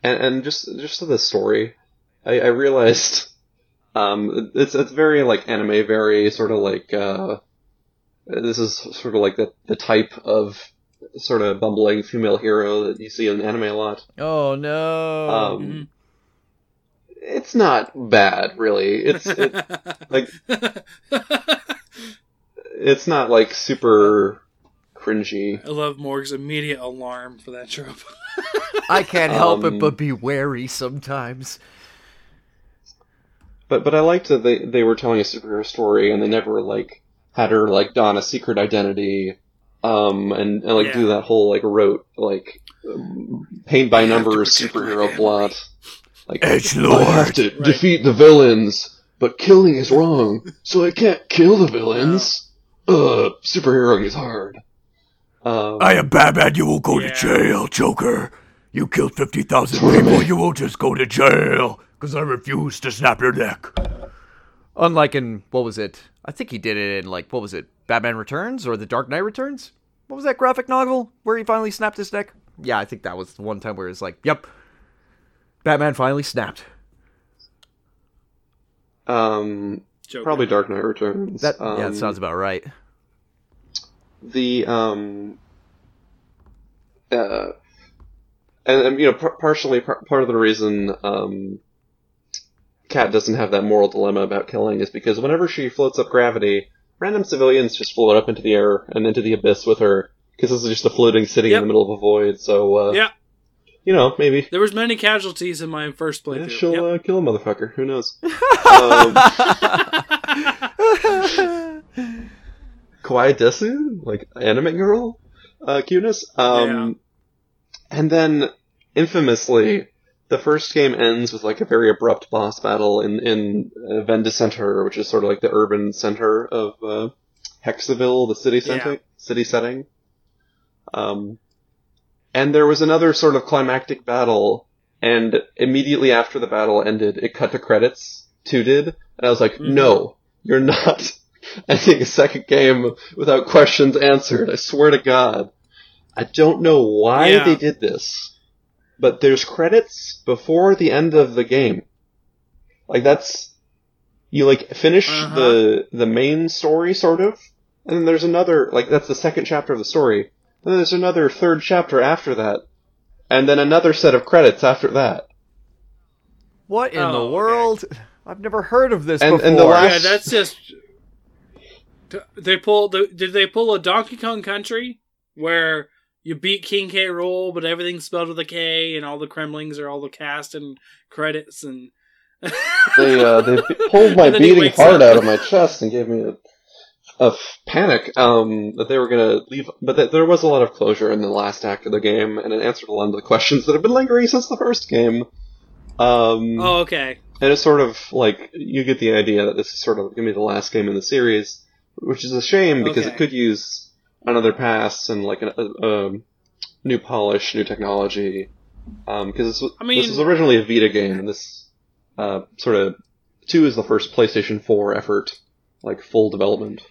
and and just just to the story, I, I realized, um, it's it's very like anime, very sort of like uh, this is sort of like the the type of sort of bumbling female hero that you see in anime a lot. Oh no. Um, Mhm. It's not bad, really. It's it, like- it's not like super cringy. I love Morg's immediate alarm for that trope. I can't help um, it but be wary sometimes. But but I liked that they they were telling a superhero story and they never like had her like don a secret identity, um and, and like Yeah. do that whole like rote like um, paint by I numbers superhero plot. Like Edgelord. I have to Right. defeat the villains, but killing is wrong, so I can't kill the villains. Uh, superheroing is hard. Um, I am Batman. You will go Yeah. to jail, Joker. You killed 50,000 people. You will just go to jail. Because I refuse to snap your neck. Unlike in, what was it? I think he did it in, like, what was it? Batman Returns or The Dark Knight Returns? What was that graphic novel where he finally snapped his neck? Yeah, I think that was the one time where it's like, yep. Batman finally snapped. um, Joker. probably Dark Knight Returns. That yeah, Um, that sounds about right. the um uh and, and you know par- partially par- part of the reason um Kat doesn't have that moral dilemma about killing is because whenever she floats up gravity, random civilians just float up into the air and into the abyss with her because this is just a floating city Yep. in the middle of a void. So uh, Yeah. you know maybe There was many casualties in my first yeah, she'll Yep. uh, kill a motherfucker. Who knows? um, Kawaii Desu, like anime girl, uh, cuteness. Um, and then infamously, the first game ends with like a very abrupt boss battle in in uh, Vendecentre, which is sort of like the urban center of uh, Hekseville, the city center, Yeah. city setting. Um, and there was another sort of climactic battle, and immediately after the battle ended, it cut to credits. Two did, and I was like, Mhm. no, you're not. ending a second game without questions answered. I swear to God. I don't know why Yeah. they did this, but there's credits before the end of the game. Like that's you like finish Uh-huh. the the main story sort of, and then there's another like that's the second chapter of the story. And Then there's another third chapter after that, and then another set of credits after that. What in Oh, the okay. world? I've never heard of this And- before. and the last- Yeah, that's just. They pull. The, did they pull a Donkey Kong Country where you beat King K. Rool, but everything's spelled with a K, and all the Kremlings are all the cast and credits, and They uh, they pulled my beating heart out of my chest and gave me a, panic um, that they were gonna leave. But that there was a lot of closure in the last act of the game, and it answered a lot of the questions that have been lingering since the first game. Um, oh, okay. And it's sort of like you get the idea that this is sort of gonna be the last game in the series, which is a shame because Okay. it could use another pass and like an, a, a new polish, new technology. Because this, was- I mean- this was originally a Vita game, and this uh, sort of two is the first PlayStation Four effort, like full development.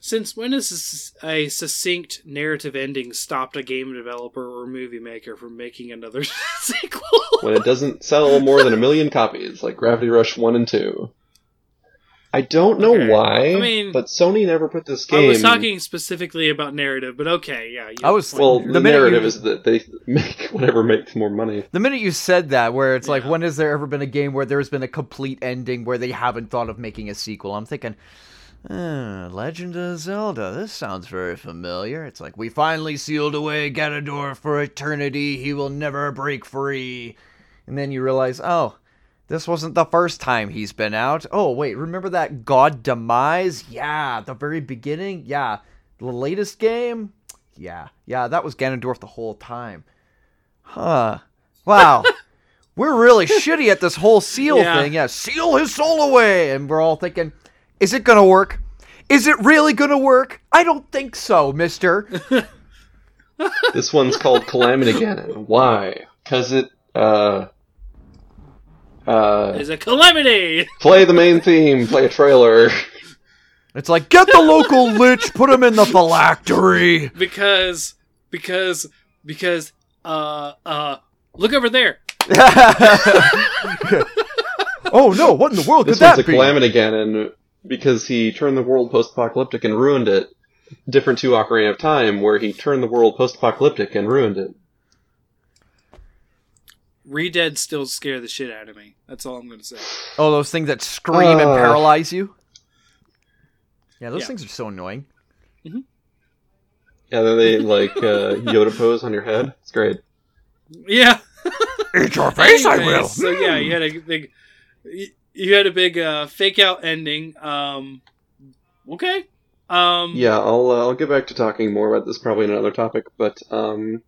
Since when has a succinct narrative ending stopped a game developer or movie maker from making another sequel? when it doesn't sell more than a million copies, like Gravity Rush One and Two. I don't know Okay. why, I mean- but Sony never put this game. I was talking specifically about narrative, but okay, yeah. I was- Well, The the, narrative you- is that they make whatever makes more money. The minute you said that, where it's like, when has there ever been a game where there's been a complete ending where they haven't thought of making a sequel? I'm thinking, uh, Legend of Zelda. This sounds very familiar. It's like we finally sealed away Ganondorf for eternity. He will never break free. And then you realize, oh, this wasn't the first time he's been out. Oh wait, remember that God Demise? Yeah, the very beginning. Yeah, the latest game. Yeah, yeah, that was Ganondorf the whole time. Huh. Wow. we're really shitty at this whole seal Yeah. thing. Yeah, seal his soul away. And we're all thinking, is it going to work? Is it really going to work? I don't think so, mister. This one's called Calamity Ganon. Why? Because it, uh, uh, is a calamity. play the main theme, play a trailer. It's like, get the local lich, put him in the phylactery. because because because uh uh look over there oh no, what in the world This could one's that a be? Calamity Ganon because he turned the world post-apocalyptic and ruined it. Different to Ocarina of Time, where he turned the world post-apocalyptic and ruined it. Redead still scare the shit out of me that's all i'm gonna say Oh, those things that scream and Uh. paralyze you? Yeah, those Yeah. things are so annoying. Yeah, then they like uh, Yoda pose on your head. It's great. yeah Eat your face, Anyways, I will. so yeah you had a big you- you had a big uh fake out ending um okay um Yeah, I'll uh, I'll get back to talking more about this probably in another topic, but um,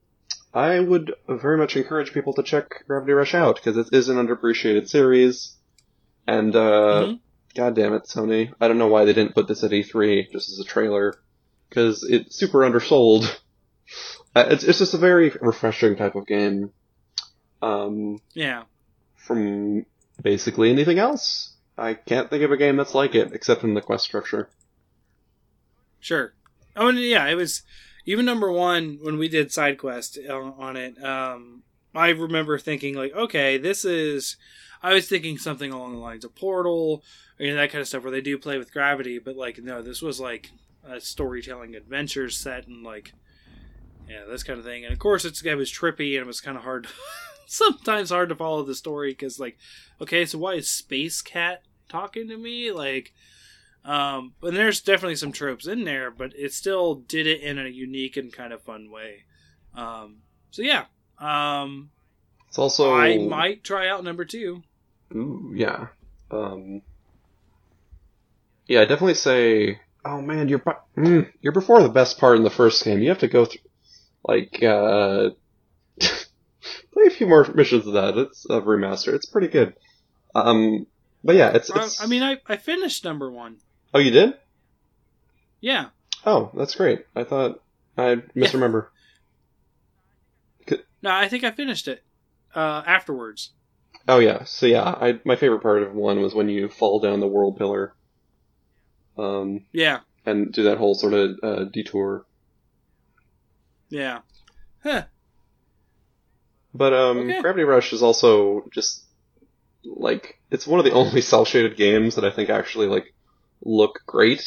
I would very much encourage people to check Gravity Rush out because it is an underappreciated series, and uh, Mhm. god damn it, Sony, I don't know why they didn't put this at E3 just as a trailer because it's super undersold. Uh, it's it's just a very refreshing type of game. Um, yeah from basically anything else. I can't think of a game that's like it except in the quest structure. Sure. Oh, and yeah, it was even number one when we did side quest on, on it. Um, I remember thinking like, okay, this is. I was thinking something along the lines of Portal, you know, that kind of stuff where they do play with gravity, but like, no, this was like a storytelling adventure set and like, yeah, this kind of thing. And of course, it's it was trippy and it was kind of hard, sometimes hard to follow the story because like, okay, so why is Space Cat talking to me? Like, um, and there's definitely some tropes in there, but it still did it in a unique and kind of fun way. Um, so yeah, um, It's also I might try out number two. Ooh, yeah. Um, yeah, I definitely say. Oh man, you're mm, you're before the best part in the first game. You have to go through, like, uh, play a few more missions of that. It's a remaster. It's pretty good. Um, but yeah, it's. I, it's I mean, I, I finished number one. Oh, you did? Yeah, Oh, that's great. I thought I misremember. no, I think I finished it uh, afterwards. Oh yeah, so yeah, I my favorite part of one was when you fall down the world pillar. um, Yeah, and do that whole sort of uh, detour. yeah. Huh. But um, Okay. Gravity Rush is also just like it's one of the only cel shaded games that I think actually like look great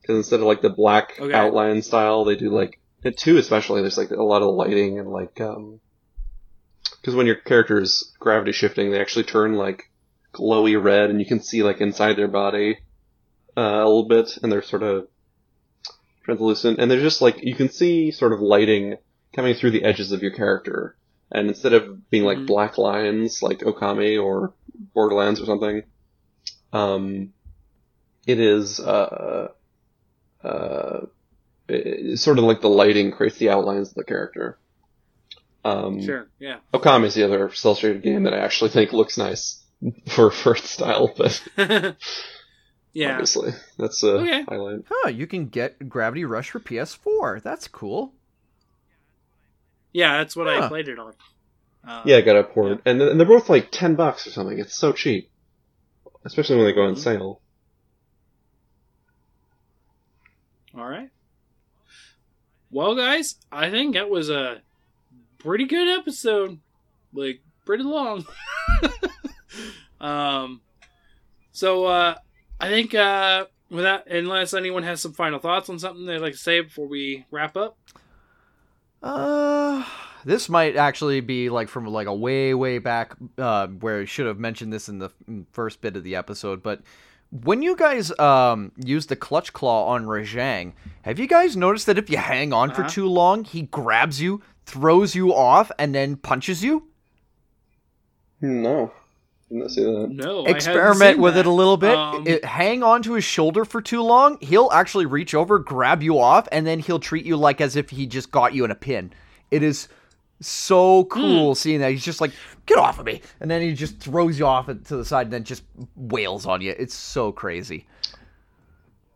because instead of like the black Okay. outline style, they do like two especially. There's like a lot of lighting and like um because when your character is gravity shifting, they actually turn like glowy red, and you can see like inside their body uh, a little bit, and they're sort of translucent, and they're just like you can see sort of lighting coming through the edges of your character. And instead of being like Mhm. black lines like Okami or Borderlands or something, um, it is uh, uh, it's sort of like the lighting creates the outlines of the character. Um, Sure. Yeah. Okami is the other cel shaded game that I actually think looks nice for for its style, but yeah. obviously that's a Okay. highlight. Huh, you can get Gravity Rush for PS4. That's cool. Yeah, that's what I played it on. Uh, Yeah, I got a port, and, and they're both like ten bucks or something. It's so cheap, especially when they go on Mhm. sale. All right. Well, guys, I think that was a pretty good episode. Like pretty long. um. So uh, I think uh, without unless anyone has some final thoughts on something they'd like to say before we wrap up. Uh, this might actually be like from like a way way back uh, where I should have mentioned this in the first bit of the episode, but when you guys um use the clutch claw on Rajang, have you guys noticed that if you hang on for Uh-huh. too long, he grabs you, throws you off, and then punches you? No, didn't see that. No, Experiment seen with that. it a little bit. Um, It- hang on to his shoulder for too long, he'll actually reach over, grab you off, and then he'll treat you like as if he just got you in a pin. It is so cool seeing that. He's just like, get off of me. And then he just throws you off to the side and then just wails on you. It's so crazy.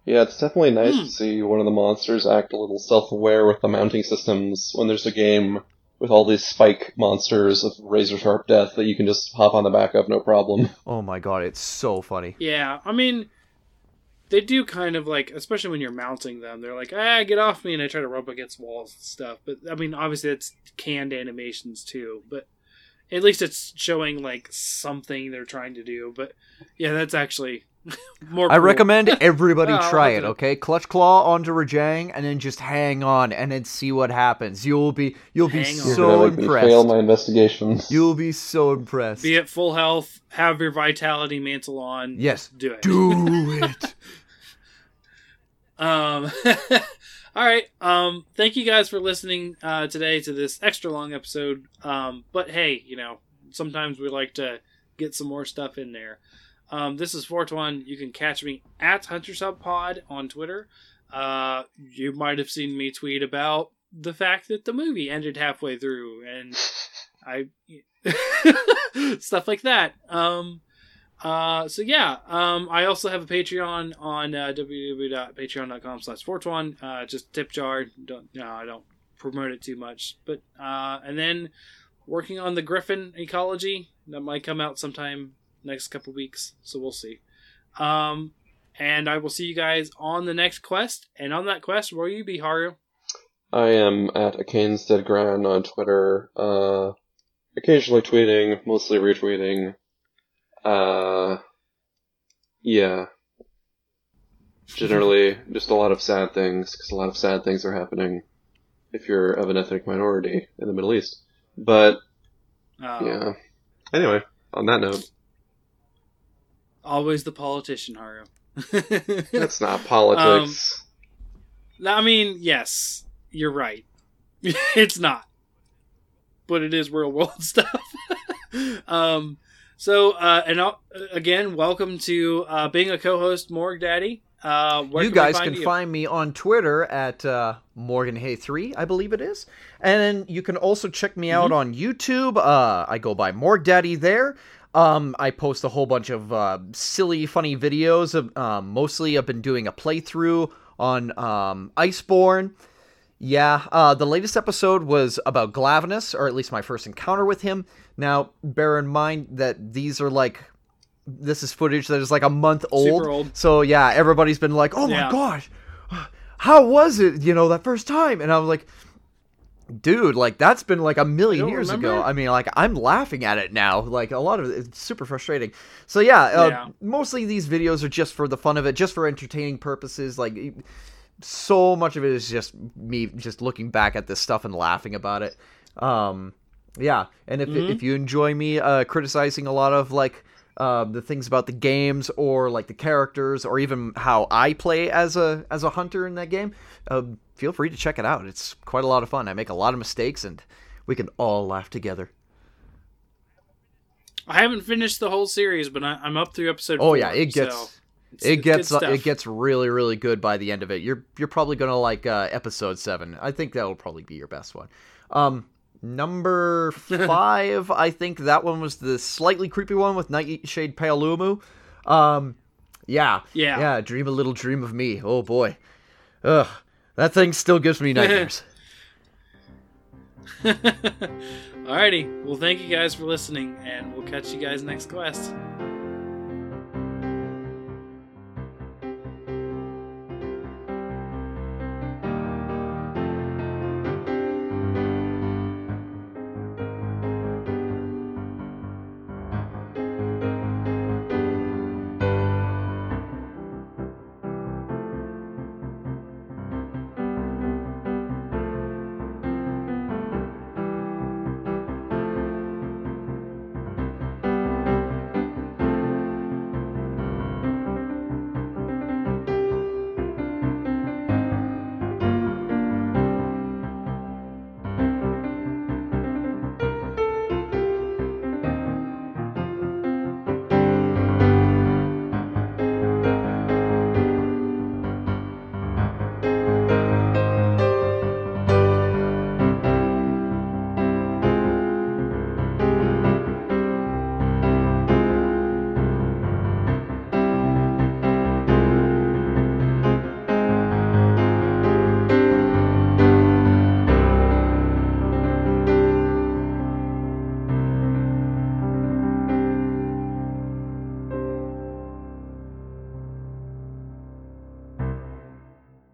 Yeah, it's definitely nice Hmm. to see one of the monsters act a little self-aware with the mounting systems when there's a game with all these spike monsters of razor sharp death that you can just hop on the back of no problem. Oh my god, it's so funny. Yeah, I mean, they do kind of like, especially when you're mounting them, they're like, ah, get off me, and I try to rub against walls and stuff. But I mean, obviously, it's canned animations too, but at least it's showing like something they're trying to do. But yeah, that's actually more. I cool. recommend everybody Oh, try it, to- okay? Clutch claw onto Rajang and then just hang on and then see what happens. You'll be you'll be Hang on. You're so gonna make me impressed. fail my investigations. You'll be so impressed. Be at full health, have your vitality mantle on. Yes. do it. Do it. Um, all right. Um, thank you guys for listening uh, today to this extra long episode. Um, but hey, you know, sometimes we like to get some more stuff in there. Um, this is Fortuan. You can catch me at HunterSubPod on Twitter. Uh, you might have seen me tweet about the fact that the movie ended halfway through, and I stuff like that. Um, uh, so yeah, um, I also have a Patreon on uh, www.patreon.com slash fortwan. Uh, just tip jar. Don't no, I don't promote it too much. But uh, and then working on the Griffin ecology that might come out sometime next couple weeks. So we'll see. Um, and I will see you guys on the next quest. And on that quest, where will you be, Haru? I am at a Cainstead Gran on Twitter, uh, occasionally tweeting, mostly retweeting. Uh, yeah. Generally, just a lot of sad things, because a lot of sad things are happening if you're of an ethnic minority in the Middle East. But, Uh, yeah. Anyway, on that note, Always the politician, Haru. that's not politics. I mean, yes, you're right. it's not, but it is real world stuff. um, so, uh, and uh, again, welcome to uh, being a co-host, Morg Daddy. Uh, where you guys find can you? find me on Twitter at uh, Morgan Hay three, I believe it is, and then you can also check me Mm-hmm. out on YouTube. Uh, I go by Morg Daddy there. Um, I post a whole bunch of uh, silly, funny videos. Of, um, mostly, I've been doing a playthrough on um, Iceborne. Yeah, uh, the latest episode was about Glavenus, or at least my first encounter with him. Now, bear in mind that these are like this is footage that is like a month old. Old. So yeah, everybody's been like, "Oh Yeah. my gosh, how was it? You know, that first time?" And I was like, "Dude, like that's been like a million years ago." I mean, like I'm laughing at it now. Like a lot of it, it's super frustrating. So yeah, uh, Yeah. mostly these videos are just for the fun of it, just for entertaining purposes. Like so much of it is just me just looking back at this stuff and laughing about it. Um, yeah, and if Mhm. if you enjoy me uh, criticizing a lot of like uh, the things about the games or like the characters or even how I play as a as a hunter in that game, uh, feel free to check it out. It's quite a lot of fun. I make a lot of mistakes and we can all laugh together. I haven't finished the whole series, but I, I'm up through episode. Oh four, yeah, it gets so it's- it gets it gets really really good by the end of it. You're you're probably gonna like uh, episode seven. I think that'll probably be your best one. Um, number five, I think that one was the slightly creepy one with Nightshade Paolumu. Um, yeah, Yeah. yeah. Dream a little dream of me. Oh boy, ugh, that thing still gives me nightmares. Alrighty. Well, thank you guys for listening, and we'll catch you guys next quest.